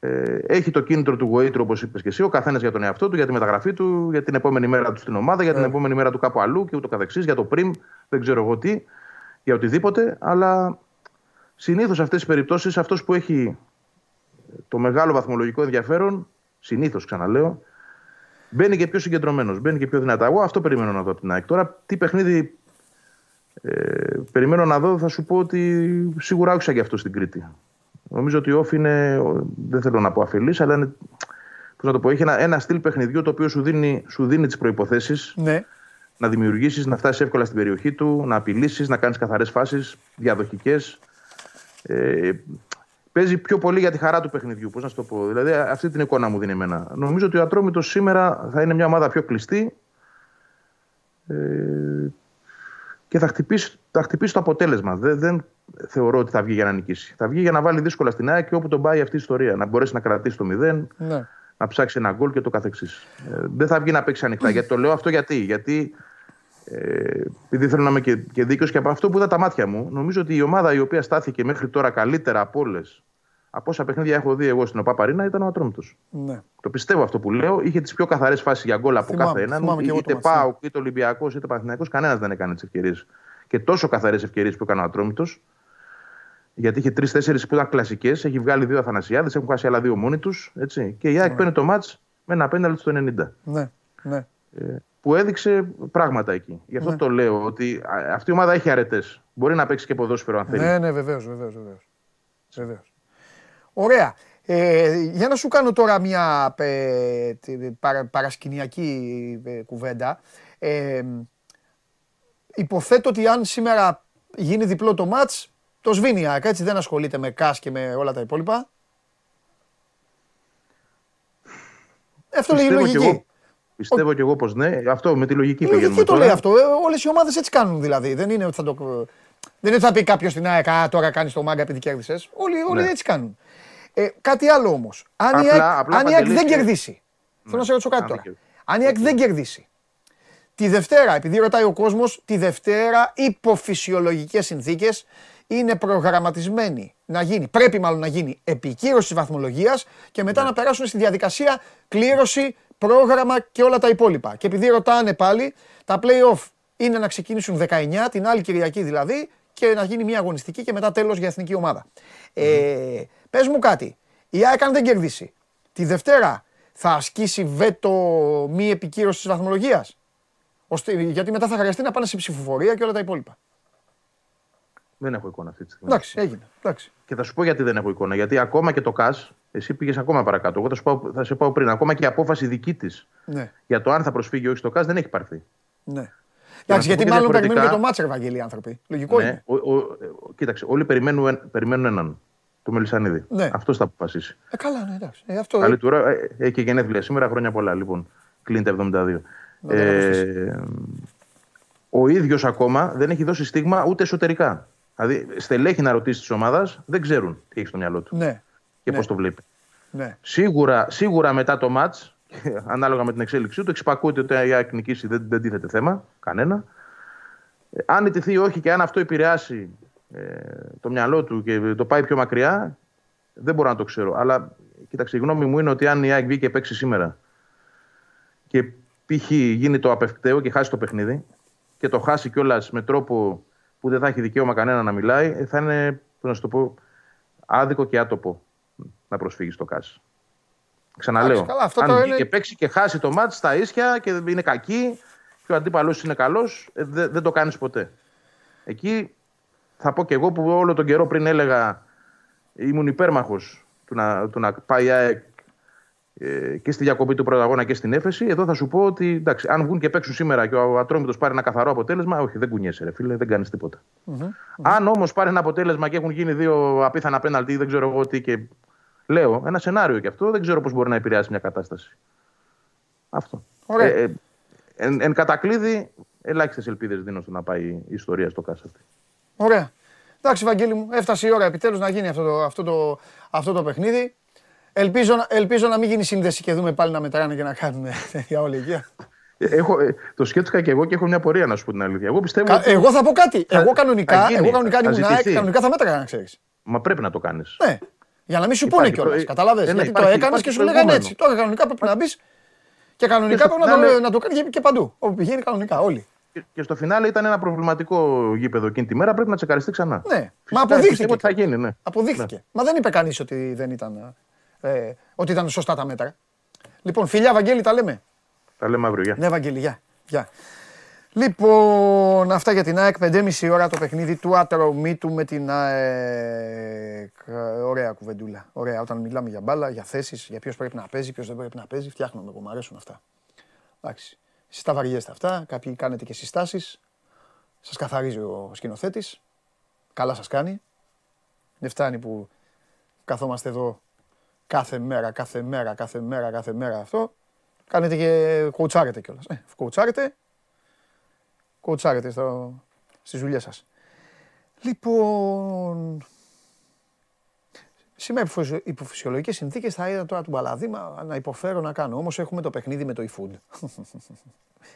Ε, έχει το κίνητρο του Γουέιτρου, όπως είπες και εσύ, ο καθένας για τον εαυτό του, για τη μεταγραφή του, για την επόμενη μέρα του στην ομάδα, για την επόμενη μέρα του κάπου αλλού και ούτω καθεξής, για το πριμ, δεν ξέρω εγώ τι, για οτιδήποτε. Αλλά συνήθως σε αυτές τις περιπτώσεις αυτός που έχει το μεγάλο βαθμολογικό ενδιαφέρον, συνήθως ξαναλέω, μπαίνει και πιο συγκεντρωμένος, μπαίνει και πιο δυνατά. Εγώ αυτό περιμένω να δω από την ΑΕΚ. Τώρα, τι παιχνίδι ε, περιμένω να δω, θα σου πω ότι σίγουρα άκουσα και αυτό στην Κρήτη. Νομίζω ότι ο Όφη είναι, δεν θέλω να πω αφελής, αλλά είναι, πώς να το πω, έχει ένα, ένα στυλ παιχνιδιού το οποίο σου δίνει, σου δίνει τις προποθέσει ναι, να δημιουργήσεις, να φτάσεις εύκολα στην περιοχή του, να απειλήσεις, να κάνεις καθαρές φάσεις, διαδοχικές. Ε, παίζει πιο πολύ για τη χαρά του παιχνιδιού. Πώς να σου το πω. Δηλαδή, αυτή την εικόνα μου δίνει εμένα. Νομίζω ότι ο Ατρόμητος σήμερα θα είναι μια ομάδα πιο κλειστή ε, και θα χτυπήσει, θα χτυπήσει το αποτέλεσμα. Δεν, δεν θεωρώ ότι θα βγει για να νικήσει. Θα βγει για να βάλει δύσκολα στην ΑΕΚ και όπου τον πάει αυτή η ιστορία. Να μπορέσει να κρατήσει το 0, ναι. να ψάξει ένα γκολ και το καθεξής. Ε, δεν θα βγει να παίξει ανοιχτά. γιατί το λέω αυτό γιατί. Γιατί ε, επειδή θέλω να είμαι και, και δίκαιος και από αυτό που είδα τα μάτια μου, νομίζω ότι η ομάδα η οποία στάθηκε μέχρι τώρα καλύτερα από όλες, από όσα παιχνίδια έχω δει εγώ στην ΟΠΑ ήταν ο Ατρόμητος. ναι. Το πιστεύω αυτό που λέω. Είχε τις πιο καθαρές φάσεις για γκολ από Θυμάμαι, κάθε έναν. θυμάμαι και εγώ το Είτε μάτς, ναι. Πάο, είτε Ολυμπιακός, είτε Παναθυνιακό, κανένας δεν έκανε τις ευκαιρίες. Και τόσο καθαρές ευκαιρίες που έκανε ο Ατρόμητος. Γιατί είχε τρει-τέσσερι που ήταν κλασικές, έχει βγάλει δύο Αθανασιάδες, έχουν χάσει άλλα δύο μόνοι τους. Και η ΑΕΚ παίρνει το μάτς με ένα πέναλτι στο 90 Ναι, ναι. Που έδειξε πράγματα εκεί. Γι' αυτό το λέω ότι α, αυτή η ομάδα έχει αρετές. Μπορεί να παίξει και ποδόσφαιρο αν θέλει. Ναι, ναι, βεβαίως, βεβαίως, βεβαίως. βεβαίως. Ωραία. Ε, για να σου κάνω τώρα μια ε, τι- παρα- παρασκηνιακή ε, κουβέντα. Ε, υποθέτω ότι αν σήμερα γίνει διπλό το μάτς, το σβήνει η ΑΕΚ, έτσι δεν ασχολείται με ΚΑΣ και με όλα τα υπόλοιπα. Αυτό λέγει Πιστεύω κι λογική. Εγώ- Πιστεύω κι εγώ πως ναι. Αυτό με τη λογική Η πηγαίνουμε. λογική το τώρα. λέει αυτό. Όλες οι ομάδες έτσι κάνουν δηλαδή. Δεν είναι ότι θα το. Δεν είναι ότι θα πει κάποιος στην ΑΕΚ «Α, τώρα κάνεις το μάγκα επειδή κέρδισες. Όλοι, όλοι Ναι. έτσι κάνουν. Ε, κάτι άλλο όμως. Αν η Απλά- ΑΕΚ, απλά, αν η ΑΕΚ Παντελή, δεν και- κερδίσει. Θέλω να σε ρωτήσω κάτι αν τώρα. δεν κερδίσει. Αν η ΑΕΚ δεν κερδίσει. Τη Δευτέρα, επειδή ρωτάει ο κόσμος, τη Δευτέρα υπό φυσιολογικέ συνθήκες είναι προγραμματισμένη να γίνει, πρέπει μάλλον να γίνει επικύρωση τη βαθμολογίας και μετά να περάσουν στη διαδικασία κλήρωση, πρόγραμμα και όλα τα υπόλοιπα. Και επειδή ρωτάνε πάλι, τα play-off είναι να ξεκινήσουν 19, την άλλη Κυριακή δηλαδή, και να γίνει μια αγωνιστική και μετά τέλος για εθνική ομάδα. Ε, Πες μου κάτι. Η ΑΕΚ αν δεν κερδίσει, τη Δευτέρα θα ασκήσει βέτο μη επικύρωσης της βαθμολογίας; Γιατί μετά θα χρειαστεί να πάνε σε ψηφοφορία και όλα τα υπόλοιπα. Δεν έχω εικόνα αυτή τη στιγμή. Εντάξει, έγινε. Εντάξει. Και θα σου πω γιατί δεν έχω εικόνα. Γιατί ακόμα και το ΚΑΣ, εσύ πήγες ακόμα παρακάτω. Εγώ θα, σου πάω, θα σε πάω πριν. Ακόμα και η απόφαση δική της Ναι, για το αν θα προσφύγει ή όχι στο ΚΑΣ δεν έχει πάρθει. ναι. να Εντάξει, σου πω γιατί και μάλλον περιμένουν και διαφορετικά- το μάτσερ, Ευαγγελία, οι άνθρωποι. Λογικό Ναι, είναι. ο, ο, ο- κοίταξε, όλοι περιμένουν, περιμένουν έναν. Το Μελισανίδη. Ναι. Αυτός θα αποφασίσει. Ε, καλά, ναι, εντάξει. Ε, αυτό, Καλή του ώρα. Ε, έχει και γενέθλια σήμερα, χρόνια πολλά. Λοιπόν, κλείνει τα 72. Να τα Ε, ο ίδιος ακόμα δεν έχει δώσει στίγμα ούτε εσωτερικά. Δηλαδή, στελέχη να ρωτήσει της ομάδας δεν ξέρουν τι έχει στο μυαλό του Ναι, και ναι. πώ το βλέπει. ναι. Σίγουρα, σίγουρα μετά το ματ, ανάλογα με την εξέλιξή του, εξυπακούεται ότι η ΑΕΚ νικήσει δεν, δεν τίθεται θέμα, κανένα. Ε, αν ιτηθεί ή όχι και αν αυτό επηρεάσει ε, το μυαλό του και το πάει πιο μακριά, δεν μπορώ να το ξέρω. Αλλά κοίταξε, η γνώμη μου είναι ότι αν η ΑΕΚ βγει και παίξει σήμερα και π.χ. γίνει το απευκταίο και χάσει το παιχνίδι και το χάσει κιόλας με τρόπο που δεν θα έχει δικαίωμα κανένα να μιλάει, ε, θα είναι, πώς να σου το πω, άδικο και άτοπο να προσφύγεις στο ΚΑΣ. Ξαναλέω. Εντάξει, καλά, αυτό αν τώρα βγει είναι- και παίξει και χάσει το μάτς στα ίσια και είναι κακή και ο αντίπαλος είναι καλός, ε, δεν, δεν το κάνεις ποτέ. Εκεί θα πω και εγώ που όλο τον καιρό πριν έλεγα ήμουν υπέρμαχος του να, του να πάει η ΑΕΚ ε, και στη διακοπή του πρώτου αγώνα και στην έφεση. Εδώ θα σου πω ότι εντάξει, αν βγουν και παίξουν σήμερα και ο Ατρόμητος πάρει ένα καθαρό αποτέλεσμα, όχι, δεν κουνιέσαι, ρε φίλε, δεν κάνεις Αν όμως πάρει ένα αποτέλεσμα και έχουν γίνει δύο απίθανα πέναλτι, δεν ξέρω εγώ τι και. Λέω, ένα σενάριο κι αυτό, δεν ξέρω πώς μπορεί να επηρεάσει μια κατάσταση. Αυτό. Ωραία. Ε, ε, εν, εν κατακλείδη, ελάχιστες ελπίδες δίνω στο να πάει η ιστορία στο ΚΑΣ αυτή. Ωραία. Εντάξει, Βαγγέλη μου, έφτασε η ώρα επιτέλους να γίνει αυτό το, αυτό το, αυτό το παιχνίδι. Ελπίζω, να- ελπίζω να μην γίνει σύνδεση και δούμε πάλι να μετράνε και να κάνουν για όλη εκεί. Ε, Έχω, ε, το σκέφτηκα και εγώ και έχω μια πορεία να σου πω την αλήθεια. Εγώ πιστεύω. Κα- ότι- Εγώ θα πω κάτι. Θα- Εγώ κανονικά, θα γίνει, εγώ κανονικά αν θα ήμουν ΑΕΚ, ζητηθεί. κανονικά θα μέτραγα να ξέρεις. Μα πρέπει να το κάνεις. Ναι. Για να μην σου Υπάρχει πούνε κιόλας. προ- Κατάλαβε. Ε, ναι, Γιατί το υπάρχει- έκανες υπάρχει και σου λέγανε προηγούμενο. έτσι. Τώρα κανονικά πρέπει να μπεις και κανονικά στο πρέπει να το, φινάλε- να το κάνει και- και παντού. Όπου πηγαίνει κανονικά όλοι. Και, και στο φινάλε ήταν ένα προβληματικό γήπεδο εκείνη τη μέρα. Πρέπει να τσεκαριστεί ξανά. Ναι. Μα Φυσικά, αποδείχθηκε. πιστεύω ότι θα γίνει, ναι. Αποδείχθηκε. Μα δεν είπε κανείς ότι δεν ήταν. Ε, ότι ήταν σωστά τα μέτρα. Λοιπόν, φιλιά, Βαγγέλη, τα λέμε. Τα λέμε αύριο. Γεια. Ναι, Βαγγέλη, γεια. γεια. Λοιπόν, αυτά για την ΑΕΚ. 5,5 ώρα το παιχνίδι του Ατρομήτου με την ΑΕΚ. Ωραία κουβεντούλα. Ωραία. Όταν μιλάμε για μπάλα, για θέσεις, για ποιος πρέπει να παίζει, ποιος δεν πρέπει να παίζει, φτιάχνουμε. Εγώ μου αρέσουν αυτά. Εντάξει. Εσείς τα βαριέστε αυτά. Κάποιοι κάνετε και συστάσεις. Σας καθαρίζει ο σκηνοθέτης. Καλά σας κάνει. Δεν φτάνει που καθόμαστε εδώ κάθε μέρα, κάθε μέρα, κάθε μέρα, κάθε μέρα αυτό. Κάνετε και κοουτσάρετε κιόλας. Ε, κοουτσάρετε, κοουτσάρετε στο, στις δουλειές σας. Λοιπόν, σήμερα υπό- υπό φυσιολογικές συνθήκες θα είδα τώρα του μπαλαδίμα να υποφέρω να κάνω. Όμως έχουμε το παιχνίδι με το eFood.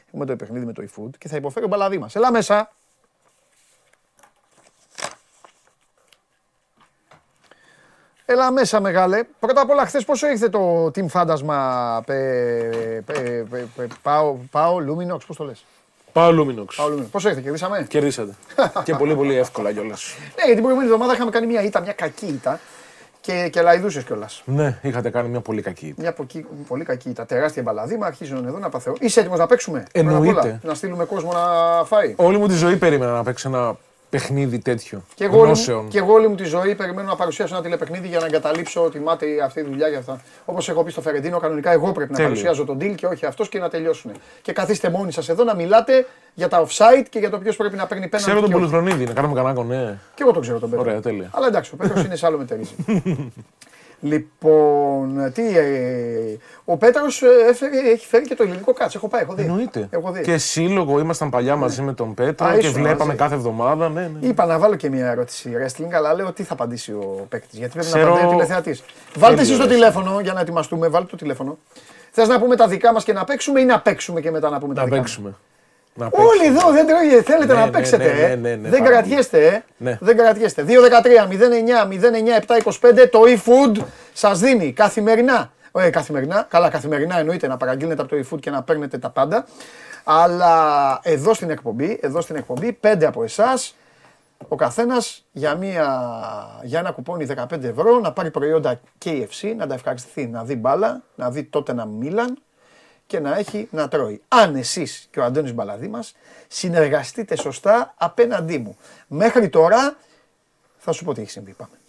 έχουμε το παιχνίδι με το eFood και θα υποφέρει ο μπαλαδίμας. Έλα μέσα. Έλα μέσα μεγάλε. Πρώτα απ' όλα χθες πόσο ήρθε το team φάντασμα πε, πε, πε, πε, πάω, πάω, Λούμινοξ, πώς το λες; Πάω Λούμινοξ. Πάω Λούμινοξ. Πόσο ήρθε, κερδίσαμε; Κερδίσατε. και πολύ πολύ εύκολα κιόλας. Ναι, γιατί την προηγούμενη εβδομάδα είχαμε κάνει μια ήττα, μια κακή ήττα και, και λαϊδούσες κιόλας. Ναι, είχατε κάνει μια πολύ κακή. Μια ποκι- πολύ κακή ήττα, τεράστια μπαλαδίμα, αρχίζουν εδώ να παθαιώ. Είσαι έτοιμος να παίξουμε; πρώτα απ' όλα, Εννοείται. Να στείλουμε κόσμο να φάει. Όλη μου τη ζωή περίμενα να παίξω ένα παιχνίδι τέτοιο. Και εγώ, όλη μου, γνώσεων. και εγώ όλη μου τη ζωή περιμένω να παρουσιάσω ένα τηλεπαιχνίδι για να εγκαταλείψω ότι μάται αυτή η δουλειά για αυτά. Όπως έχω πει στο Φερεντίνο, κανονικά εγώ πρέπει να Τέλειο. παρουσιάζω τον deal και όχι αυτός και να τελειώσουν. Και καθίστε μόνοι σας εδώ να μιλάτε για τα offside και για το ποιος πρέπει να παίρνει πέναντι. Ξέρω τον και όχι. Πολυχρονίδη, να κάνουμε κανένα ναι. Και εγώ τον ξέρω τον Πέτρο. Ωραία, τέλεια. Αλλά εντάξει, ο Πέτρος είναι σε άλλο μετερίζει. Λοιπόν, τι, ε, ο Πέτρος ε, έφερε, έχει φέρει και το ελληνικό κάτσο. Έχω πάει, έχω δει. Εννοείται. Έχω δει. Και σύλλογο ήμασταν παλιά μαζί με τον Πέτρο Α, και ήσουν βλέπαμε μαζί. κάθε εβδομάδα. Ναι, ναι. Είπα να βάλω και μια ερώτηση wrestling, αλλά λέω τι θα απαντήσει ο παίκτης. Γιατί πρέπει Ξέρω- να απαντάει ο τηλεθεατής. Βάλτε εσείς το ωραίο. τηλέφωνο για να ετοιμαστούμε. Βάλτε το τηλέφωνο. Θες να πούμε τα δικά μας και να παίξουμε ή να παίξουμε και μετά να πούμε τα Να δικά μας; Παίξουμε. Να παίξουμε. Όλοι εδώ δεν τρώγε, θέλετε Ναι, να ναι, παίξετε. ναι, ε. ναι, ναι, ναι, δεν πάρα κρατιέστε, ε. Ναι. Δεν κρατιέστε. 2-13, 09, 09, 7, 25. Το e-food σας δίνει καθημερινά. Ε, καθημερινά, καλά, καθημερινά εννοείται να παραγγείλετε από το e-food και να παίρνετε τα πάντα. Αλλά εδώ στην εκπομπή, εδώ στην εκπομπή, πέντε από εσάς, ο καθένας για, μία, για ένα κουπόνι 15 ευρώ να πάρει προϊόντα KFC, να τα ευχαριστηθεί, να δει μπάλα, να δει τότε να Μίλαν και να έχει να τρώει. Αν εσείς και ο Αντώνης Μπαλαδήμας συνεργαστείτε σωστά απέναντί μου. Μέχρι τώρα θα σου πω τι έχει συμβεί. Πάμε.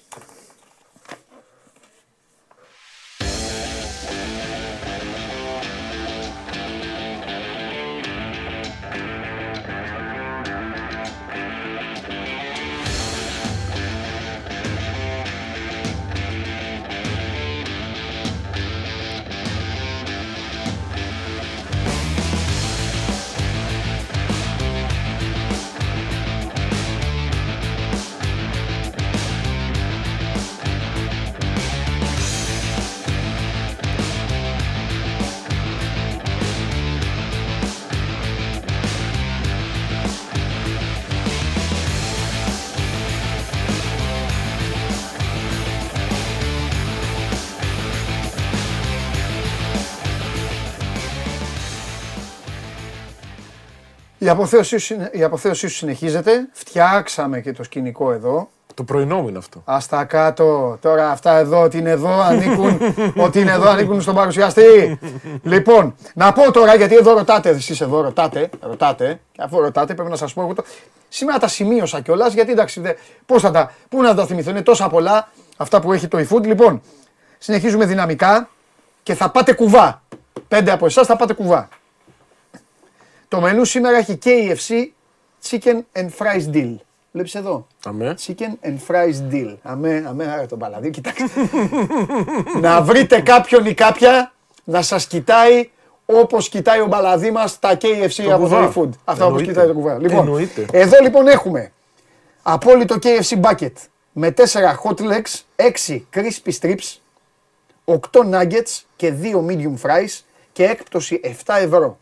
Αποθέωσή, σου, συνε- η αποθέωσή σου συνεχίζεται. Φτιάξαμε και το σκηνικό εδώ. Το πρωινό μου είναι αυτό. Ας τα κάτω. Τώρα αυτά εδώ, ότι είναι εδώ, ανήκουν, ότι είναι εδώ, ανήκουν στον παρουσιαστή. λοιπόν, να πω τώρα, γιατί εδώ ρωτάτε, εσείς εδώ ρωτάτε, ρωτάτε, και αφού ρωτάτε πρέπει να σας πω εγώ το... Σήμερα τα σημείωσα κιόλας, γιατί εντάξει, δε, πώς θα τα, πού να τα θυμηθώ, είναι τόσα πολλά αυτά που έχει το eFood. Λοιπόν, συνεχίζουμε δυναμικά και θα πάτε κουβά. Πέντε από εσάς θα πάτε κουβά. Το μενού σήμερα έχει KFC Chicken and Fries Deal. Βλέπεις εδώ; Αμέ. Chicken and fries deal. Αμέ, αμέ, άρα τον παλαδί, κοιτάξτε. να βρείτε κάποιον ή κάποια να σας κοιτάει όπως κοιτάει ο μπαλαδί μας τα KFC από το κουβά. eFood. Αυτά όπως Εννοείται. κοιτάει το κουβά. Λοιπόν, Εννοείται. εδώ λοιπόν έχουμε απόλυτο KFC bucket με 4 hot legs, 6 crispy strips, 8 nuggets και 2 medium fries και έκπτωση 7 ευρώ.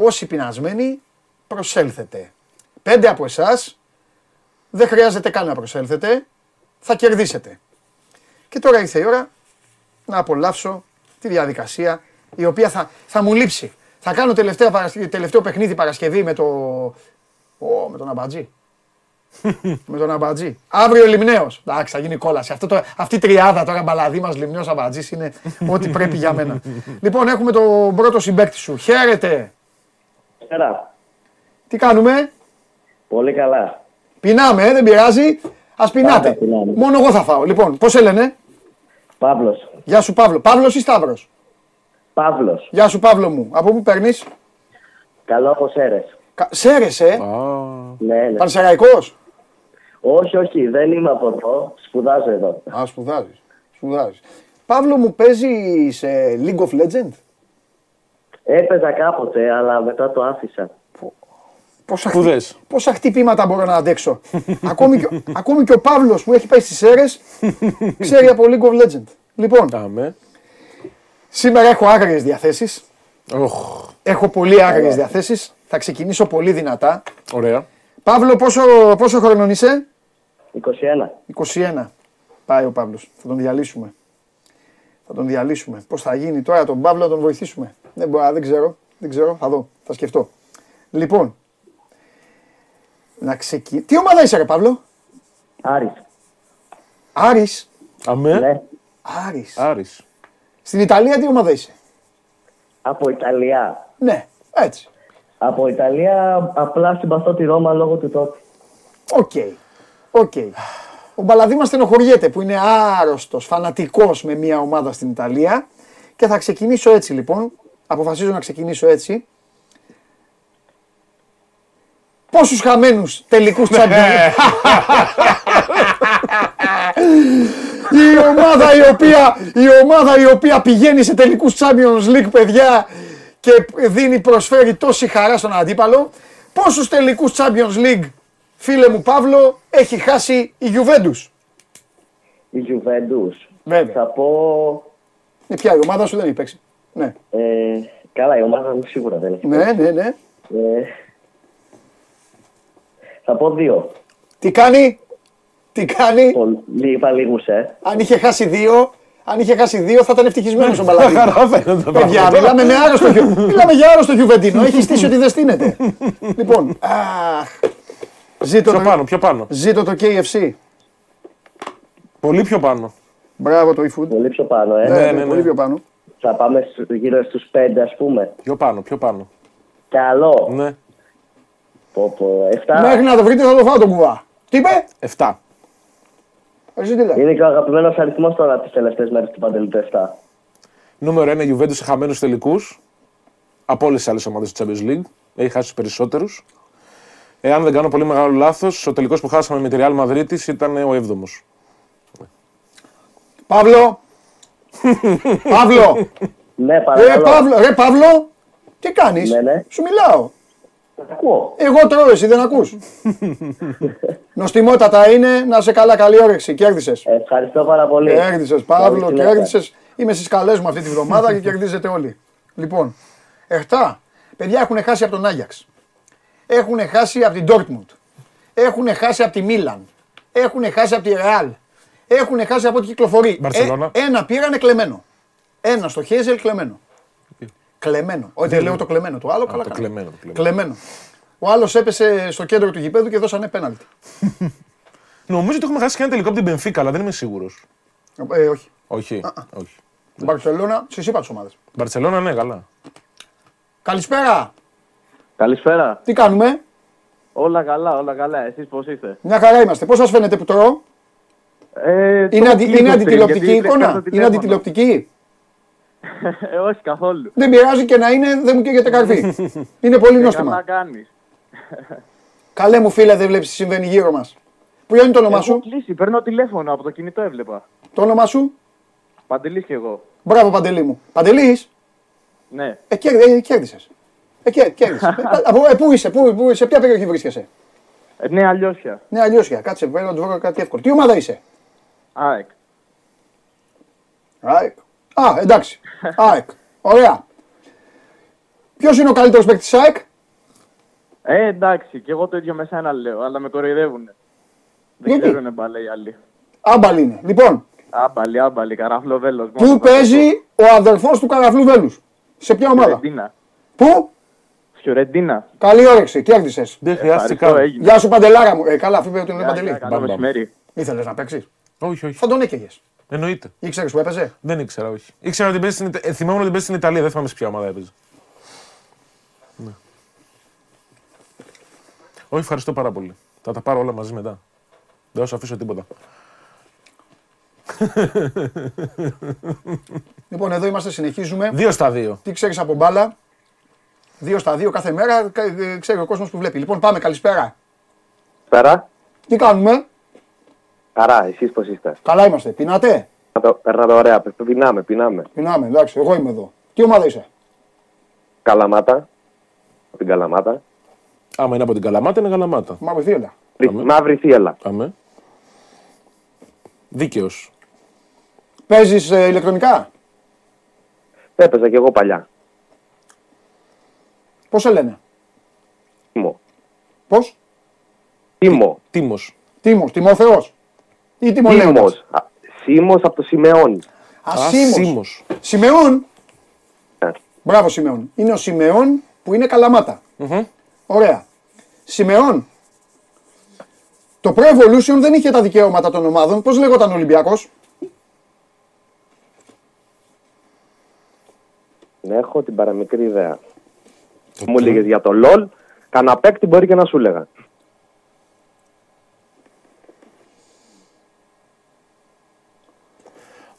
Όσοι πεινασμένοι προσέλθετε. Πέντε από εσάς δεν χρειάζεται καν να προσέλθετε, θα κερδίσετε. Και τώρα ήρθε η ώρα να απολαύσω τη διαδικασία η οποία θα, θα μου λείψει. Θα κάνω τελευταία, Παρασκευή- τελευταίο παιχνίδι Παρασκευή με το... Ω, με τον Αμπατζή. με τον Αμπατζή. Αύριο Λιμνέος. Εντάξει, θα γίνει κόλαση. Αυτό το, αυτή η τριάδα τώρα μπαλαδί μας Λιμνέος Αμπατζής είναι ό,τι πρέπει για μένα. λοιπόν, έχουμε τον πρώτο συμπέκτη σου. Χαίρετε. Καλησπέρα. Τι κάνουμε; Πολύ καλά. Πεινάμε, ε, δεν πειράζει. Α πεινάτε. Πάντα πεινάμε. Μόνο εγώ θα φάω. Λοιπόν, πώς σε λένε; Παύλος. Γεια σου Παύλο. Παύλος ή Σταύρος; Παύλος. Γεια σου Παύλο μου. Από πού παίρνεις; Καλό από Σέρες. Σέρεσαι, ε; Ναι, ναι. Πανσεραϊκός; Όχι, όχι, δεν είμαι από εδώ. Σπουδάζω εδώ. Α, σπουδάζεις. Σπουδάζεις. Παύλο μου παίζεις σε League of Legends; Έπαιζα κάποτε, αλλά μετά το άφησα. Πόσα, Σπουδές. χτυ- πόσα χτυπήματα μπορώ να αντέξω; ακόμη, και, ο- ακόμη και ο Παύλος που έχει πάει στις αίρες ξέρει από League of Legends. Λοιπόν, Αμέ. σήμερα έχω άγριες διαθέσεις. Οχ. Έχω πολύ άγριες διαθέσεις. Θα ξεκινήσω πολύ δυνατά. Ωραία. Παύλο, πόσο, πόσο χρονών είσαι; 21. 21. Πάει ο Παύλος. Θα τον διαλύσουμε. Θα τον διαλύσουμε. Πώς θα γίνει τώρα τον Παύλο να τον βοηθήσουμε; Δεν μπορώ, δεν ξέρω. Δεν ξέρω. Θα δω. Θα σκεφτώ. Λοιπόν. Να ξεκι... Τι ομάδα είσαι ρε Παύλο; Άρης. Άρης. Αμέ. Ναι. Άρης. Άρης. Στην Ιταλία τι ομάδα είσαι; Από Ιταλία. Ναι. Έτσι. Από Ιταλία απλά συμπαθώ τη Ρώμα λόγω του τότε. OK. OK. Ο Μπαλαδί στενοχωριέται που είναι άρρωστος, φανατικός με μια ομάδα στην Ιταλία και θα ξεκινήσω έτσι λοιπόν. Αποφασίζω να ξεκινήσω έτσι. Πόσους χαμένους τελικούς Champions η, ομάδα η, οποία, η ομάδα η οποία πηγαίνει σε τελικούς Champions League, παιδιά, και δίνει, προσφέρει τόση χαρά στον αντίπαλο. Πόσους τελικούς Champions League, φίλε μου Παύλο, έχει χάσει η Juventus. Η Juventus. Βέβαια. Θα πω. Ε, ποια η ομάδα σου δεν έχει παίξει. Ναι, Ε, καλά, η ομάδα μου σίγουρα δεν έχει. ναι, ναι. ναι. Ε, θα πω δύο. Τι κάνει, τι κάνει; Πολύ, είπα λίγους, ε. Αν είχε χάσει δύο, αν είχε χάσει δύο θα ήταν ευτυχισμένος ο Μπαλαδίνο. Χαρά φαίνεται τα Παιδιά, πράγματα. μιλάμε, με άρρωστο, Γιου- μιλάμε για άρρωστο Γιουβεντίνο. Έχει στήσει ότι δεν στείνεται. λοιπόν, αχ, ζήτω, Πιο το, πάνω, πιο πάνω. ζήτω το KFC. Πολύ πιο πάνω. Μπράβο το eFood. Πολύ πιο πάνω, ε. Ναι, ναι, ναι, ναι. πολύ πιο πάνω. Θα πάμε στου- γύρω στους πέντε, ας πούμε. Πιο πάνω, πιο πάνω. Καλό. Ναι. Πω, πω. Εφτά. Μέχρι να το βρείτε θα το φάω τον κουβά. Τι είπε, 7. εσύ τι λέει. Είναι και ο αγαπημένος αριθμός τώρα τις τελευταίες μέρες του Παντελή το 7. Νούμερο 1 Juventus σε χαμένους τελικούς. Από όλες τις άλλες ομάδες του Champions League. Έχει χάσει τους περισσότερους. Εάν δεν κάνω πολύ μεγάλο λάθος, ο τελικός που χάσαμε με τη Real Madrid ήταν ο 7ο. Παύλο. Παύλο. Ναι, Ρε παρακαλώ. Παύλο, ρε Παύλο. Τι κάνεις; Ναι, ναι. Σου μιλάω. Ακούω. Εγώ τρώω, εσύ δεν ακούς. Νοστιμότατα είναι, να σε καλά, καλή όρεξη. Κέρδισες. Ευχαριστώ πάρα πολύ. Κέρδισες, Καλή Παύλο, συνέχεια. κέρδισες. Είμαι στις καλές μου αυτή τη βδομάδα και κερδίζετε όλοι. Λοιπόν, 7. Παιδιά έχουν χάσει από τον Άγιαξ. Έχουν χάσει από την Dortmund. Έχουν χάσει από τη Μίλαν. Έχουν χάσει από τη Ρεάλ. Έχουν χάσει από ό,τι κυκλοφορεί. Μπαρσελόνα. Ε, ένα πήρανε κλεμμένο. Ένα στο Χέζελ κλεμμένο. Κλεμμένο. Όχι, δεν λέω το κλεμμένο. Το άλλο καλά το κάνω. κλεμμένο, το κλεμμένο. κλεμμένο. Ο άλλος έπεσε στο κέντρο του γηπέδου και δώσανε πέναλτι. Νομίζω ότι έχουμε χάσει και ένα τελικό από την Benfica, αλλά δεν είμαι σίγουρος. Ε, όχι. Όχι. όχι. Μπαρσελόνα, στι είπα τι ομάδες. Μπαρσελόνα, ναι, καλά. Καλησπέρα. Καλησπέρα. Τι κάνουμε; Όλα καλά, όλα καλά. Εσείς πώς είστε; Μια χαρά είμαστε. Πώς σας φαίνεται που τρώω, Ε, Είναι, το αντι, κλείνω είναι πριν, αντιτηλεοπτική γιατί δεν εικόνα. ξέρω το Είναι τηλέφωνο. αντιτηλεοπτική; Ε, όχι καθόλου. Δεν πειράζει και να είναι, δεν μου καίγεται καρφί. είναι πολύ Καλά νόστιμα. κάνεις. Καλέ μου φίλε, δεν βλέπεις τι συμβαίνει γύρω μας. Ποιο είναι το όνομά Έχω σου, κλείσει, παίρνω τηλέφωνο από το κινητό έβλεπα. το όνομά σου; Παντελής και εγώ. Μπράβο, Παντελή μου. Παντελής, Ναι. ε, κέρδι- ε, κέρδισες. Ε, κέρ- κέρδισες. Ε, από- ε, πού είσαι, πού, πού, σε ποια περιοχή βρίσκεσαι; Ε, ναι, αλλιώσια. Ναι, αλλιώσια. Κάτσε, πρέπει να του βρω κάτι εύκολο. Τι ομάδα είσαι; ΑΕΚ. ΑΕΚ. Α, εντάξει. ΑΕΚ. Ωραία. Ποιος είναι ο καλύτερος παίκτης τη ΑΕΚ; Ε, εντάξει, και εγώ το ίδιο με σένα λέω, αλλά με κοροϊδεύουνε. Δεν Γιατί; ξέρουνε μπαλέ οι άλλοι. Άμπαλ είναι. Λοιπόν, Άμπαλι, άμπαλι, καραφλό βέλος. πού παίζει ο αδερφός του Καραφλού Βέλους; Σε ποια ομάδα; Φιωρεντίνα. Πού; Φιωρεντίνα. Καλή όρεξη. Τι έκτισες; Δεν χρειάζεται Ευχαριστώ, καν. έγινε. Γεια σου Παντελάρα μου. Ε, καλά, αφού είπε ότι είναι Γεια, Παντελή. γεια, Καλό Μπαμ, μπαμ. μεσημέρι. Ήθελες να παίξεις; Όχι, όχι. Θα τον έκαιγες. Εννοείται. Ήξερες που έπαιζε; Δεν ήξερα, όχι. Ήξερα ότι παίζει στην, Ιτα- ε, θυμόμουν ότι παίζει στην Ιταλία, δεν θυμάμαι σε ποια ομάδα έπαιζε. Ναι. Όχι, ευχαριστώ πάρα πολύ. Θα τα πάρω όλα μαζί μετά. Δεν θα σου αφήσω τίποτα. Λοιπόν, εδώ είμαστε, συνεχίζουμε. Δύο στα δύο. Τι ξέρεις από μπάλα; Δύο στα δύο κάθε μέρα. κα- ε, Ξέρει ο κόσμος που βλέπει. Λοιπόν, πάμε. Καλησπέρα. Πέρα. Τι κάνουμε; Χαρά, εσείς πώς είστε. Καλά είμαστε. Πεινάτε; Να το- Περνάτε ωραία, πε- πεινάμε, πεινάμε. Πεινάμε. Εντάξει, εγώ είμαι εδώ. Τι ομάδα είσαι; Καλαμάτα. Από την Καλαμάτα. Άμα είναι από την Καλαμάτα, είναι Καλαμάτα. Μαύρη θύελα. Ρι- Πάμε. Μαύρη θύελα. Πάμε. Δίκαιος. Παίζεις ε, ηλεκτρονικά; Έπαιζα κι εγώ παλιά. Πώς σε λένε; Τίμο. Πώς; Τίμο. Τίμος. Τίμος. Τιμόθεος. Ή Τιμολέοντα. Τίμος. Α, Σίμος από το Σιμεών. Α, Σίμος. Σίμος. Σιμεών. Ε, Μπράβο, Σιμεών. Είναι ο Σιμεών που είναι Καλαμάτα. Ωραία. Σιμεών. Το Pro Evolution δεν είχε τα δικαιώματα των ομάδων. Πώς λέγονταν ο Ολυμπιακός; Ναι, έχω την παραμικρή ιδέα. Μου έλεγες για το LOL. Κανα παίκτη μπορεί και να σου έλεγα.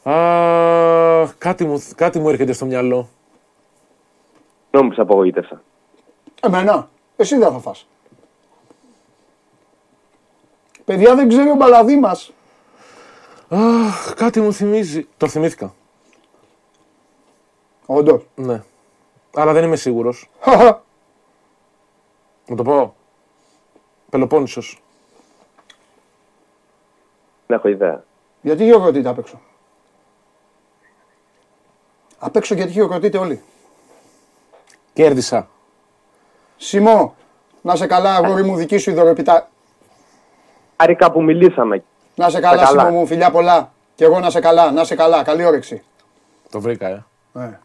Α, κάτι, μου, κάτι μου έρχεται στο μυαλό. Νόμου σε απογοήτευσα. Εμένα. Εσύ δεν θα φας. Παιδιά δεν ξέρει ο μπαλαδί μας. Αχ, κάτι μου θυμίζει. Το θυμήθηκα. Όντως. Ναι. Αλλά δεν είμαι σίγουρος. Να το πω. Πελοπόννησος. Δεν έχω ιδέα. Γιατί χειροκροτείτε απ' έξω. Απ' έξω γιατί χειροκροτείτε όλοι. Κέρδισα. Σιμό, να σε καλά, αγόρι μου, δική σου ιδωροπιτά. Άρικα που μιλήσαμε. Να σε καλά, καλά. Σιμό μου, φιλιά πολλά. Και εγώ να σε καλά, να σε καλά, καλή όρεξη. Το βρήκα, ε. Ε.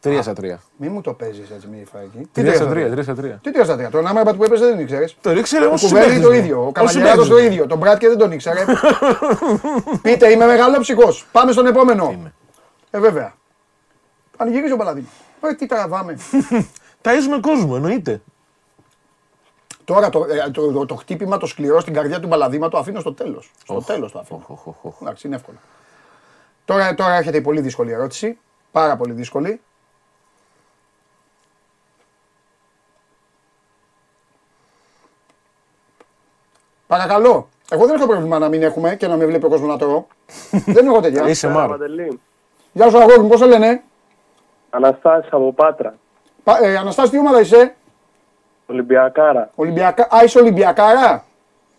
Τρία στα τρία. Μη μου το παίζεις έτσι, μη φάγει. Τρία στα τρία, τρία; στα τρία. Τι τρία στα τρία; Τον Άμραμπατ που έπαιζε δεν ήξερες; Το ήξερε Ο όμως Κουβέλη συμπαίκτης το μου. ίδιο. Ο Ο Καμαλιαράτο συμπαίκτης το μου. ίδιο. Τον Μπράτ και δεν τον ήξερε. Πείτε, είμαι μεγάλο ψυχό. Πάμε στον επόμενο. Ε, βέβαια. Πανηγυρίζει ο Παλαδίνο. Ε, τι τραβάμε. Ταΐζουμε κόσμο, εννοείται. Τώρα το, ε, το, το, το χτύπημα το σκληρό στην καρδιά του Παλαδίμα το αφήνω στο τέλος. Στο τέλος το αφήνω. Εντάξει, είναι εύκολο. Τώρα, τώρα έρχεται η πολύ δύσκολη ερώτηση. Πάρα πολύ δύσκολη. Παρακαλώ. Εγώ δεν έχω πρόβλημα να μην έχουμε και να με βλέπει ο κόσμος να τρώω. δεν έχω τέτοια. Είσαι μάρο. Παντελή. Γεια σου αγόρι μου, πώς σε λένε; Αναστάσης από Πάτρα. Πα- Ε, Αναστάση, τι ομάδα είσαι; Ολυμπιακάρα. Ολυμπιακά... Α, είσαι Ολυμπιακάρα;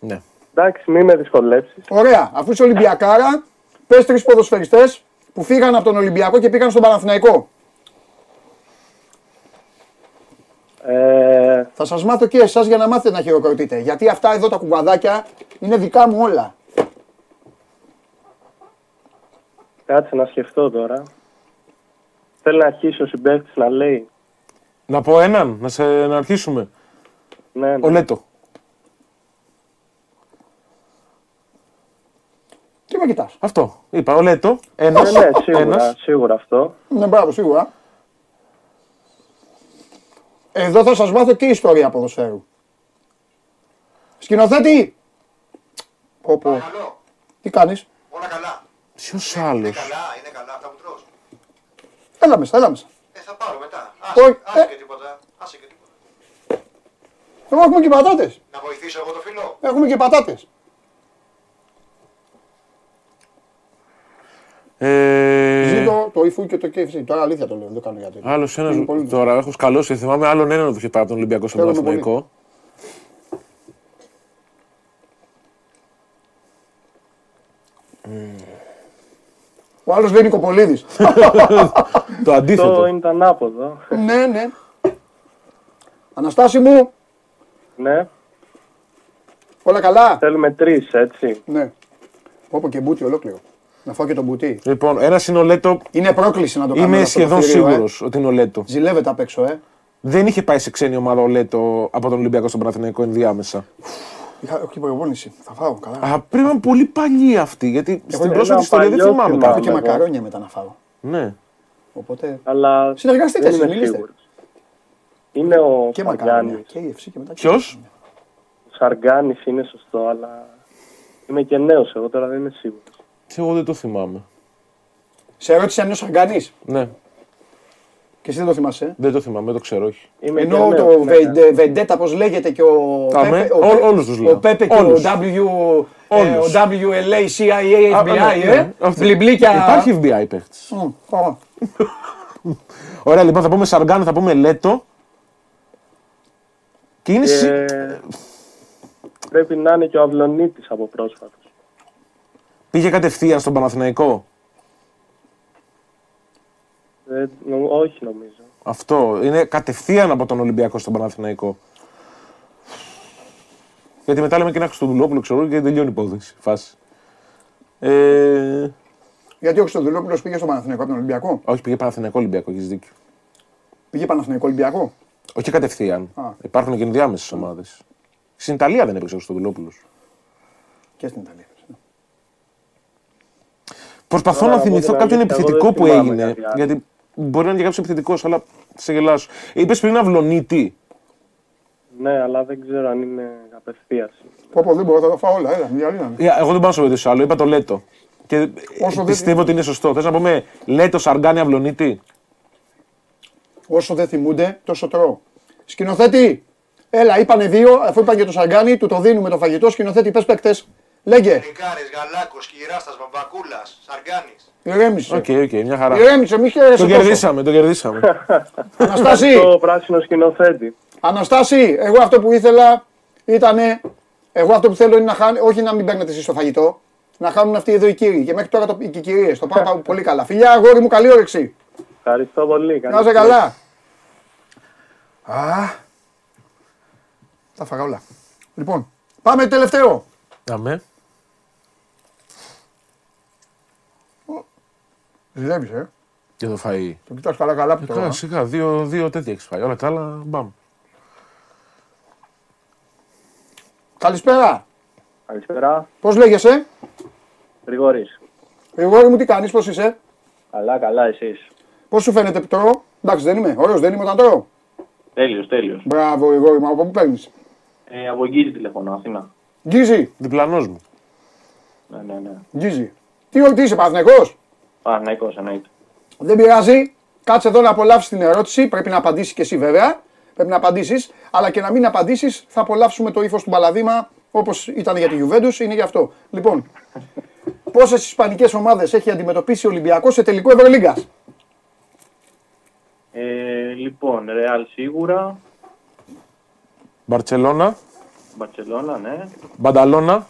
Ναι. Εντάξει, μην με δυσκολεύσει. Ωραία. Αφού είσαι Ολυμπιακάρα, πες τρεις ποδοσφαιριστές που φύγαν από τον Ολυμπιακό και πήγαν στον Παναθηναϊκό. Ε, Θα σας μάθω και εσάς για να μάθετε να χειροκροτείτε. Γιατί αυτά εδώ τα κουβαδάκια είναι δικά μου όλα. Κάτσε να σκεφτώ τώρα. Θέλει να αρχίσει ο συμπαίχτη να λέει. Να πω έναν, να, σε, να αρχίσουμε. Ναι, ναι. Ο Λέτο. Τι με κοιτάς; Αυτό. Είπα, ο Λέτο. Ναι, Ένας. ναι, σίγουρα, ένας. σίγουρα αυτό. Ναι, μπράβο, σίγουρα. Εδώ θα σας μάθω και ιστορία ποδοσφαίρου. Σκηνοθέτη! Πω, πω. Τι κάνεις; Όλα καλά. Ποιος άλλος; Καλά, είναι καλά αυτά που τρως. Έλα μέσα, έλα μέσα. Ε, θα πάρω μετά. Όχι, Άσε, άσε ε. και τίποτα. Άσε και τίποτα. Εγώ έχουμε και πατάτες. Να βοηθήσω εγώ το φίλο. Έχουμε και πατάτες. Ε, Ζήτω το υφού και το KFC. Τώρα αλήθεια το λέω, δεν το κάνω γιατί. Άλλος Είναι ένα. πολύ Τώρα έχω σκαλώσει. Θυμάμαι άλλον έναν που είχε πάρει από τον Ολυμπιακό στον Χαίρομαι Παναθηναϊκό. Ο άλλος λέει Νικοπολίδης. Το αντίθετο. Αυτό είναι το ανάποδο. ναι, ναι. Αναστάση μου, ναι, όλα καλά; θέλουμε τρεις, έτσι. Ναι. Όπω και μπούτι ολόκληρο. Να φάω και τον μπουτί. Λοιπόν, ένα είναι ο Λέτο. Είναι πρόκληση να το κάνουμε. Είμαι αυτό το σχεδόν θηρίο, ε. σίγουρος ότι είναι ο Λέτο. Ζηλεύεται απ' έξω, ε. Δεν είχε πάει σε ξένη ομάδα ο Λέτο από τον Ολυμπιακό στον Παναθηναϊκό ενδιάμεσα. Είχα, έχω και προπόνηση. Θα φάω, καλά. Α, πρέπει να είναι πολύ παλιή αυτή. Γιατί στην ένα πρόσφατη ιστορία δεν παλιό θυμάμαι θυμάμαι. Έχω κάτι. και εγώ. μακαρόνια μετά να φάω. Ναι. Οπότε. Αλλά Συνεργαστείτε δεν εσείς, είμαι μιλήστε. σίγουρος. Είναι ο Και μακαρόνια. Σαργάνης. Και η FC και μετά. και- Ποιος; Ο Σαργάνης είναι σωστό, αλλά είμαι και νέος εγώ τώρα δεν είμαι σίγουρος. Εγώ δεν το θυμάμαι. Σε ρώτησε αν είναι ο Σαργανή. Ναι, Και εσύ δεν το θυμάσαι. ε; δεν το θυμάμαι, δεν το ξέρω, όχι. Είμαι και Ενώ νέος, το ναι. Βεντε- Βεντέτα, πώς λέγεται και ο. Αμέ, Πέπε- ο ό- Πέ- όλους τους λέω. Ο Πέπε και Όλους. ο W. ε, Όλους. Ο WLA, CIA, Α, FBI, ναι, ε; ναι, αυτό. Μπλιμπλίκια. Υπάρχει FBI παίχτης. Μμ, ωραία. Ωραία, λοιπόν, θα πούμε Σαργκάν, θα πούμε Λέτο. Και είναι. σι- Και πρέπει να είναι και ο Αυλονίτης από πρόσφατος. Πήγε κατευθείαν στον Παναθηναϊκό; Δεν, νο- όχι νομίζω. Αυτό. Είναι κατευθείαν από τον Ολυμπιακό στον Παναθηναϊκό. Γιατί μετά λέμε και ένα Χριστοδουλόπουλο, ξέρω και τελειώνει η υπόθεση. Φάση. Ε, Γιατί ο Χρυστοδουλόπουλο πήγε στο Παναθηναϊκό από τον Ολυμπιακό; όχι, πήγε Παναθηναϊκό Ολυμπιακό, έχεις δίκιο. Πήγε Παναθηναϊκό Ολυμπιακό; Όχι κατευθείαν. Α. Υπάρχουν και ενδιάμεσες ομάδες. Στην Ιταλία δεν έπαιξε ο Χριστοδουλόπουλος. Και στην Ιταλία. Προσπαθώ Τώρα, να από θυμηθώ την κάποιον αλήθεια, εγώ επιθετικό δεν που θυμάμαι έγινε. κάτι άλλο. Γιατί μπορεί να είναι και κάποιος επιθετικός, αλλά σε γελάσω. Είπες πριν Αυλονίτη. Ναι, αλλά δεν ξέρω αν είναι απευθείας. Πω, πω, δεν μπορώ, θα τα φάω όλα. Έλα, διαλύναμε. Ε, Εγώ δεν πάω να σου ρωτήσω άλλο, είπα το Λέτο. Και ε, Όσο δεν- πιστεύω ότι είναι σωστό. Θες να πούμε Λέτο Σαργκάνη Αυλονίτη; Όσο δεν θυμούνται, τόσο τρώω. Σκηνοθέτη, έλα, είπανε δύο, αφού είπαν και το Σαργάνη, του το δίνουμε το φαγητό. Σκηνοθέτη, πες παίκτες. Λέγε. Νικάρης, Γαλάκος, Κυράστας, Βαμβακούλας, Σαργάνης. Ηρέμησε. Οκ, οκ, μια χαρά. Ηρέμησε, μη χαίρεσαι Το τόσο. κερδίσαμε, το κερδίσαμε. Αναστάση, Το πράσινο σκηνοθέτη. Αναστάση, εγώ αυτό που ήθελα ήταν. Εγώ αυτό που θέλω είναι να χάνει, όχι να μην παίρνετε εσείς το φαγητό, να χάνουν αυτοί εδώ οι κύριοι. Και μέχρι τώρα το, και οι κυρίες. Το πάω πολύ καλά. Φιλιά, αγόρι μου, καλή όρεξη. Ευχαριστώ πολύ. Να είσαι καλά. Α, τα φάγα όλα. Λοιπόν, πάμε τελευταίο. Αμέ. Ζηλεύεις, ε. Και το φαΐ. Το κοιτάς καλά καλά που Ε, το... Καλά, σιγά, δύο, δύο τέτοια έχεις φάει. Όλα τα άλλα, μπαμ. Καλησπέρα. Καλησπέρα. Πώς λέγεσαι; Γρηγόρης. Γρηγόρη μου τι κάνεις, πώς είσαι; Καλά, καλά, εσείς. Πώς σου φαίνεται που τρώω; Εντάξει δεν είμαι, ωραίος δεν είμαι όταν τρώω. Τέλειος, τέλειος. Μπράβο Γρηγόρη μου, από πού παίρνεις; Ε, από Γκίζη τηλεφωνώ, Αθήνα. Γκίζη, Διπλανός μου. Ναι, ναι, ναι. Γκίζη. Τι, τι είσαι, Παναθηναϊκός; Παναθηναϊκός, εννοείται. Δεν πειράζει. Κάτσε εδώ να απολαύσεις την ερώτηση. Πρέπει να απαντήσεις και εσύ βέβαια. Πρέπει να απαντήσεις. Αλλά και να μην απαντήσεις, θα απολαύσουμε το ύφος του Μπαλαδίμα όπως ήταν για τη Juventus. Είναι γι' αυτό. Λοιπόν, πόσες Ισπανικές ομάδες έχει αντιμετωπίσει ο Ολυμπιακός σε τελικό Ευρωλίγκας; Ε, λοιπόν, Ρεάλ σίγουρα. Μπαρτσελώνα, Μπαρτσελώνα, ναι. Μπανταλώνα.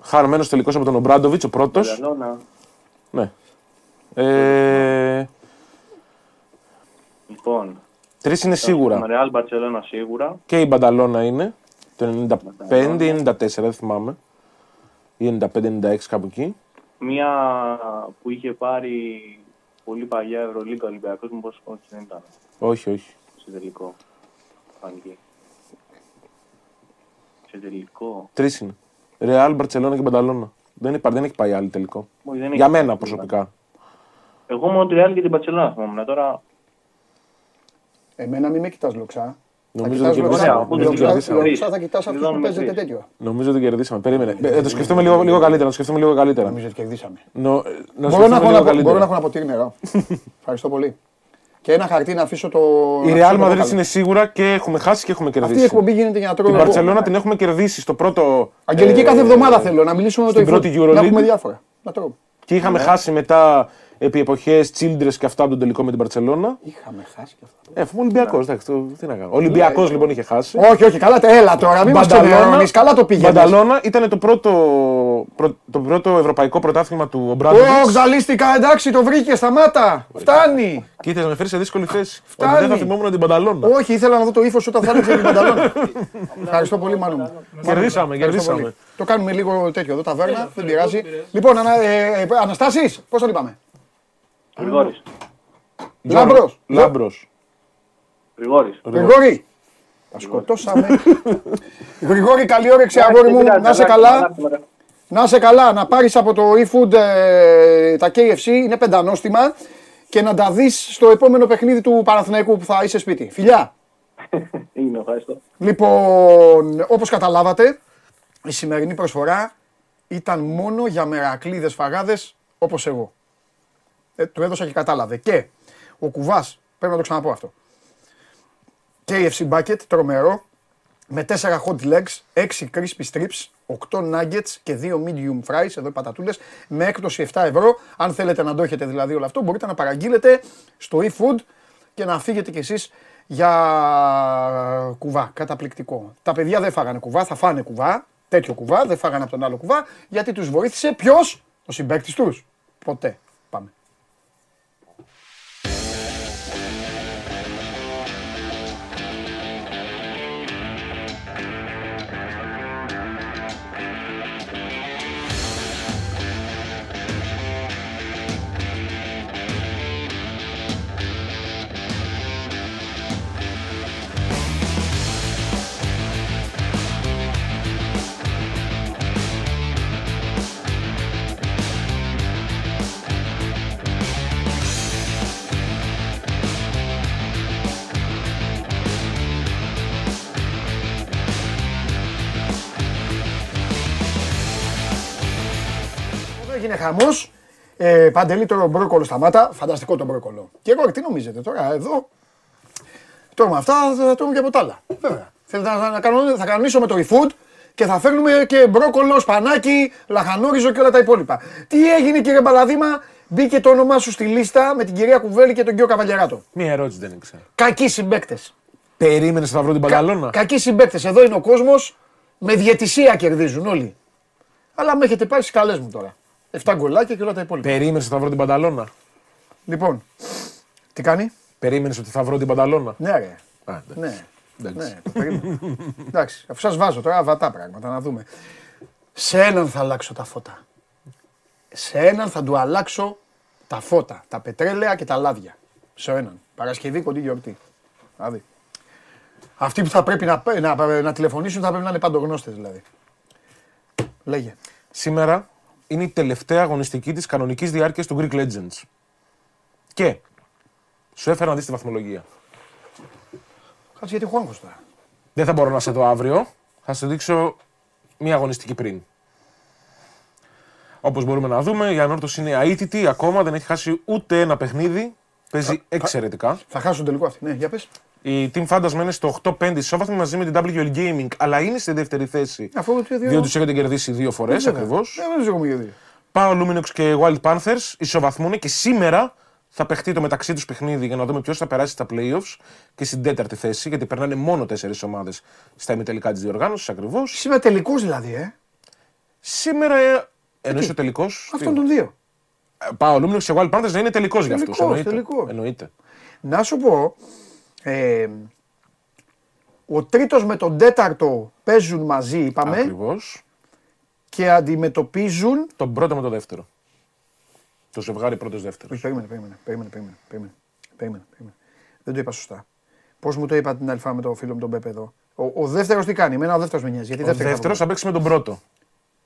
Χαρμένος τελικός από τον Ομπράντοβιτς, ο πρώτος. Μπαρτσελώνα. Ναι. Ε, Λοιπόν. τρεις είναι σίγουρα. Ρεάλ Μπαρτσελώνα σίγουρα. Και η Μπανταλώνα είναι. Το 95 ή 94, δεν θυμάμαι. Ή 95-96 κάπου εκεί. Μία που είχε πάρει πολύ παλιά Ευρωλίγκα Ολυμπιακός, μήπως όχι δεν ήταν. Όχι, όχι. Σε τελικό. Φάνηκε. Σε τελικό. Τρεις είναι. Ρεάλ, Μπαρτσελώνα και Μπανταλώνα. Δεν, υπάρχει, δεν έχει πάει άλλη τελικό. Όχι, δεν Για έχει. μένα προσωπικά. Εγώ μόνο τη Ρεάλ και την Μπαρτσελώνα θυμόμουν. Τώρα Εμένα μην με κοιτάς λοξά. Νομίζω θα ότι κοιτάς κερδίσαμε. λοξά. Νομίζω ότι Λοξά- κερδίσαμε. Λοξά θα κοιτάς αυτούς Εδώ που με παίζετε τρεις. τέτοιο. Νομίζω ότι κερδίσαμε. Περίμενε. Ε, το σκεφτούμε λίγο, λίγο καλύτερα. Το σκεφτούμε λίγο καλύτερα. Νομίζω ότι κερδίσαμε. Νο, να Μπορώ να, σκεφτούμε έχω λίγο ένα, μπορώ καλύτερα. να έχω ένα ποτήρι νερό. Ευχαριστώ πολύ. Και ένα χαρτί να αφήσω το. Η να Real αφήσω το Madrid κόκαλο. είναι σίγουρα και έχουμε χάσει και έχουμε κερδίσει. Αυτή η εκπομπή γίνεται για να τρώω Την εγώ. Barcelona την έχουμε κερδίσει στο πρώτο. Αγγελική ε, κάθε εβδομάδα θέλω να μιλήσουμε με το στην πρώτη Ιφού. Να Euroleague. πούμε διάφορα. Να τρώω. Και είχαμε χάσει μετά επί εποχές Childress και αυτά από τον τελικό με την Barcelona. Είχαμε χάσει και αυτά. Ε, αφού Ολυμπιακός, εντάξει, το, τι να κάνω. Ολυμπιακός λοιπόν είχε χάσει. Όχι, όχι, καλά, έλα τώρα, μην μας ξενερώνεις, καλά το πήγαινες. Μπανταλώνα ήταν το πρώτο, πρω- το πρώτο ευρωπαϊκό πρωτάθλημα του Ω, Ομπράντοβιτ. ξαλίστηκα, εντάξει, το βρήκες, σταμάτα. Φτάνει. Και ήθελες να με φέρεις σε δύσκολη θέση. Ότι Φτάνει. δεν θα θυμόμουν την Μπανταλώνα. Όχι, ήθελα να δω το ύφος όταν θα άνοιξε την πανταλώνα. Ευχαριστώ πολύ, Μάνου μου. Κερδίσαμε, Ευχαριστώ κερδίσαμε. πολύ. Το κάνουμε λίγο τέτοιο εδώ, ταβέρνα, δεν πειράζει. Λοιπόν, ανα, ε, ε, Αναστάσεις, πώς το είπαμε; Γρηγόρης. Λάμπρος. Λάμπρος. Γρηγόρης. Γρηγόρης. Τα σκοτώσαμε. Γρηγόρη, καλή όρεξη, αγόρι μου. Να είσαι καλά. Να είσαι καλά, να πάρεις από το eFood ε, τα KFC, είναι πεντανόστιμα και να τα δεις στο επόμενο παιχνίδι του Παναθηναϊκού που θα είσαι σπίτι. Φιλιά! Είναι, ευχαριστώ. Λοιπόν, όπως καταλάβατε, η σημερινή προσφορά ήταν μόνο για μερακλείδες φαγάδες όπως εγώ. Ε, του έδωσα και κατάλαβε. Και ο κουβάς, πρέπει να το ξαναπώ αυτό. KFC bucket, τρομερό, με 4 hot legs, 6 crispy strips, 8 nuggets και 2 medium fries, εδώ οι πατατούλες, με έκπτωση 7 ευρώ. Αν θέλετε να το έχετε δηλαδή όλο αυτό, μπορείτε να παραγγείλετε στο eFood και να φύγετε κι εσείς για κουβά. Καταπληκτικό. Τα παιδιά δεν φάγανε κουβά, θα φάνε κουβά, τέτοιο κουβά, δεν φάγανε από τον άλλο κουβά, γιατί τους βοήθησε ποιος, ο συμπαίκτης τους. Ποτέ. Χαμός. Ε, Παντελή το μπρόκολο σταμάτα. Φανταστικό το μπρόκολο. Και εγώ τι νομίζετε τώρα, εδώ. Τώρα με αυτά θα τρώμε και από τα άλλα. Βέβαια. Θέλετε να, να κανονίσω, θα κανονίσω με το eFood και θα φέρνουμε και μπρόκολο, σπανάκι, λαχανόριζο και όλα τα υπόλοιπα. Τι έγινε κύριε Μπαλαδήμα, μπήκε το όνομά σου στη λίστα με την κυρία Κουβέλη και τον κύριο Καβαλιαράτο. Μία ερώτηση δεν ήξερα. Κακοί συμπαίκτες. Περίμενες να βρω την πανταλώνα. Κακοί συμπαίκτες. Εδώ είναι ο κόσμος. Με διαιτησία κερδίζουν όλοι. Αλλά με έχετε πάρει στις καλές μου τώρα. 7 γκολάκια και όλα τα υπόλοιπα. Περίμενες ότι θα βρω την πανταλώνα. Λοιπόν, τι κάνει; Περίμενες ότι θα βρω την πανταλώνα. Ναι, ρε. Α, εντάξει. Ναι. Εντάξει. Ναι, το περίμενα. Εντάξει, αφού σας βάζω τώρα βατά πράγματα να δούμε. Σε έναν θα αλλάξω τα φώτα. Σε έναν θα του αλλάξω τα φώτα, τα πετρέλαια και τα λάδια. Σε έναν. Παρασκευή κοντή γιορτή. Δηλαδή. Αυτοί που θα πρέπει να, να, να τηλεφωνήσουν θα πρέπει να είναι παντογνώστες δηλαδή. Λέγε. Σήμερα είναι η τελευταία αγωνιστική της κανονικής διάρκειας του Greek Legends. Και σου έφερα να δεις τη βαθμολογία. Κάτσε γιατί έχω άγχος τώρα. Δεν θα μπορώ να σε δω αύριο. Θα σου δείξω μία αγωνιστική πριν. Όπως μπορούμε να δούμε, η Ανόρθωση είναι αίτητη ακόμα, δεν έχει χάσει ούτε ένα παιχνίδι. Παίζει εξαιρετικά. Θα χάσουν τελικό αυτή. Ναι, για πες. Η Team Fantasma είναι στο 8-5 ισόβαθμο μαζί με την WL Gaming, αλλά είναι στη δεύτερη θέση. Αφού το δύο... Διότι τους έχετε κερδίσει δύο φορές Βέβαια. ακριβώς. Ε, δεν ζούμε για δύο. Πάω Luminox και Wild Panthers ισοβαθμούν και σήμερα θα παιχτεί το μεταξύ τους παιχνίδι για να δούμε ποιος θα περάσει στα playoffs και στην τέταρτη θέση, γιατί περνάνε μόνο τέσσερις ομάδες στα ημιτελικά της διοργάνωσης ακριβώς. Σήμερα τελικός δηλαδή, ε. Σήμερα ε, εννοείς ο τελικός; Αυτών των δύο. Πάω Luminox και Wild Panthers να είναι τελικός για αυτούς. Τελικός, Εννοείται. τελικός. εννοείται. Να σου πω, ε, ο τρίτος με τον τέταρτο παίζουν μαζί, είπαμε, Ακριβώς. και αντιμετωπίζουν... Τον πρώτο με τον δεύτερο. Το ζευγάρι πρώτο-δεύτερο. Όχι, περίμενε, περίμενε, περίμενε, περίμενε, περίμενε, περίμενε, περίμενε. Δεν το είπα σωστά. Πώς μου το είπα την άλλη φορά με το φίλο μου τον Πέπε εδώ; Ο, ο δεύτερος τι κάνει, εμένα ο δεύτερος με νοιάζει. Γιατί Ο δεύτερη θα δεύτερος βγω. θα παίξει με τον πρώτο.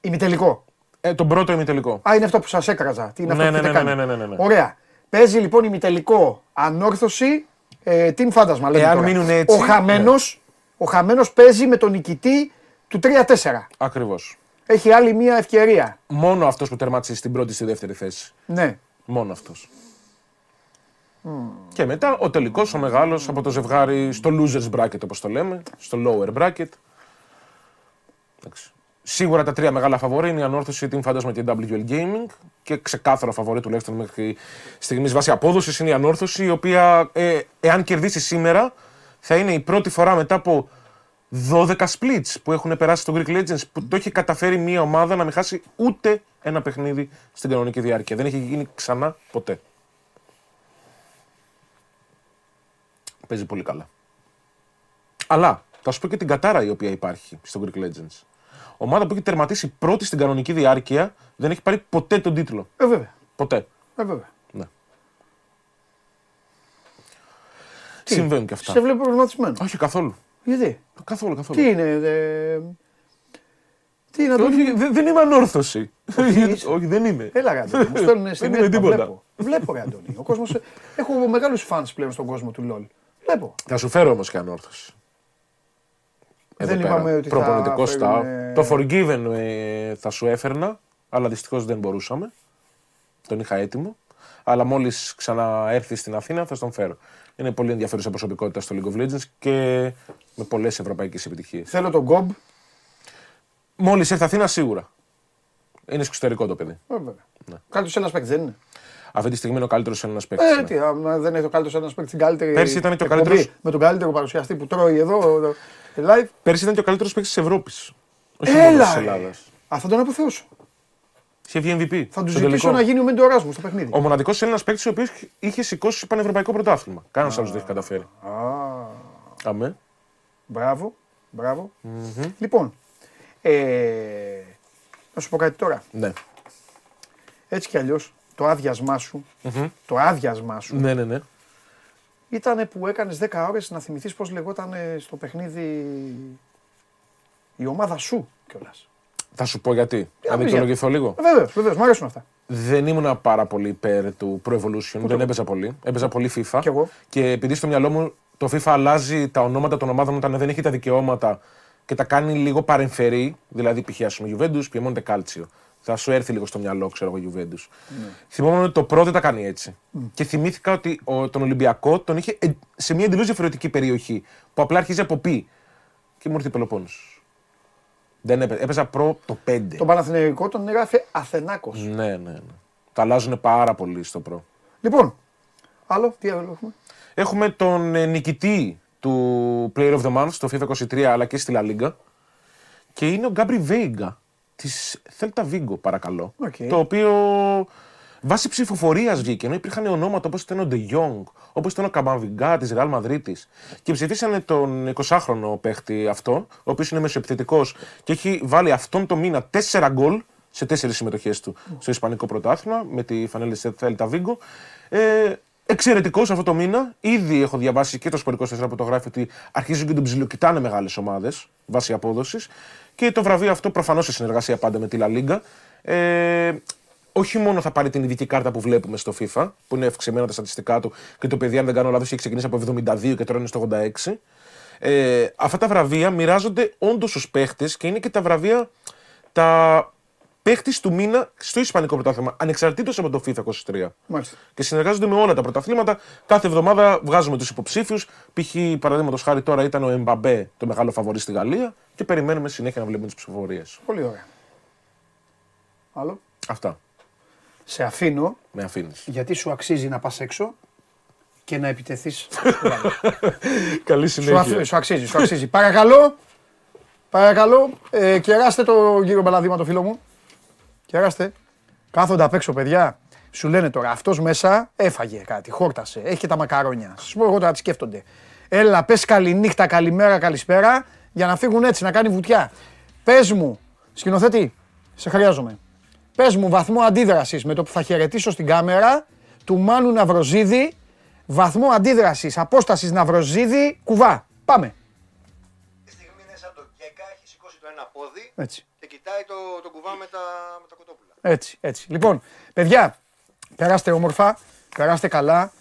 Ημιτελικό. Ε, τον πρώτο ημιτελικό. Α, είναι αυτό που σας έκραζα. Τι είναι Ναι, αυτό που ναι, έχετε ναι, κάνει. ναι, ναι, ναι, ναι. Ωραία. Παίζει λοιπόν ημιτελικό ανόρθωση ε, team φάντασμα. λέμε Εάν τώρα. μείνουν έτσι, Ο χαμένος, ο χαμένος παίζει με τον νικητή του 3-4. Ακριβώς. Έχει άλλη μία ευκαιρία. Μόνο αυτός που τερμάτισε στην πρώτη στη δεύτερη θέση. Ναι. Μόνο αυτός. Και μετά ο τελικός, ο μεγάλος από το ζευγάρι στο losers bracket όπως το λέμε, στο lower bracket. Εντάξει. Σίγουρα τα τρία μεγάλα φαβόρη είναι η ανόρθωση, η Team Fantasma και η WL Gaming. Και ξεκάθαρο φαβόρη τουλάχιστον μέχρι στιγμής βάση απόδοσης είναι η ανόρθωση, η οποία ε, εάν κερδίσει σήμερα θα είναι η πρώτη φορά μετά από 12 splits που έχουν περάσει στο Greek Legends που το έχει καταφέρει μια ομάδα να μην χάσει ούτε ένα παιχνίδι στην κανονική διάρκεια. Δεν έχει γίνει ξανά ποτέ. Παίζει πολύ καλά. Αλλά θα σου πω και την κατάρα η οποία υπάρχει στο Greek Legends. Ομάδα που έχει τερματίσει πρώτη στην κανονική διάρκεια δεν έχει πάρει ποτέ τον τίτλο. Ε, βέβαια. Ποτέ. Ε, βέβαια. Ναι. Συμβαίνουν και αυτά. Σε βλέπω προβληματισμένο. Όχι καθόλου. Γιατί; Καθόλου, καθόλου. Τι είναι. Ε, τι είναι να το Όχι, δεν, δεν είμαι ανόρθωση. είσαι. Όχι, δεν είμαι. Έλα, ρε, Αντώνη, μου στέλνουν Δεν στιγμή. είμαι τίποτα. Βλέπω, βλέπω ρε, Αντώνη. Ο κόσμος, έχω μεγάλους φανς πλέον στον κόσμο του LOL. Βλέπω. Θα σου φέρω όμως και ανόρθωση. Εδώ Δεν πέρα. είπαμε ότι θα Προπονητικό staff. φέρουμε- Το Forgiven ε, θα σου έφερνα, αλλά δυστυχώς δεν μπορούσαμε. Τον είχα έτοιμο. Αλλά μόλις ξαναέρθει στην Αθήνα θα τον φέρω. Είναι πολύ ενδιαφέρουσα προσωπικότητα στο League of Legends και με πολλές ευρωπαϊκές επιτυχίες. Θέλω τον Γκομπ. Μόλις έρθει Αθήνα σίγουρα. Είναι στο εξωτερικό το παιδί. Ε, βέβαια. Καλύτερος ένας παίκτης δεν είναι. Αυτή τη στιγμή είναι ο καλύτερος ένας παίκτης. Ε, τι, άμα δεν έχει ο καλύτερος ένας παίκτης την καλύτερη Πέρσι ήταν και ο εκπομπή, καλύτερος- Με τον καλύτερο παρουσιαστή που τρώει εδώ το- το live. Πέρσι ήταν και ο καλύτερος παίκτης της Ευρώπης. Όχι Έλα, μόνο της ρε. Ελλάδας. Α, θα τον αποθεώσω. Είχε βγει MVP. Θα τους στο ζητήσω τελικό. να γίνει ο μέντοράς μου στο παιχνίδι. Ο μοναδικός Έλληνα παίκτης ο οποίος είχε σηκώσει πανευρωπαϊκό πρωτάθλημα. Κανένας άλλος δεν έχει καταφέρει. Α, Αμέ. μπράβο, μπράβο. Λοιπόν, ε, να σου πω κάτι τώρα. Ναι. Έτσι κι αλλιώς, το άδειασμά σου, το άδειασμά σου, Ναι, ναι, ναι. ήταν που έκανες 10 ώρες να θυμηθείς πώς λεγόταν στο παιχνίδι η ομάδα σου κιόλας. Θα σου πω γιατί. Για Να πεις δικαιολογηθώ λίγο. Βεβαίως, βεβαίως, μου αρέσουν αυτά. Δεν ήμουν πάρα πολύ υπέρ του Pro Evolution. Δεν έπαιζα πολύ. Έπαιζα πολύ FIFA. Κι εγώ. Και επειδή στο μυαλό μου το FIFA αλλάζει τα ονόματα των ομάδων όταν δεν έχει τα δικαιώματα και τα κάνει λίγο παρεμφερή, δηλαδή π.χ. ας πούμε Juventus, Piemonte Calcio. Θα σου έρθει λίγο στο μυαλό, ξέρω εγώ, Juventus. Θυμόμαι ότι το Pro δεν τα κάνει έτσι. Και θυμήθηκα ότι ο, τον Ολυμπιακό τον είχε ε, σε μια εντελώς διαφορετική περιοχή που απλά αρχίζει από π. Και μου ήρθε η Πελοπόννησος. Δεν έπαιζα, έπαιζα προ το 5. Τον Παναθηναϊκό τον έγραφε Αθενάκος. Ναι, ναι, ναι. Τα αλλάζουν πάρα πολύ στο προ. Λοιπόν, άλλο, τι άλλο έχουμε; Έχουμε τον ε, νικητή του Player of the Month στο FIFA 23 αλλά και στη La Liga. Και είναι ο Γκάμπρι Βέιγκα της Celta Vigo, παρακαλώ. Οκ. Το οποίο βάσει ψηφοφορίας βγήκε. Ενώ υπήρχαν ονόματα όπως ήταν ο De Jong, όπως ήταν ο Καμαβινγκά της Real Madrid. Και ψηφίσανε τον 20χρονο παίχτη αυτό, ο οποίος είναι μεσοεπιθετικός και έχει βάλει αυτόν το μήνα 4 γκολ σε τέσσερις συμμετοχές του στο Ισπανικό πρωτάθλημα με τη φανέλη τη Celta Vigo. Ε, Εξαιρετικός αυτό το μήνα. Ήδη έχω διαβάσει και το Σπορικό 4 που το γράφει ότι αρχίζουν και τον ψιλοκοιτάνε μεγάλες ομάδες βάσει απόδοσης. Και το βραβείο αυτό προφανώς σε συνεργασία πάντα με τη La Liga. Ε, όχι μόνο θα πάρει την ειδική κάρτα που βλέπουμε στο FIFA, που είναι ευξημένα τα στατιστικά του και το παιδί, αν δεν κάνω λάθος, έχει ξεκινήσει από 72 και τώρα είναι στο 86. Ε, αυτά τα βραβεία μοιράζονται όντως στους παίχτες και είναι και τα βραβεία τα παίχτης του μήνα στο Ισπανικό πρωτάθλημα, ανεξαρτήτως από το FIFA 23. Μάλιστα. Και συνεργάζονται με όλα τα πρωταθλήματα. Κάθε εβδομάδα βγάζουμε τους υποψήφιους. Π.χ. παραδείγματος χάρη τώρα ήταν ο Εμπαμπέ το μεγάλο φαβορή στη Γαλλία και περιμένουμε συνέχεια να βλέπουμε τις ψηφοφορίες. Πολύ ωραία. Άλλο; Αυτά. Σε αφήνω Με αφήνεις. γιατί σου αξίζει να πας έξω και να επιτεθείς. Καλή σου, συνέχεια. αφ- σου αξίζει, σου αξίζει. Παρακαλώ, παρακαλώ, ε, κεράστε το κύριο Μπαλαδήμα το φίλο μου. Κεράστε. Κάθονται απ' έξω παιδιά. Σου λένε τώρα, αυτός μέσα έφαγε κάτι, χόρτασε, έχει και τα μακαρόνια. Σας πω εγώ τώρα τι σκέφτονται. Έλα, πες καληνύχτα, καλημέρα, καλησπέρα, για να φύγουν έτσι, να κάνει βουτιά. Πες μου, σκηνοθέτη, σε χρειάζομαι. Πες μου βαθμό αντίδρασης με το που θα χαιρετήσω στην κάμερα του Μάνου Ναυροζίδη, βαθμό αντίδρασης, απόστασης Ναυροζίδη, κουβά. Πάμε. στιγμή είναι σαν το Γκέκα, έχει σηκώσει το ένα πόδι Έτσι. Και κοιτάει το, το κουβά με τα, με τα κοτόπουλα. Έτσι, έτσι. Λοιπόν, παιδιά, περάστε όμορφα, περάστε καλά,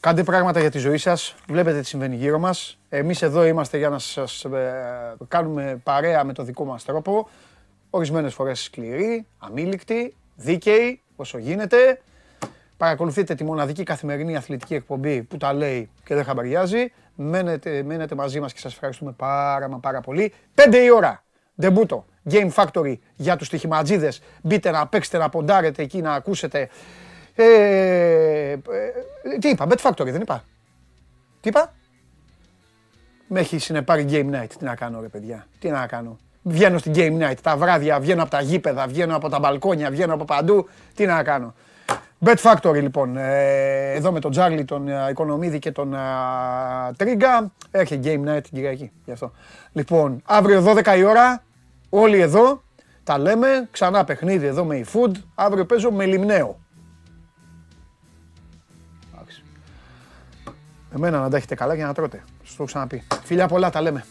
κάντε πράγματα για τη ζωή σας, βλέπετε τι συμβαίνει γύρω μας. Εμείς εδώ είμαστε για να σας ε, κάνουμε παρέα με το δικό μας τρόπο, ορισμένες φορές σκληροί, αμήλικτοι, δίκαιοι, όσο γίνεται. Παρακολουθείτε τη μοναδική καθημερινή αθλητική εκπομπή που τα λέει και δεν χαμπαριάζει. Μένετε, μένετε μαζί μας και σας ευχαριστούμε πάρα μα πάρα πολύ. 5 η ώρα, ντεμπούτο, Game Factory για τους στοιχηματζίδες. Μπείτε να παίξετε, να ποντάρετε εκεί, να ακούσετε. Ε, ε, τι είπα, Bet Factory δεν είπα. Τι είπα; Με έχει συνεπάρει Game Night. Τι να κάνω ρε παιδιά, τι να κάνω. Βγαίνω στην Game Night τα βράδια, βγαίνω από τα γήπεδα, βγαίνω από τα μπαλκόνια, βγαίνω από παντού. Τι να κάνω. Bet Factory λοιπόν, ε, εδώ με τον Τζάρλι, τον ε, Οικονομίδη και τον ε, Τρίγκα. Έρχεται Game Night την Κυριακή, γι' αυτό. Λοιπόν, αύριο 12 η ώρα, όλοι εδώ, τα λέμε, ξανά παιχνίδι εδώ με eFood. Αύριο παίζω με Λιμνέο. Εντάξει. Εμένα να τα έχετε καλά για να τρώτε. Σας το έχω ξαναπεί. Φιλιά πολλά, τα λέμε.